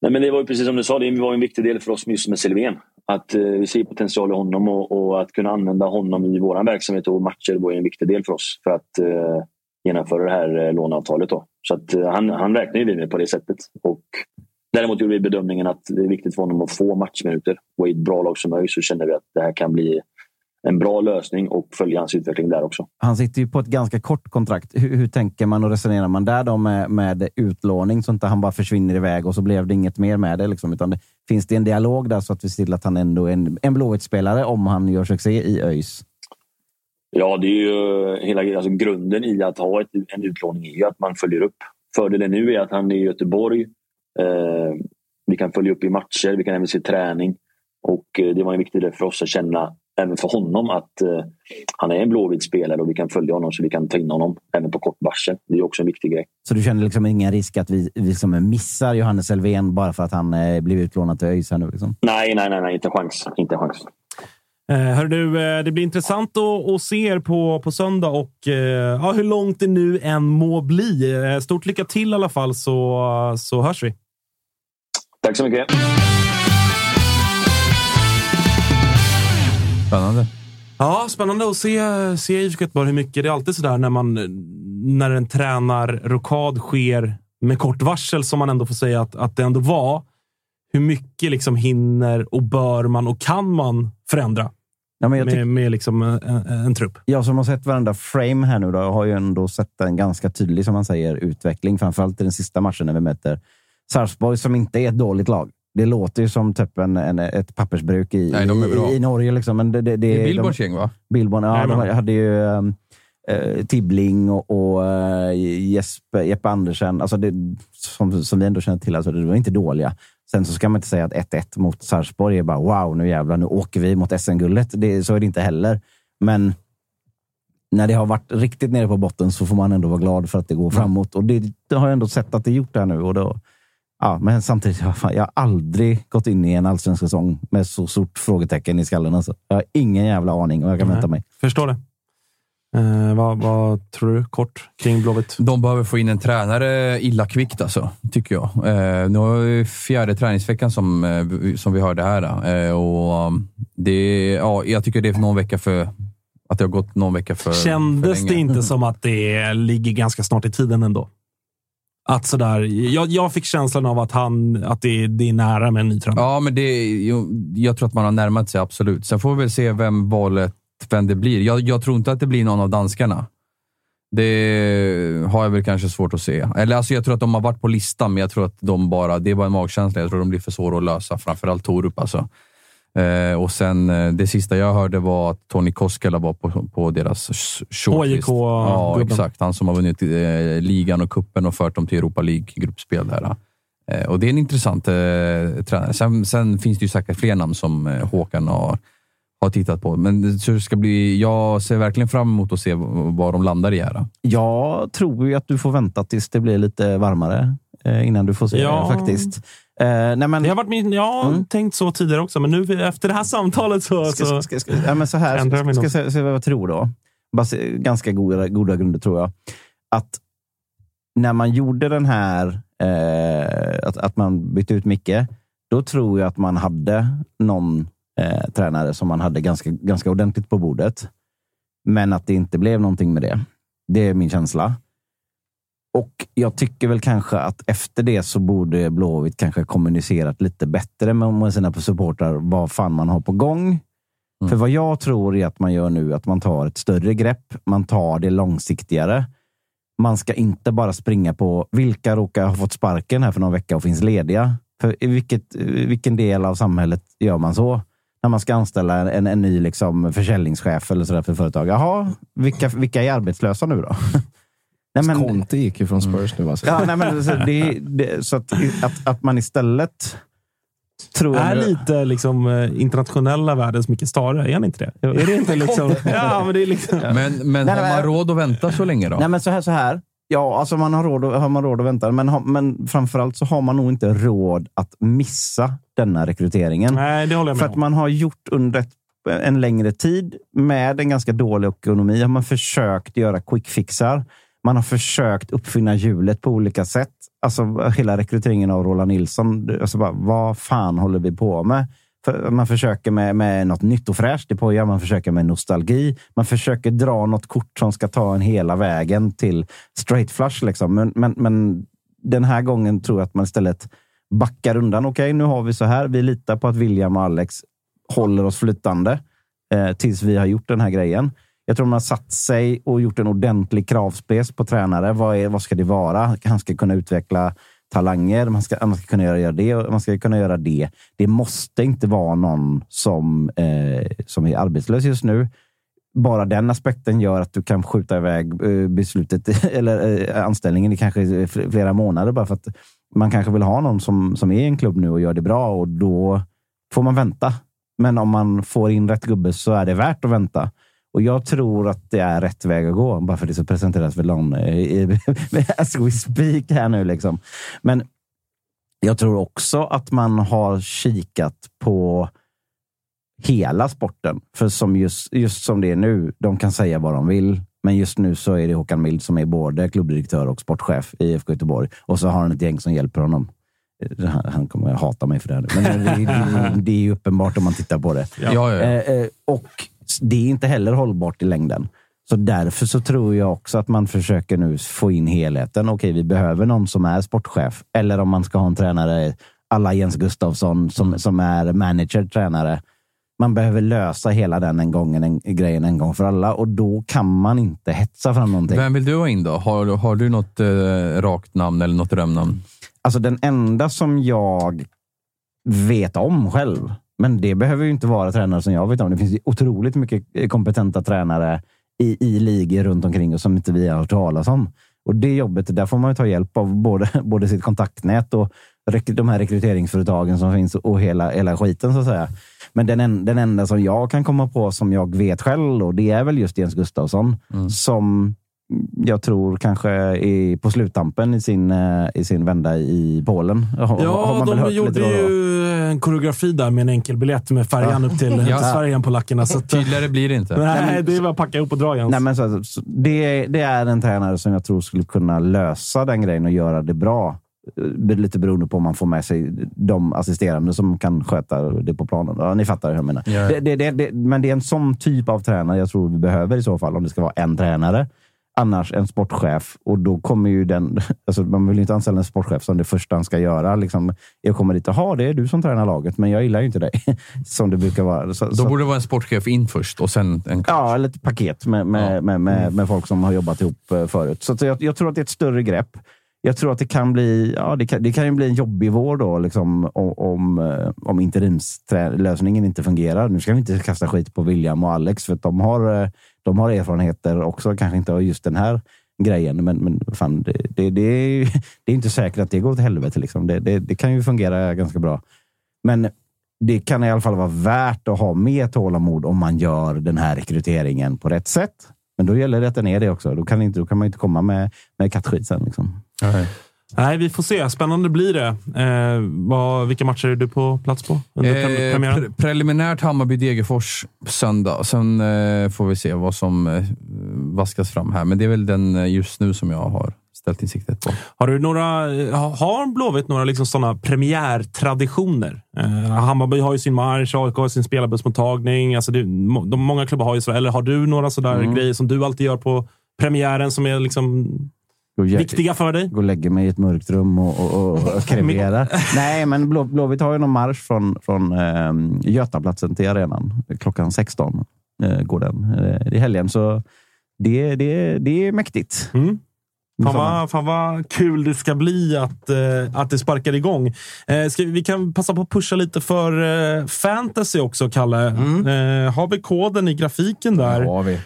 Speaker 10: Nej, men det var ju precis som du sa, det var en viktig del för oss just med Silven. Att eh, vi ser potential i honom och, och att kunna använda honom i vår verksamhet och matcher var en viktig del för oss för att eh, genomföra det här eh, låneavtalet. Då. Så att, eh, han, han räknar ju vi med på det sättet. Och däremot gjorde vi bedömningen att det är viktigt för honom att få matchminuter. Och i ett bra lag som ÖIS så känner vi att det här kan bli en bra lösning och följa hans utveckling där också.
Speaker 2: Han sitter ju på ett ganska kort kontrakt. Hur, hur tänker man och resonerar man där då med, med utlåning så inte han bara försvinner iväg och så blev det inget mer med det? Liksom, utan det, finns det en dialog där så att vi ser till att han ändå är en, en Blåvitt-spelare om han gör succé i ÖIS?
Speaker 10: Ja, det är ju hela alltså, grunden i att ha ett, en utlåning är ju att man följer upp. Fördelen nu är att han är i Göteborg. Eh, vi kan följa upp i matcher, vi kan även se träning. Och eh, det var en viktig del för oss att känna, även för honom, att eh, han är en blåvit spelare och vi kan följa honom så vi kan ta in honom även på kort varsel. Det är också en viktig grej.
Speaker 2: Så du känner liksom ingen risk att vi, vi liksom missar Johannes Elfven bara för att han eh, blev utlånad till ÖIS här nu? Liksom?
Speaker 10: Nej, nej, nej, nej inte en chans. Inte en chans.
Speaker 1: Eh, hör du, det blir intressant att, att se er på, på söndag och ja, hur långt det nu än må bli. Stort lycka till i alla fall, så, så hörs vi.
Speaker 10: Tack så mycket.
Speaker 3: Spännande.
Speaker 1: Ja, spännande att se, se IFK Göteborg hur mycket. Det är alltid sådär när, man, när en tränarrokad sker med kort varsel, som man ändå får säga att, att det ändå var. Hur mycket liksom hinner och bör man och kan man förändra
Speaker 2: Ja, men jag
Speaker 1: med, med liksom en, en, en trupp?
Speaker 2: Jag som har sett varenda frame här nu då, har ju ändå sett en ganska tydlig, som man säger, utveckling. Framförallt i den sista matchen när vi möter Sarpsborg, som inte är ett dåligt lag. Det låter ju som typ en, en, ett pappersbruk i,
Speaker 3: Nej, de är bra.
Speaker 2: i, i Norge. Liksom. Men det, det,
Speaker 3: Det är
Speaker 2: de-
Speaker 3: Billborns gäng, va?
Speaker 2: Billborn, ja, de
Speaker 3: Jajamän.
Speaker 2: hade ju um, eh, Tibbling och, och eh, Jesper, Jeppe Andersen, alltså det, som, som vi ändå känner till. Alltså det var inte dåliga. Sen så ska man inte säga att 1-1 mot Sarpsborg är bara wow, nu jävlar, nu åker vi mot SM-guldet. Det, så är det inte heller. Men när det har varit riktigt nere på botten så får man ändå vara glad för att det går framåt. Och det, det har jag ändå sett att det gjort det här nu. Och då, ja, men samtidigt, jag har aldrig gått in i en allsvensk säsong med så stort frågetecken i skallen. Alltså. Jag har ingen jävla aning och jag kan
Speaker 1: Nej.
Speaker 2: vänta mig.
Speaker 1: Förstår det. Eh, vad, vad tror du kort kring Blåvitt?
Speaker 3: De behöver få in en tränare illa kvickt alltså, tycker jag. Eh, nu har vi fjärde träningsveckan som, eh, som vi hörde här. Eh, och um, det, ja, jag tycker det är någon vecka för, Att det har gått någon vecka för,
Speaker 1: Kändes
Speaker 3: för
Speaker 1: det
Speaker 3: länge.
Speaker 1: inte som att det ligger ganska snart i tiden ändå? Att sådär, jag, jag fick känslan av att, han, att det, det är nära med en ny tränare.
Speaker 3: Ja, men det, jag tror att man har närmat sig, absolut. Sen får vi väl se vem valet, vem det blir. Jag, jag tror inte att det blir någon av danskarna. Det har jag väl kanske svårt att se. Eller alltså, jag tror att de har varit på listan, men jag tror att de bara, det är bara en magkänsla. Jag tror de blir för svåra att lösa, framförallt Torup. Alltså. Eh, och sen, eh, det sista jag hörde var att Tony Koskela var på, på deras sh- shortlist. Ja,
Speaker 1: HJK-gubben.
Speaker 3: exakt. Han som har vunnit eh, ligan och kuppen och fört dem till Europa League-gruppspel. Där. Eh, och det är en intressant eh, tränare. Sen, sen finns det ju säkert fler namn som eh, Håkan har, har tittat på. Men det- ska bli, jag ser verkligen fram emot att se var de landar i här.
Speaker 2: Jag tror ju att du får vänta tills det blir lite varmare eh, innan du får se
Speaker 1: Ja.
Speaker 2: det faktiskt. Eh, nej, men,
Speaker 1: Det har varit min, jag har
Speaker 2: Mm.
Speaker 1: tänkt så tidigare också, men nu efter det här samtalet så...
Speaker 2: Ska,
Speaker 1: så
Speaker 2: ska, ska, ja, men så här, ska, ska se vad jag tror då. Ganska goda, goda grunder tror jag. Att när man gjorde den här, eh, att, att man bytte ut Micke, då tror jag att man hade någon eh, tränare som man hade ganska, ganska ordentligt på bordet. Men att det inte blev någonting med det. Det är min känsla. Och jag tycker väl kanske att efter det så borde Blåvitt kanske kommunicerat lite bättre med, sina supportrar vad fan man har på gång. För vad jag tror är att man gör nu, att man tar ett större grepp. Man tar det långsiktigare. Man ska inte bara springa på vilka råkar ha fått sparken här för någon vecka och finns lediga. För i vilket, vilken del av samhället gör man så? När man ska anställa en, en ny liksom försäljningschef eller sådär för företag. Jaha, vilka, vilka är arbetslösa nu då? (laughs) Nej, men-
Speaker 5: Conte gick ju från Spurs nu. Alltså.
Speaker 2: Ja, nej, men så, det, det, så att, att, att man istället tror jag
Speaker 1: är
Speaker 2: nu-
Speaker 1: lite liksom, eh, internationella världens Micke Stare. Är han inte det? Är det inte liksom... ja, men det är liksom...
Speaker 3: Men, men
Speaker 2: Nej,
Speaker 3: har
Speaker 2: nej,
Speaker 3: man råd att vänta så länge då?
Speaker 2: Nej, men så här, så här. Ja, alltså man har råd, att- har man råd att vänta. Men, har, men framförallt så har man nog inte råd att missa denna rekryteringen.
Speaker 1: Nej, det håller jag
Speaker 2: För
Speaker 1: med
Speaker 2: att
Speaker 1: om.
Speaker 2: man har gjort under ett, en längre tid med en ganska dålig ekonomi har man försökt göra quick fixar. Man har försökt uppfinna hjulet på olika sätt. Alltså hela rekryteringen av Roland Nilsson. Alltså bara, vad fan håller vi på med? För man försöker med, med något nytt och fräscht i Poja. Man försöker med nostalgi. Man försöker dra något kort som ska ta en hela vägen till straight flush. Liksom. Men, men, men den här gången tror jag att man istället backar undan. Okej, nu har vi så här. Vi litar på att William och Alex håller oss flytande eh, tills vi har gjort den här grejen. Jag tror man har satt sig och gjort en ordentlig kravspec på tränare. Vad, är, vad ska det vara? Han ska kunna utveckla talanger. Man ska, man ska kunna göra det och man ska kunna göra det. Det måste inte vara någon som, eh, som är arbetslös just nu. Bara den aspekten gör att du kan skjuta iväg eh, beslutet (laughs) eller eh, anställningen i kanske flera månader bara för att man kanske vill ha någon som, som är i en klubb nu och gör det bra och då får man vänta. Men om man får in rätt gubbe så är det värt att vänta. Och jag tror att det är rätt väg att gå, bara för det ska presenteras någon eh, (laughs) as we speak här nu. Liksom. Men jag tror också att man har kikat på hela sporten. För som just, just som det är nu, de kan säga vad de vill. Men just nu så är det Håkan Mild som är både klubbdirektör och sportchef i IFK Göteborg. Och så har han ett gäng som hjälper honom. Eh, Han, kommer hata mig för det här nu. Men det, det, det är ju uppenbart om man tittar på det.
Speaker 3: Ja, ja, ja.
Speaker 2: Eh, eh, och det är inte heller hållbart i längden. Så därför så tror jag också att man försöker nu få in helheten. Okej, vi behöver någon som är sportchef. Eller om man ska ha en tränare alla Jens Gustafsson som, som är manager, tränare. Man behöver lösa hela den en gång, en, grejen en gång för alla och då kan man inte hetsa fram någonting.
Speaker 3: Vem vill du ha in då? Har, har du något eh, rakt namn eller något drömnamn?
Speaker 2: Alltså den enda som jag vet om själv, men det behöver ju inte vara tränare som jag vet om. Det finns ju otroligt mycket kompetenta tränare i, i ligor runt omkring oss som inte vi har hört talas om. Och det jobbet, där får man ju ta hjälp av både, (laughs) både sitt kontaktnät och de här rekryteringsföretagen som finns och hela, hela skiten så att säga. Men den, en, den enda som jag kan komma på som jag vet själv, och det är väl just Jens Gustafsson som jag tror kanske är på sluttampen i sin, eh, i sin vända i Polen. Har, har
Speaker 1: Ja,
Speaker 2: hört
Speaker 1: de gjorde
Speaker 2: och
Speaker 1: ju en koreografi där med en enkel biljett med färjan
Speaker 2: Ja.
Speaker 1: upp till, (laughs)
Speaker 2: Ja.
Speaker 1: till Sverige på lackerna. Så att,
Speaker 3: Tydligare blir det inte.
Speaker 1: nej, det är bara att packa ihop och dra igen.
Speaker 2: Nej, men så, så, det, det är en tränare som jag tror skulle kunna lösa den grejen och göra det bra. eh, lite beroende på om man får med sig de assisterande som kan sköta det på planen. Ja, ni fattar hur jag menar. Det, det, det, det, men det är en sån typ av tränare jag tror vi behöver i så fall, om det ska vara en tränare. Annars en sportchef och då kommer ju den... (laughs) Alltså man vill inte anställa en sportchef som det första han ska göra. Liksom, jag kommer dit, jaha, det är du som tränar laget, men jag gillar ju inte dig. (laughs) som det brukar vara. Så,
Speaker 3: Då
Speaker 2: så-
Speaker 3: borde det vara en sportchef in först och sen en
Speaker 2: Ja, eller ett paket med, med, med, med, med folk som har jobbat ihop eh, förut. Så jag, jag tror att det är ett större grepp. Jag tror att det kan bli, ja, det kan, det kan ju bli en jobbig vår då, liksom, om, eh, om, interimslösningen inte fungerar. Nu ska vi inte kasta skit på William och Alex, för att de har, eh, de har erfarenheter också. Kanske inte av just den här grejen, men, men fan, det, det, det, är, (laughs) det är inte säkert att det går åt helvete. Liksom. Det, det, det kan ju fungera ganska bra. Men det kan i alla fall vara värt att ha mer tålamod om man gör den här rekryteringen på rätt sätt. Men då gäller det att den är det också. Då kan, inte, då kan man inte komma med, med kattskit sen. Liksom.
Speaker 1: Nej, vi får se. Spännande blir det. Eh, vad, vilka matcher är du på plats på under
Speaker 3: Eh,
Speaker 1: premiären?
Speaker 3: pre- preliminärt Hammarby-Degerfors söndag. Sen eh, får vi se vad som eh, vaskas fram här. Men det är väl den eh, just nu som jag har ställt in siktet på.
Speaker 1: Har du några, ha- har Blåvitt några liksom sådana premiärtraditioner? Eh, Hammarby har ju sin marsch, AIK har sin spelarbussmottagning. Alltså det, de, många klubbar har ju så. Eller har du några sådär
Speaker 2: Mm.
Speaker 1: grejer som du alltid gör på premiären som är liksom Viktiga för dig?
Speaker 2: Gå och lägga mig i ett mörkt rum och, och, och, och (laughs) krevera. Nej, men Blå, Blåvitt har ju någon marsch från, från eh, Götaplatsen till arenan. Klockan 16 eh, går den eh, i helgen. Så det, det, det är mäktigt.
Speaker 1: Mm. Fan vad, fan vad kul det ska bli att, eh, att det sparkar igång. Eh, ska, vi- vi kan passa på att pusha lite för eh, fantasy också, Kalle. Eh, har vi koden i grafiken där?
Speaker 5: Ja, vi.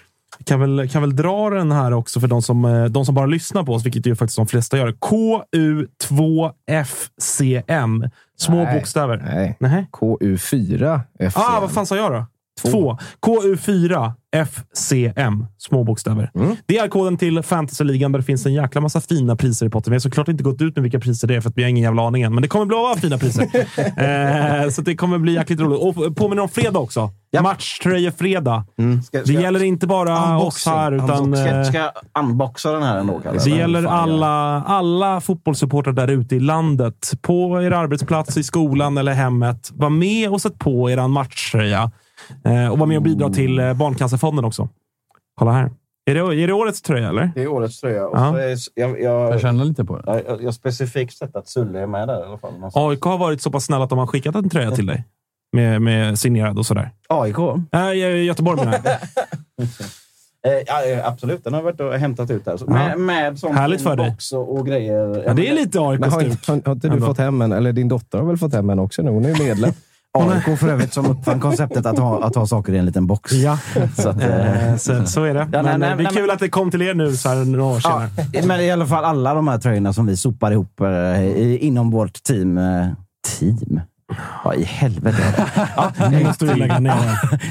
Speaker 1: Kan väl, kan väl dra den här också för de som, eh, de som bara lyssnar på oss, vilket ju faktiskt de flesta gör. KU2FCM. Små
Speaker 5: Nej.
Speaker 1: bokstäver.
Speaker 5: Nej.
Speaker 1: Nej.
Speaker 5: KU4 FC.
Speaker 1: Ah, vad fan sa jag då?
Speaker 5: Två.
Speaker 1: Två. KU4 FCM. Små bokstäver.
Speaker 5: Mm.
Speaker 1: Det är koden till Fantasyligan där det finns en jäkla massa fina priser i potten. Vi har såklart inte gått ut med vilka priser det är för att vi har ingen jävla aning än. Men det kommer bli vara fina priser. (laughs) eh, så det kommer bli jäkligt roligt. Och påminner om fredag också. Matchtröjefredag.
Speaker 2: Ska,
Speaker 1: Det gäller inte bara oss här, utan...
Speaker 2: Ska,
Speaker 1: eh,
Speaker 2: ska jag unboxa den här ändå, Kalle?
Speaker 1: det gäller alla, alla fotbollssupportrar där ute i landet. På er arbetsplats, i skolan eller hemmet. Var med och sätt på er matchtröja. Eh, och var med och bidra till eh, Barncancerfonden också. Kolla här. Är det, är det årets tröja, eller?
Speaker 2: Det är årets tröja. Och
Speaker 1: Ja.
Speaker 2: är, jag, jag,
Speaker 3: Jag känner lite på det.
Speaker 2: jag, jag, jag specifikt sett att Sulle är med där i alla fall.
Speaker 1: AIK har varit så pass snälla att de har skickat en tröja till dig. Med, med signerad och sådär.
Speaker 2: AIK?
Speaker 1: Äh, Göteborg menar jag. (laughs)
Speaker 2: Eh, ja, absolut, den har varit och hämtat ut där. Så Med, med sånt
Speaker 1: Härligt för dig.
Speaker 2: och, och grejer.
Speaker 1: Ja, det är lite
Speaker 5: Men har,
Speaker 1: AIK-stuk.
Speaker 5: inte- har, har inte du
Speaker 1: Ändå.
Speaker 5: fått hem en? Eller din dotter har väl fått hem en också nu? Hon är ju medlem. (laughs)
Speaker 2: AIK för övrigt som uppfann konceptet att ha, att ha saker i en liten box.
Speaker 1: Ja,
Speaker 2: Så att, eh,
Speaker 1: eh, så, så är det.
Speaker 2: Ja, nej,
Speaker 1: Men,
Speaker 2: nej,
Speaker 1: eh, det är
Speaker 2: nej,
Speaker 1: kul
Speaker 2: men-
Speaker 1: att det kom till er nu så här några år
Speaker 2: Ja,
Speaker 1: senare.
Speaker 2: men i alla fall alla de här tröjorna som vi sopar ihop eh, inom vårt team. Eh, team? Vad i helvete? Ja,
Speaker 1: Nu måste vi lägga ner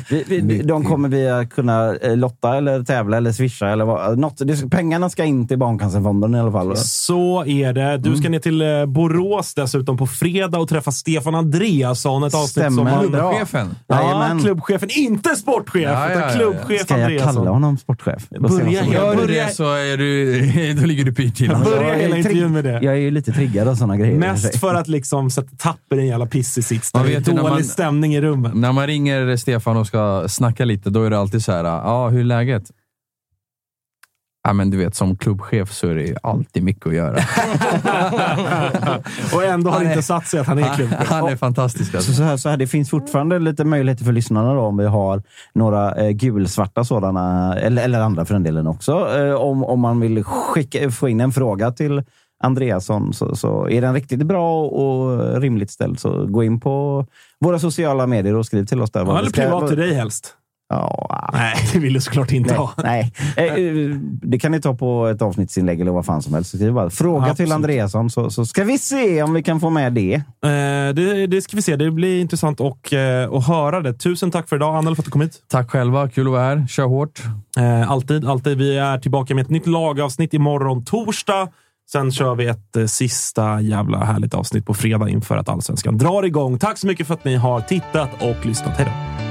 Speaker 2: vi, vi, de kommer vi att kunna eh, lotta eller tävla eller swisha. Eller vad, något. Pengarna ska in till Barncancerfonden i alla fall.
Speaker 1: Så är det. Du
Speaker 2: Mm.
Speaker 1: ska ner till eh, Borås dessutom på fredag och träffa Stefan Andreasson. Ett avsnitt som
Speaker 2: Stämmer
Speaker 1: han...
Speaker 2: bra.
Speaker 3: Chefen.
Speaker 1: Ja,
Speaker 2: Jajamän.
Speaker 1: klubbchefen. Inte sportchef,
Speaker 3: Ja, ja,
Speaker 1: utan
Speaker 3: ja, ja.
Speaker 1: klubbchef
Speaker 2: Ska jag
Speaker 1: Andreasson.
Speaker 2: kalla honom sportchef?
Speaker 1: Börja
Speaker 3: Gör du det så är du, (laughs) då ligger du pyrt till.
Speaker 1: Börja
Speaker 2: Jag är
Speaker 1: hela intervjun med det.
Speaker 2: Jag är ju lite triggad av sådana grejer.
Speaker 1: Mest för att liksom sätta tapper i en jävla pissig sits.
Speaker 3: Man
Speaker 1: Det är
Speaker 3: vet ju när
Speaker 1: dålig
Speaker 3: man-
Speaker 1: stämning i rummet.
Speaker 3: När man ringer Stefan och ska snacka lite, då är det alltid så här. Ja, hur är läget? Ja, men du vet, som klubbchef så är det ju alltid mycket att göra. (laughs)
Speaker 1: och ändå har
Speaker 3: Han
Speaker 1: det
Speaker 3: är-
Speaker 1: inte satt sig att han är klubbchef.
Speaker 3: han är fantastisk.
Speaker 2: Så,
Speaker 3: Alltså.
Speaker 2: så, här, så här, det finns fortfarande lite möjligheter för lyssnarna då, om vi har några eh, gulsvarta sådana, eller, eller andra för den delen också. Eh, om, om man vill skicka, få in en fråga till Andreasson så, så är den riktigt bra och rimligt ställd så gå in på våra sociala medier och skriv till oss där.
Speaker 1: Ja, eller
Speaker 2: ska-
Speaker 1: privat till dig helst.
Speaker 2: Ja,
Speaker 1: Nej, det vill du såklart inte
Speaker 2: Nej,
Speaker 1: ha.
Speaker 2: nej. Eh, eh, det kan ni ta på ett avsnittsinlägg eller vad fan som helst. Skriv bara, fråga
Speaker 1: Absolut.
Speaker 2: till Andreasson så, så ska vi se om vi kan få med det.
Speaker 1: Eh, det, det ska vi se. Det blir intressant och, eh, att höra det. Tusen tack för idag, Anneli, för att du kom hit.
Speaker 3: Tack själva. Kul att vara här. Kör hårt.
Speaker 1: Eh, alltid, alltid. Vi är tillbaka med ett nytt lagavsnitt imorgon torsdag. Sen kör vi ett eh, sista jävla härligt avsnitt på fredag inför att Allsvenskan drar igång. Tack så mycket för att ni har tittat och lyssnat. Hej då!